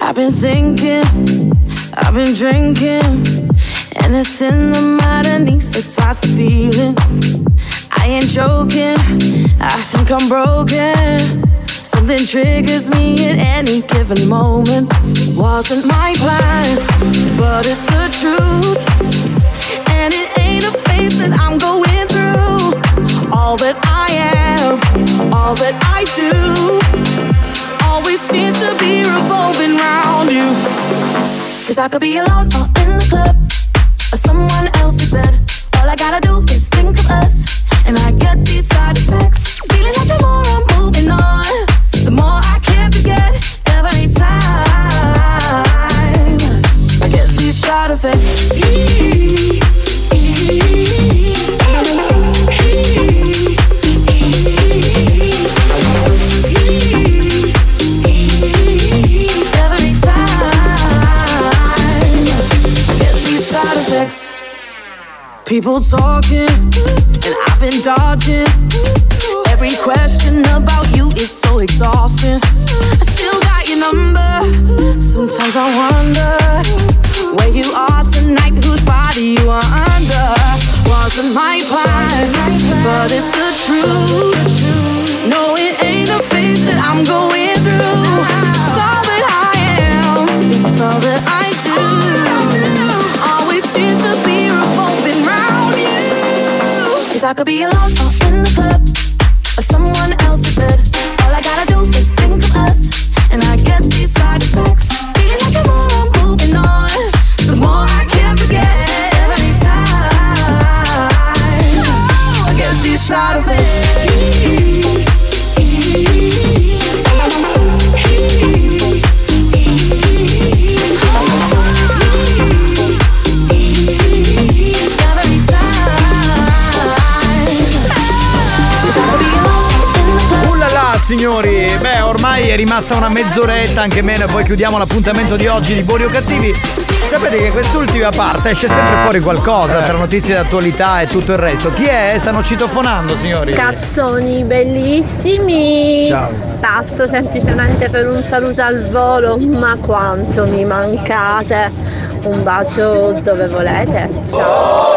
I've been thinking, I've been drinking. Anything that matter needs to toss the feeling. I ain't joking, I think I'm broken. Something triggers me at any given moment. Wasn't my plan, but it's the truth. And it ain't a phase that I'm going through. All that I am, all that I do always seems to be revolving round you. Cause I could be alone or in the club or someone else's bed. All I gotta do Talking, and I've been dodging. Every question about you is so exhausting. I still got your number. Sometimes I wonder I could be alone rimasta una mezz'oretta, anche meno, e poi chiudiamo l'appuntamento di oggi di Buoni o Cattivi. Sapete che quest'ultima parte esce sempre fuori qualcosa tra notizie d'attualità e tutto il resto. Chi è? Stanno citofonando signori. Cazzoni bellissimi! Ciao. Passo semplicemente per un saluto al volo, ma quanto mi mancate! Un bacio dove volete. Ciao.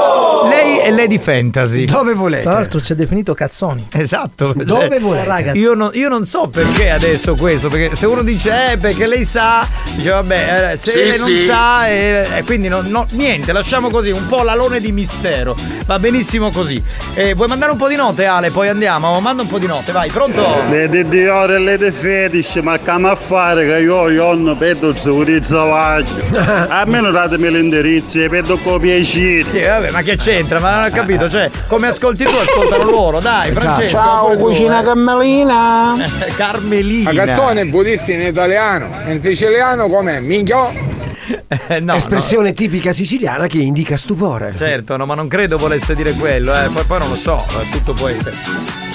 Lei è Lady Fantasy. Dove volete? Tra l'altro ci ha definito cazzoni. Esatto. Dove Cioè, volete? Ragazzi. Io non, io non so perché adesso questo, perché se uno dice eh perché lei sa, dice vabbè, se Sì, lei non sì. sa, eh, eh, quindi no, no, niente, lasciamo così, un po' l'alone di mistero. Va benissimo così. Eh, vuoi mandare un po' di note Ale? Poi andiamo, manda un po' di note, vai, pronto? Le di Dior e le di Fetish, ma come a fare che io, io non vedo il travaglio. Almeno datemi l'indirizzo e vedo con piacere. Sì, vabbè, ma che c'entra? Ma non ho capito, cioè, come ascolti tu, ascoltano loro, dai, Esatto. Francesco. Ciao, tu, cucina eh. Carmelina. Carmelina. La canzone è buonissima in italiano, in siciliano com'è? Minchio? Eh, no, Espressione tipica siciliana che indica stupore. Certo, no, ma non credo volesse dire quello, eh. Poi, poi non lo so, eh, tutto può essere.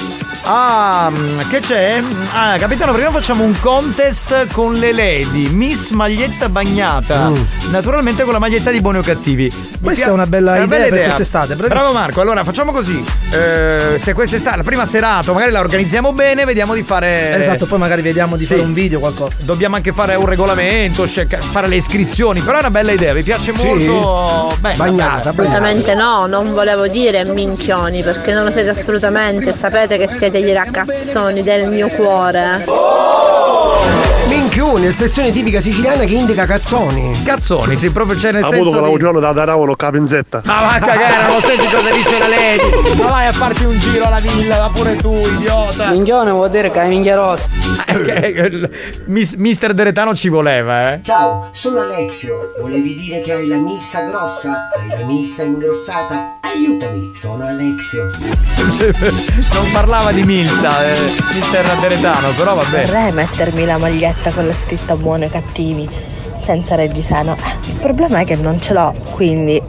Ah, mm, che c'è? Ah, capitano, prima facciamo un contest con le lady. Miss maglietta bagnata. Naturalmente con la maglietta di buoni o cattivi. Mi Questa pia- è una bella idea per quest'estate, bravissimo. Bravo Marco, allora facciamo così. Eh, se quest'estate, la prima serata, magari la organizziamo bene, vediamo di fare. Esatto, poi magari vediamo di Sì. fare un video qualcosa. Dobbiamo anche fare un regolamento, cerca- fare le iscrizioni, però è una bella idea, mi piace Sì. molto. Bella, Bagnata, bella. Assolutamente no, non volevo dire minchioni perché non lo siete assolutamente, sapete che siete gli ragazzoni del mio cuore. Minchioni, espressione tipica siciliana che indica cazzoni. Cazzoni, sì, proprio c'è nel Ha avuto senso quella di... giorno da daravano capinzetta. Ma va a cagare, non lo senti cosa dice la Lady? Ma vai a farti un giro alla villa, va pure tu, idiota. Minchione vuol dire che è minchia rossa. Eh, Mis- Mister Deretano ci voleva, eh. Ciao, sono Alexio. Volevi dire che hai la milza grossa? Hai la milza ingrossata? Aiutami, sono Alexio. Non parlava di Milza, eh, Mister Deretano, però vabbè. Vorrei mettermi la maglietta con la scritta buono e cattivi, senza reggiseno. Il problema è che non ce l'ho, quindi.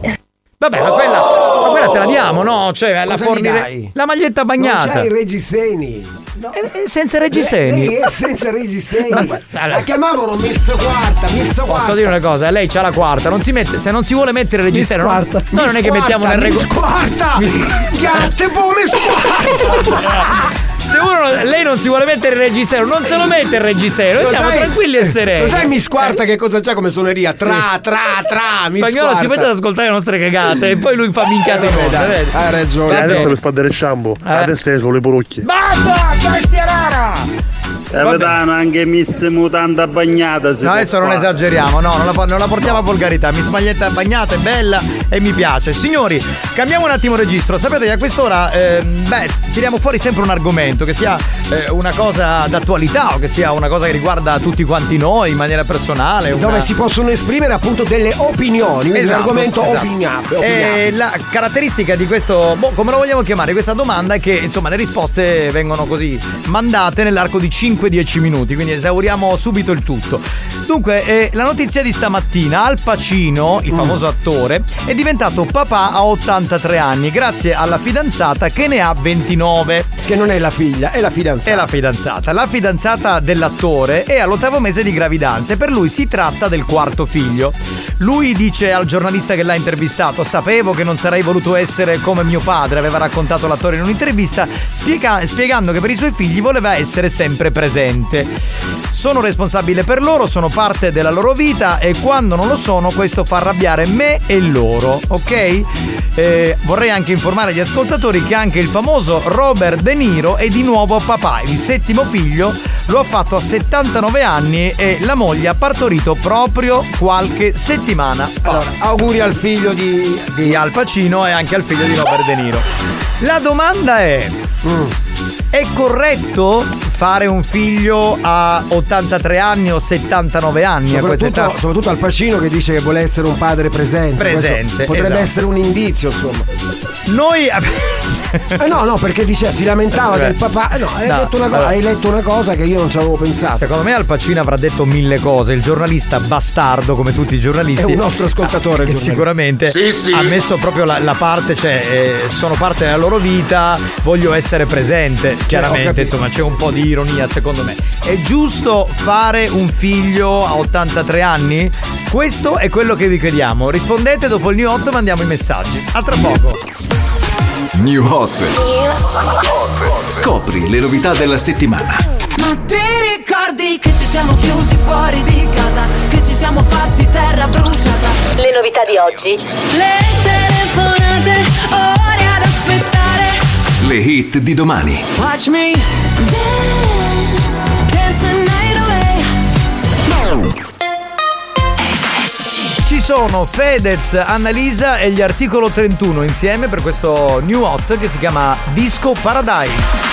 Vabbè, ma quella, ma quella te la diamo, no? Cioè, la Cosa gli fornire. La maglietta Non bagnata. c'hai i reggiseni. Eh, eh, senza reggiseni. Lei è senza reggiseni. Ma- allora- La chiamavano messa quarta, messa quarta. Posso dire una cosa, lei c'ha la quarta, non si mette, se non si vuole mettere il reggiseno, no, squarta. no, non è che mettiamo nel regolo. regolo. Squarta! Mi squarta. Gatte come squarta! Se uno, lei non si vuole mettere il reggiseno, non se lo mette il reggiseno, Lo andiamo sai- tranquilli e sereni. Lo sai mi squarta che cosa c'ha come suoneria? Tra, tra, tra, mi Spagnolo si squarta. mette ad ascoltare le nostre cagate e poi lui fa minchiate in onda, vedi? Hai ragione. Adesso le spade del shampoo. Eh. Adesso è solo le parucchie. Basta, bestia rara! Capitano, anche miss mutanda bagnata. No, adesso non fare. esageriamo, no, non la, non la portiamo a volgarità. Miss Maglietta bagnata è bella e mi piace. Signori, cambiamo un attimo registro. Sapete che a quest'ora, ehm, beh, tiriamo fuori sempre un argomento, che sia eh, una cosa d'attualità o che sia una cosa che riguarda tutti quanti noi in maniera personale. una- Dove si possono esprimere appunto delle opinioni, Esatto, un argomento esatto. opiniabile. E la caratteristica di questo, boh, come lo vogliamo chiamare, questa domanda è che insomma le risposte vengono così mandate nell'arco di 5-10 minuti, quindi esauriamo subito il tutto. Dunque, eh, la notizia di stamattina, Al Pacino, Mm. il famoso attore, è diventato papà a 83 anni grazie alla fidanzata che ne ha 29. Che non è la figlia, è la fidanzata. È la fidanzata. La fidanzata dell'attore è all'ottavo mese di gravidanza e per lui si tratta del quarto figlio. Lui dice al giornalista che l'ha intervistato: Sapevo che non sarei voluto essere come mio padre, aveva raccontato l'attore in un'intervista, spiega- spiegando che per i suoi figli voleva essere sempre presente. Sono responsabile per loro, sono parte della loro vita e quando non lo sono, questo fa arrabbiare me e loro, ok? Eh, vorrei anche informare gli ascoltatori che anche il famoso Robert De Niro è di nuovo papà. Il settimo figlio lo ha fatto a 79 anni e la moglie ha partorito proprio qualche settimana fa. Allora, auguri al figlio di. di Al Pacino e anche al figlio di Robert De Niro. La domanda è: è corretto fare un figlio a 83 anni o 79 anni a questa età? Soprattutto, soprattutto al Pacino che dice che vuole essere un padre presente. Presente, Questo Potrebbe esatto. essere un indizio, insomma. Noi. Eh no, no, perché dice, si lamentava Vabbè. del papà. Eh no, hai, No, letto una cosa, allora. hai letto una cosa che io non ci avevo pensato. Secondo me Al Pacino avrà detto mille cose. Il giornalista bastardo, come tutti i giornalisti. È un nostro ascoltatore, Che sicuramente Sì, sì. ha messo proprio la, la parte, cioè, eh, sono parte della loro vita, voglio essere presente. Chiaramente, capito. insomma, c'è un po' di ironia, secondo me. È giusto fare un figlio a 83 anni? Questo è quello che vi chiediamo. Rispondete dopo il new 8 mandiamo i messaggi. A tra poco. New Hot. Scopri le novità della settimana. Ma ti ricordi che ci siamo chiusi fuori di casa? Che ci siamo fatti terra bruciata. Le novità di oggi. Le telefonate, ore. Le hit di domani. Watch me dance, dance the night away. Ci sono Fedez, Annalisa e gli articolo 31 insieme per questo new hot che si chiama Disco Paradise.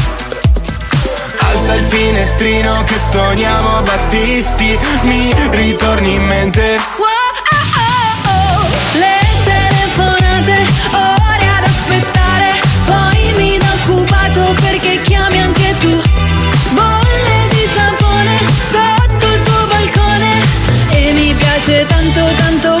Alza il finestrino che stoniamo Battisti, mi ritorni in mente. Le telefonate, ore ad aspettare. Poi mi da occupato perché chiami anche tu. Bolle di sapone sotto il tuo balcone. E mi piace tanto, tanto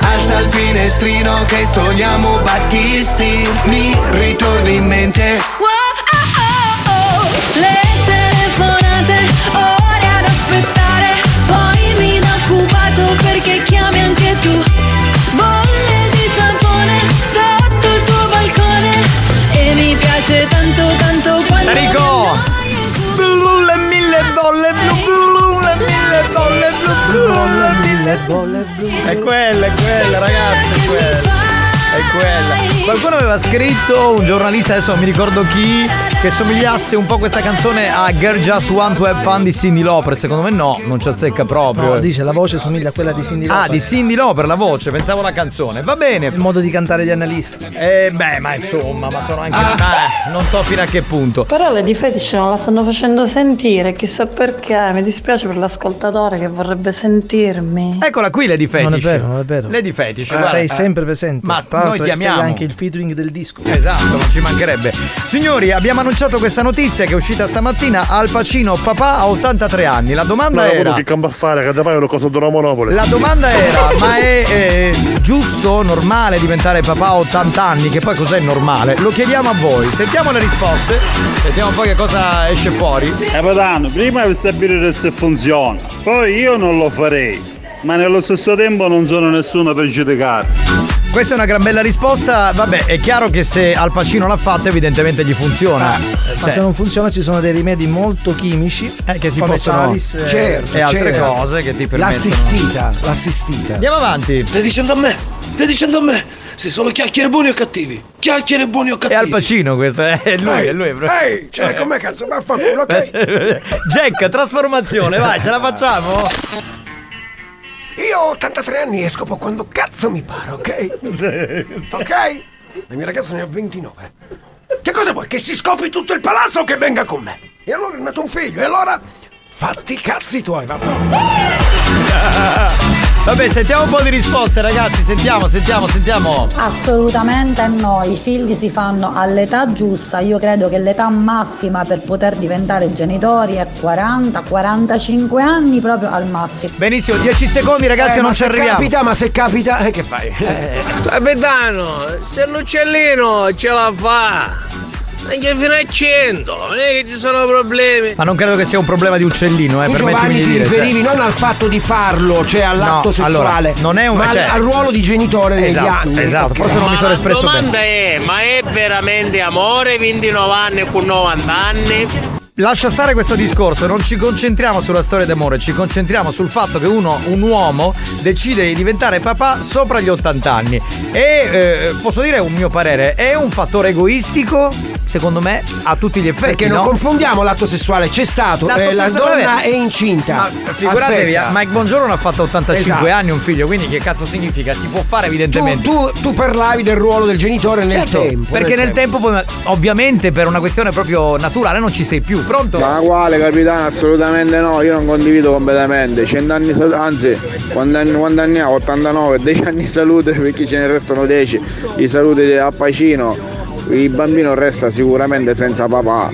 Alza il finestrino che stoniamo Battisti Mi ritorni in mente Le telefonate, ore ad aspettare. Poi mi da occupato perché chiami anche tu. Bolle di sapone sotto il tuo balcone. E mi piace tanto, tanto quando. Enrico! Blu, le mille bolle blu blu, le mille bolle blu. È quella, è quella, ragazzi, è quella. È quella. Qualcuno aveva scritto, un giornalista, adesso non mi ricordo chi, che somigliasse un po' questa canzone a Girl Just Want to Have Fun di Cindy Lauper. Secondo me no, non ci azzecca proprio. No, dice la voce somiglia a quella di Cindy Lauper. Ah, di Cindy Lauper la voce, pensavo la canzone. Va bene. Il modo di cantare di Annalisa. Eh, beh, ma insomma, ma sono anche. eh, non so fino a che punto. Però le di fetish non la stanno facendo sentire, chissà perché. Mi dispiace per l'ascoltatore che vorrebbe sentirmi. Eccola qui Lady Fetish. Non è vero, non è vero. Lady Fetish, Eh, guarda. sei sempre presente. Ma Tra l'altro noi ti amiamo. anche il featuring del disco. Esatto, non ci mancherebbe. Signori, abbiamo annunciato questa notizia che è uscita stamattina. Al Pacino, papà ha 83 anni. La domanda Ma lavoro era. che cambia a fare, che fai una cosa di una monopoli. La domanda era, ma è eh, giusto, normale diventare papà a 80 anni? Che poi cos'è normale? Lo chiediamo a voi. Sentiamo le risposte. Sentiamo poi che cosa esce fuori. Capitano, prima per sapere se funziona, poi io non lo farei, ma nello stesso tempo non sono nessuno per giudicare. Questa è una gran bella risposta. Vabbè, è chiaro che se Al Pacino l'ha fatto, evidentemente gli funziona. Ma Cioè, se non funziona ci sono dei rimedi molto chimici che si come possono- Chalice, eh, Certo, e altre cose che ti permettono. L'assistita, l'assistita. Andiamo avanti. Stai dicendo a me? Stai dicendo a me? Se sono chiacchiere buoni o cattivi? Chiacchiere buoni o È cattivi? Al Pacino questo, eh, è lui, è lui. Ehi, con me, cazzo, ma fa culo, Jack, trasformazione, vai, ce la facciamo? Io ho 83 anni e scopo quando cazzo mi pare, ok? Ok? La mia ragazza ne ha 29. Che cosa vuoi? Che si scopi tutto il palazzo o che venga con me? E allora è nato un figlio, e allora fatti i cazzi tuoi, va Vabbè, sentiamo un po' di risposte, ragazzi. Sentiamo, sentiamo, sentiamo. Assolutamente no, i figli si fanno all'età giusta, io credo che l'età massima per poter diventare genitori è 40-45 anni proprio al massimo. Benissimo, 10 secondi ragazzi, Eh, non ma ci se arriviamo. capita, ma se capita, eh, che fai? Capitano, se l'uccellino ce la fa. Anche fino a 100, non è che ci sono problemi. Ma non credo che sia un problema di uccellino, eh, Tu permettimi Giovanni di ti dire. cioè. riferivi non al fatto di farlo, cioè all'atto No, sessuale, allora, non è un- ma al- cioè- al ruolo di genitore negli Esatto, anni. esatto, forse non mi sono espresso La bene. domanda è, ma è veramente amore 29 anni con 90 anni? Lascia stare questo discorso, non ci concentriamo sulla storia d'amore, ci concentriamo sul fatto che uno, un uomo, decide di diventare papà sopra gli 80 anni. E eh, posso dire un mio parere, è un fattore egoistico, secondo me, a tutti gli effetti. Perché non no? confondiamo l'atto sessuale, c'è stato, eh, la donna è incinta. Ma figuratevi, Aspetta. Mike Bongiorno ha fatto 85 Esatto. anni un figlio, quindi che cazzo significa? Si può fare evidentemente. Tu, tu, tu parlavi del ruolo del genitore nel Certo, tempo. perché nel tempo poi, ovviamente per una questione proprio naturale non ci sei più, pronto? Ma quale capitano? Assolutamente no, io non condivido completamente. 100 anni, anzi, quando anni, quanti anni ha? 89, 10 anni di salute perché ce ne restano 10 di salute a Pacino. Il bambino resta sicuramente senza papà.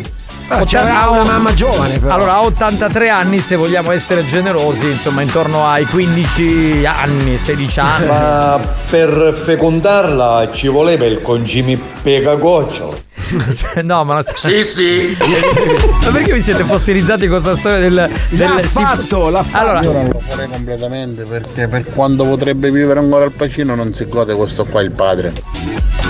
Ah, c'era una mamma giovane però. Allora, ha 83 anni, se vogliamo essere generosi, insomma, intorno ai 15 anni, 16 anni. Ma per fecondarla ci voleva il concimi pegagoccio. no, ma non Sì, sì. ma perché vi siete fossilizzati con questa storia del. del si- Allora, Io non lo farei completamente perché per quanto potrebbe vivere ancora al Pacino non si gode questo qua il padre.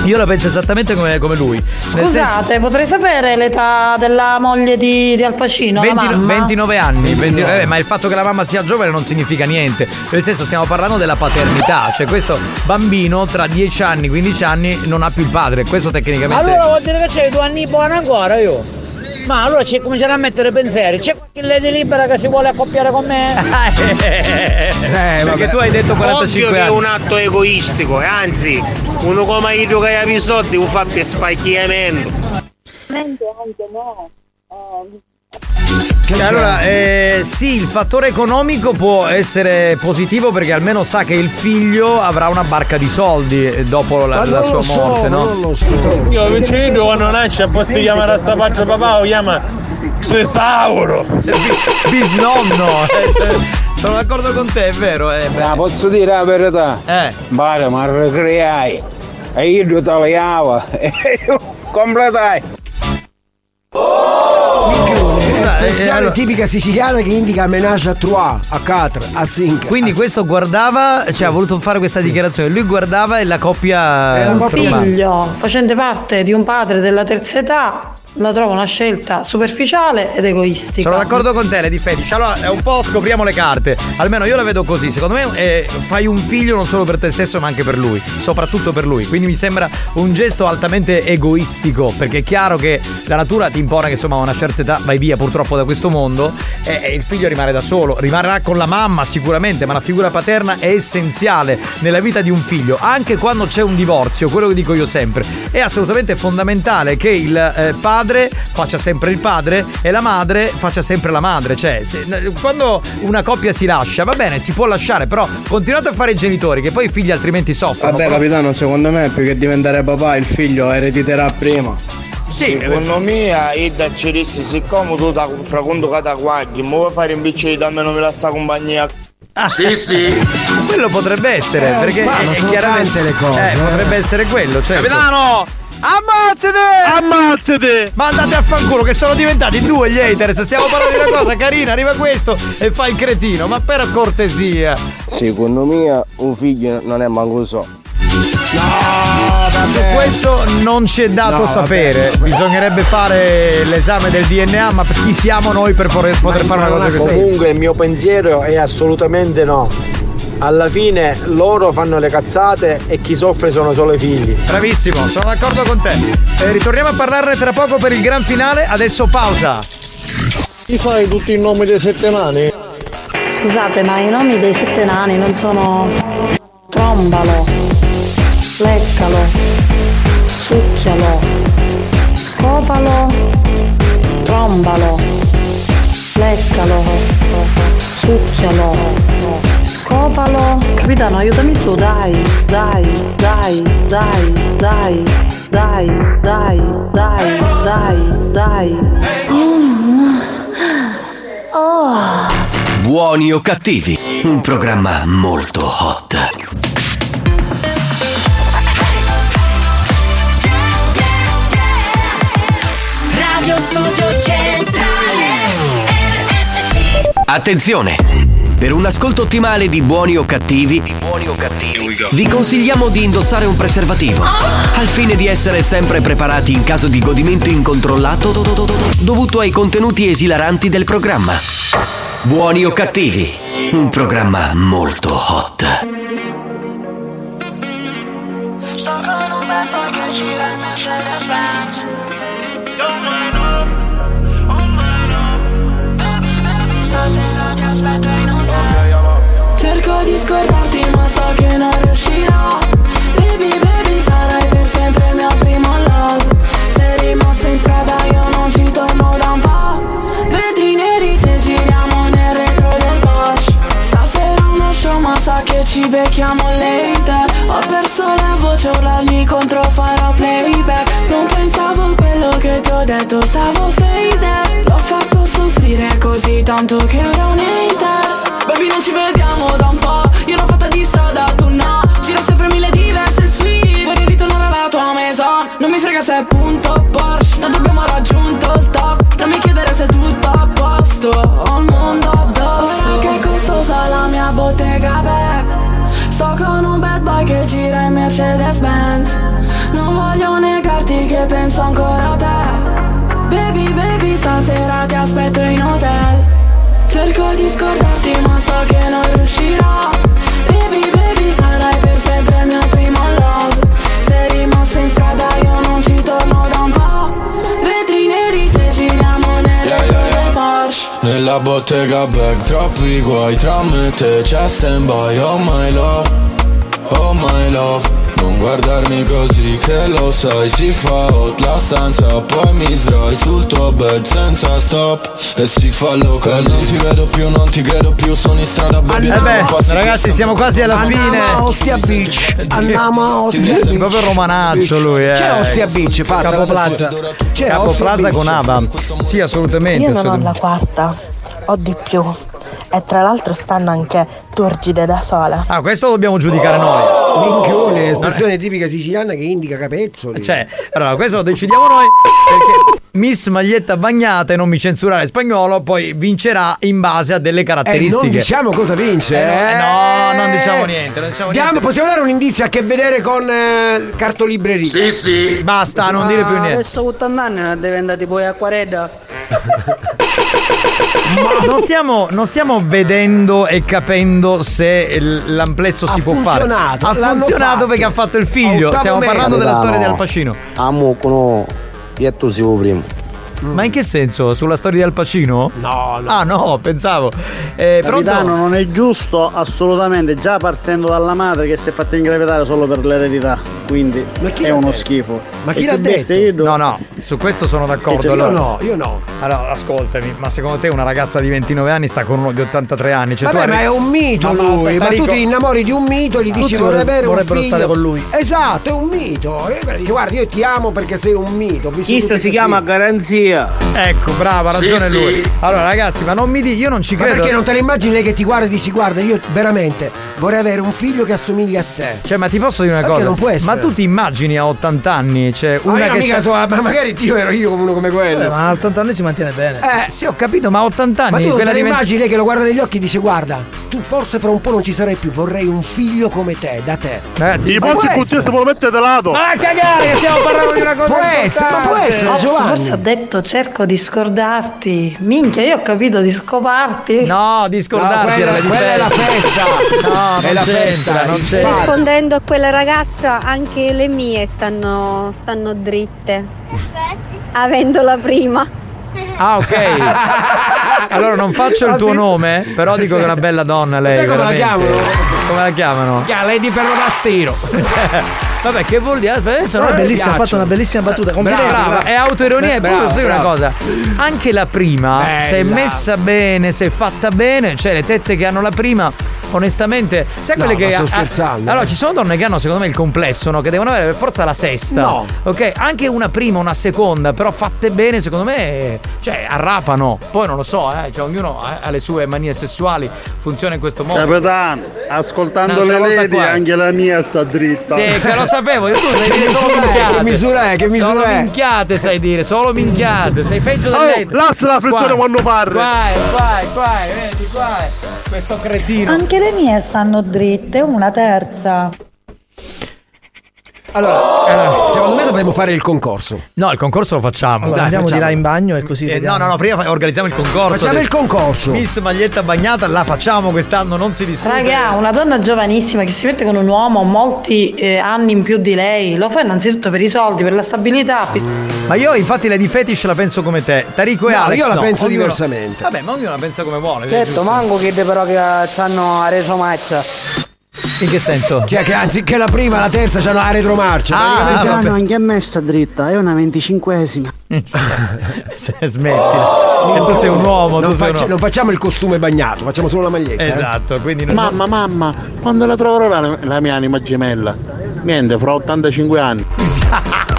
Io la penso esattamente come, come lui. Nel senso, Scusate, potrei sapere l'età della moglie di, di Al Pacino? la 20 mamma? 29 anni, 29 eh, ma il fatto che la mamma sia giovane non significa niente. Nel senso, stiamo parlando della paternità. Cioè, questo bambino tra 10 anni, 15 anni non ha più il padre. Questo tecnicamente. Allora vuol dire che c'hai due anni buoni ancora io. Ma allora ci comincerà a mettere pensieri. C'è qualche lady libera che si vuole accoppiare con me? perché tu hai detto 45 Ovvio che è anni. un atto egoistico, e anzi, uno come io che ha i soldi lo fa per spacchiamento. Anche no. Cioè, allora, eh, sì, il fattore economico può essere positivo perché almeno sa che il figlio avrà una barca di soldi eh, dopo la, la sua morte, no? Io vicino quando nasce di chiamare a sta faccia papà lo chiama Cesauro. Bisnonno. eh, Sono d'accordo con te, è vero. Eh, beh. Ah, posso dire la verità? Eh. Bare, ma ricreai. E io lo tagliavo. E io completai. Espressione tipica siciliana che indica menage à trois, a quatre, a cinque. Quindi questo guardava, cioè ha voluto fare questa dichiarazione. Lui guardava e la coppia. Un formava. figlio facente parte di un padre della terza età la trovo una scelta superficiale ed egoistica. Sono d'accordo con te, Lady Fetish. Allora, un po' scopriamo le carte. Almeno io la vedo così. Secondo me eh, fai un figlio non solo per te stesso, ma anche per lui. Soprattutto per lui. Quindi mi sembra un gesto altamente egoistico. Perché è chiaro che la natura ti impone che insomma a una certa età vai via purtroppo da questo mondo. E, e il figlio rimane da solo. Rimarrà con la mamma sicuramente, ma la figura paterna è essenziale nella vita di un figlio. Anche quando c'è un divorzio, quello che dico io sempre. È assolutamente fondamentale che il eh, padre faccia sempre il padre e la madre faccia sempre la madre. Cioè, se- quando una coppia si lascia, va bene, si può lasciare, però continuate a fare i genitori, che poi i figli altrimenti soffrono. Vabbè, capitano, secondo me più che diventare papà, il figlio erediterà prima. Sì, Secondo me, io ci dissi, siccome tu da fra da quagli, mi vuoi fare un bicchiere di non mi lascia compagnia? Sì, sì. Quello potrebbe essere, Eh, perché è, è chiaramente le cose, Eh, eh. potrebbe essere quello, certo. Capitano! Ammazzate! Ammazzate! Ma andate a fanculo che sono diventati due gli haters. Stiamo parlando di una cosa carina, arriva questo e fa il cretino, ma per cortesia. Secondo me, un figlio non è manco so. Su questo non ci è dato No, sapere. vabbè. Bisognerebbe fare l'esame del DNA, ma chi siamo noi per poter, poter fare una cosa così? Comunque il mio pensiero è assolutamente no. Alla fine loro fanno le cazzate e chi soffre sono solo i figli. Bravissimo, sono d'accordo con te. Eh, ritorniamo a parlarne tra poco per il gran finale, adesso pausa. Chi sai tutti i nomi dei sette nani? Scusate, ma i nomi dei sette nani non sono trombalo, leccalo, succhialo, scopalo, trombalo, leccalo, succhialo, scopalo. Capitano, aiutami tu, dai, dai, dai, dai, dai, dai, dai, dai, dai, dai. Mm. Oh. Buoni o cattivi, un programma molto hot. Attenzione! Per un ascolto ottimale di buoni o cattivi, vi consigliamo di indossare un preservativo, al fine di essere sempre preparati in caso di godimento incontrollato do- do- do- do- dovuto ai contenuti esilaranti del programma. Buoni o cattivi, un programma molto hot. Sto con un bel po' che gira in Mercedes Benz Mercedes Benz Non voglio negarti che penso ancora a te. Baby, baby, stasera ti aspetto in hotel. Cerco di scordarti ma so che non riuscirò. Baby, baby, sarai per sempre il mio primo love. Sei rimasta in strada, io non ci torno da un po' Vetri neri se giriamo nel retro del Porsche. Nella bottega bag troppi guai Tra me e te c'è stand by Oh my love, oh my love Non guardarmi così che lo sai Si fa hot la stanza Poi mi sdrai sul tuo bed senza stop E si fa loca Non ti vedo più, non ti credo più Sono in strada baby Eh beh, non passi ragazzi, siamo quasi alla Andiamo fine. a Ostia Beach. Andiamo a Ostia Sì, Beach. proprio romanaccio lui, eh. C'è Ostia Beach, fatta Capo Plaza. C'è Capo Ostia Plaza Beach. con Ava. Sì, assolutamente. Io non ho la quarta, ho di più. E tra l'altro stanno anche turgide da sola. Ah, questo lo dobbiamo giudicare noi. Minchione, espressione tipica siciliana che indica capezzoli. Cioè, allora, questo lo decidiamo noi perché Miss Maglietta Bagnata e non mi censurare spagnolo poi vincerà in base a delle Eh, caratteristiche. non diciamo cosa vince. Eh, no, eh. no, non diciamo niente, non diciamo Diamo- niente. Possiamo dare un indizio a che vedere con eh, cartolibreria. Sì, sì. Basta, non dire più niente. Adesso 80 anni ne è diventati poi acquarella. Ma non stiamo, non stiamo vedendo e capendo se l'amplesso si Ha può fare. funzionato, Ha funzionato perché ha fatto il figlio. Stiamo parlando della storia di Al. Pacino. Amo con Pietro siamo Ma in che senso? Sulla storia di Al Pacino? No, no. Ah, no, pensavo. Eh? Capitano, non è giusto assolutamente, già partendo dalla madre che si è fatta ingravidare solo per l'eredità, quindi è uno schifo. Ma E che bestia, io do- No, no, su questo sono d'accordo. Allora. stato? Io no. Allora, ascoltami, ma secondo te una ragazza di 29 anni sta con uno di 83 anni? Cioè, tu Vabbè, arri- ma è un mito No, no, lui. aspetta, Ma tu ti innamori di un mito e gli dici avere un vorrebbero figlio. stare con lui. Esatto, è un mito. E dice guarda, io ti amo perché sei un mito. Questa si chiama figli. Garanzia. Ecco, brava, Sì, ragione sì. lui. Allora, ragazzi, ma non mi dici, io non ci Ma credo. perché non te la immagini lei che ti guarda e dici guarda, io veramente vorrei avere un figlio che assomiglia a te. Cioè, ma ti posso dire una Perché cosa? non può essere. Ma tu ti immagini a 80 anni? Cioè, Ma una io che mica sta... so, ma magari io ero io uno come quello. Eh, ma a 80 anni si mantiene bene. Eh, sì, ho capito, ma a 80 Ma anni tu non quella te la diventa- immagini lei che lo guarda negli occhi e dice guarda, tu forse fra un po' non ci sarai più, vorrei un figlio come te, da te. Ragazzi, I Ma può pocci essere. cuzzessi me lo mette da lato. Ma cagare, che stiamo parlando di una cosa Può essere, ma può essere, Forse- Giovanni. Forse ha detto cerco di scordarti. Minchia, io ho capito di scoparti. No, di scordarti era la festa. No, È la festa, non c'entra. Rispondendo a quella ragazza, anche le mie stanno, stanno dritte. Avendo la prima. Ah, ok. Allora non faccio il tuo nome, però dico che è una bella donna lei. Sai come la veramente. chiamano? Come la chiamano? Ya, Lady Perrodastiro. Vabbè, che vuol dire? Adesso No, è bellissima, ha fatto una bellissima battuta. Brava, Complimenti. brava, è autoironia e Brava, poi sai una brava. cosa. Anche la prima, Bella. se è messa bene, se è fatta bene, cioè le tette che hanno la prima, onestamente, sai No, quelle che ma sto scherzando. Allora, ci sono donne che hanno secondo me il complesso, no? Che devono avere per forza la sesta. No. Ok, anche una prima, una seconda, però fatte bene, secondo me, cioè arrapano. Poi non lo so, eh, cioè ognuno ha le sue manie sessuali, funziona in questo modo. Capitano, ascoltando Un'altra le lady qua. anche la mia sta dritta. Sì, che lo sapevo, io tu sai dire Che solo misura è? minchiate. Che misura è? Che misura solo è? minchiate sai dire, solo minchiate. Sei peggio del Oh, lascia la frizione Qua. quando parli. Qua, è, qua, è, qua, è, vedi, qua. è. Questo cretino. Anche le mie stanno dritte, una terza. Allora, allora, secondo me dovremmo fare il concorso. No, il concorso lo facciamo. Allora, Dai, andiamo facciamo. di là in bagno e così. Eh, no, no, no, prima fa- organizziamo il concorso. Facciamo il concorso. Miss maglietta bagnata, la facciamo quest'anno, non si discute. Raga, una donna giovanissima che si mette con un uomo molti eh, anni in più di lei, lo fa innanzitutto per i soldi, per la stabilità. Ma io infatti Lady Fetish la penso come te. Tarico e No, Alex. io la no. penso Ognuno- diversamente. Vabbè, ma ognuno la pensa come vuole. Certo, manco che però che stanno a reso mazza. In che senso? Cioè che anziché la prima, la terza c'hanno la retromarcia. Ah, vabbè. no, anche a me sta dritta, è una venticinquesima. Smettila. E tu sei un uomo, non, tu sei un faccia- uomo. non facciamo il costume bagnato, facciamo solo la maglietta. eh. Esatto, quindi non- Mamma, mamma, quando la troverò la, la mia anima gemella? Niente, fra 85 anni.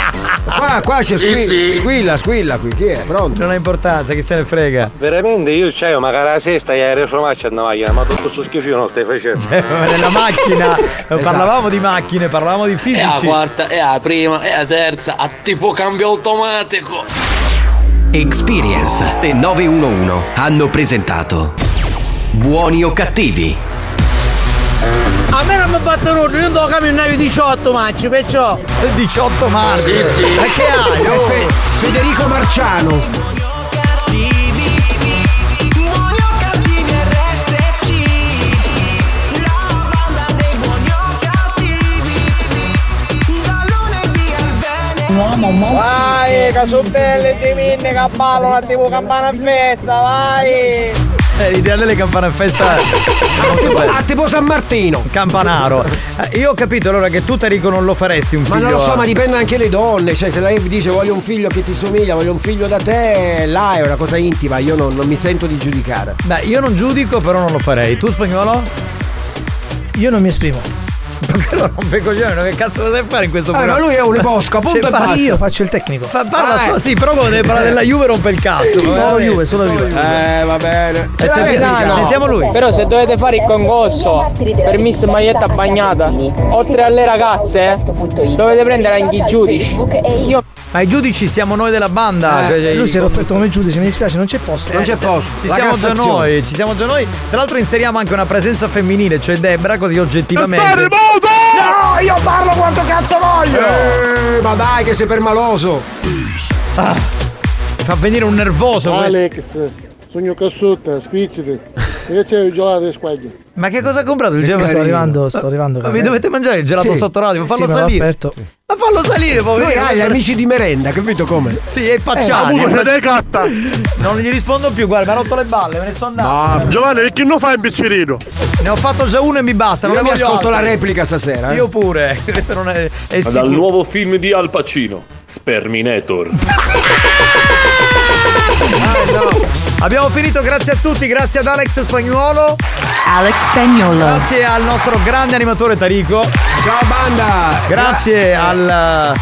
Qua, qua c'è Sì, squilla, sì. squilla, squilla qui, chi è? Pronto? Non ha importanza, chi se ne frega. Veramente io c'hai magari la sesta e hai reso macchia alla macchina, ma tutto sto schifo non stai facendo. Eh, Nella macchina parlavamo di macchine, parlavamo di E la fisici. quarta, e la prima, e la terza, a tipo cambio automatico. Experience e 911 hanno presentato Buoni o cattivi? A me non mi batte nulla, io devo camminare 18 maci, perciò. 18 marzo. Sì, sì. Ma che hai? Oh? Fe- Federico Marciano. Vai, che sono belle di minne che ballano tipo campana a festa, vai! Eh, l'idea delle campane a festa. A tipo San Martino. Campanaro. Eh, io ho capito allora che tu Tarico non lo faresti un Ma figlio. non lo so, a- ma dipende anche le donne. Cioè, se lei dice voglio un figlio che ti somiglia, voglio un figlio da te, là è una cosa intima, io non, non mi sento di giudicare. Beh, io non giudico, però non lo farei. Tu spagnolo? Io non mi esprimo. Perché lo rompe coglione? Che cazzo lo sai fare in questo Eh, ma lui è un bosco, punto Cioè, e. Io faccio il tecnico. Fa- parla Eh. so- sì, però quando deve parlare della Juve rompe il cazzo. Solo. Juve, solo Juve. Eh, va bene. Eh, senti- sentiamo lui. Però se dovete fare il concorso per Miss Maglietta Bagnata, oltre alle ragazze, dovete prendere anche i giudici. Io Ma i giudici siamo noi della banda. Eh, Cioè, lui si era offerto come giudice, mi dispiace, non c'è posto. Non c'è Eh, posto. Ci La siamo già Cassazione. noi, ci siamo già noi. Tra l'altro inseriamo anche una presenza femminile, cioè Debra, così oggettivamente. No, io parlo quanto cazzo voglio! Eh, ma dai, che sei permaloso! Ah, fa venire un nervoso. questo. Alex, sogno cassuta, spicciti. Io c'è il gelato e squagli. Ma che cosa ha comprato il Sto gelato? arrivando, sto arrivando. Ma vi dovete mangiare il gelato Sì. sotto radio, fallo Sì, salire. Ma fallo salire, poverino. ha gli amici di merenda, capito come? Sì, è Pacciani. Avuto è se ne catta. Non gli rispondo più, guarda, mi ha rotto le balle, me ne sto andando. Giovanni, perché non fai un piccerino? Ne ho fatto già uno e mi basta, non Io mi ascolto la altri. replica stasera. eh. Io pure, questo non è, è Ma dal nuovo film di Al Pacino, Sperminator. Abbiamo finito, grazie a tutti, grazie ad Alex Spagnuolo, Alex Spagnolo. grazie al nostro grande animatore Tarico, Ciao banda! grazie al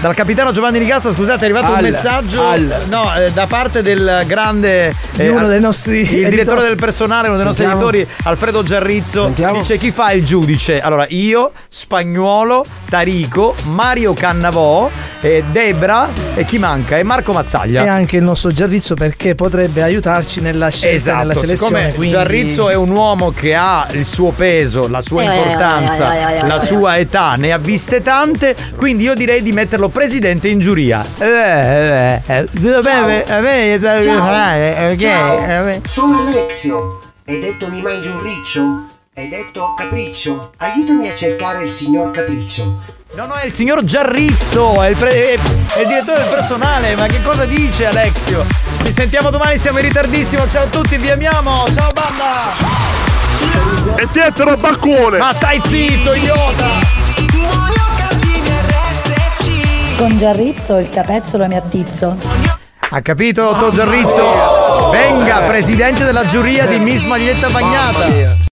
dal capitano Giovanni Nicastro, scusate, è arrivato Al- un messaggio al- no, eh, da parte del grande Di uno dei nostri il editori. direttore del personale, uno dei nostri Sentiamo. editori, Alfredo Giarrizzo, Sentiamo. dice chi fa il giudice? Allora, io, Spagnuolo, Tarico, Mario Cannavò, eh, Debra e chi manca? E Marco Mazzaglia. E anche il nostro Giarrizzo perché potrebbe aiutarci nella scelta nella Esatto, selezione. siccome quindi... Giarrizzo è un uomo che ha il suo peso, la sua Eh, importanza, eh, eh, eh, eh, la eh. sua età, ne ha viste tante, quindi io direi di metterlo presidente in giuria. Eh, eh, eh, sono Alexio. Hai detto mi mangio un riccio? Hai detto capriccio? Aiutami a cercare il signor Capriccio. No, no, è il signor Giarrizzo, è il, pre- è- il direttore del personale, ma che cosa dice Alexio? Ci sentiamo domani, siamo in ritardissimo, ciao a tutti, vi amiamo, ciao banda! E siete robaccuone! Ma stai zitto, idiota! Con Giarrizzo il capezzolo mi attizzo. Ha capito, dottor Giarrizzo? Venga, presidente della giuria di Miss Maglietta Bagnata.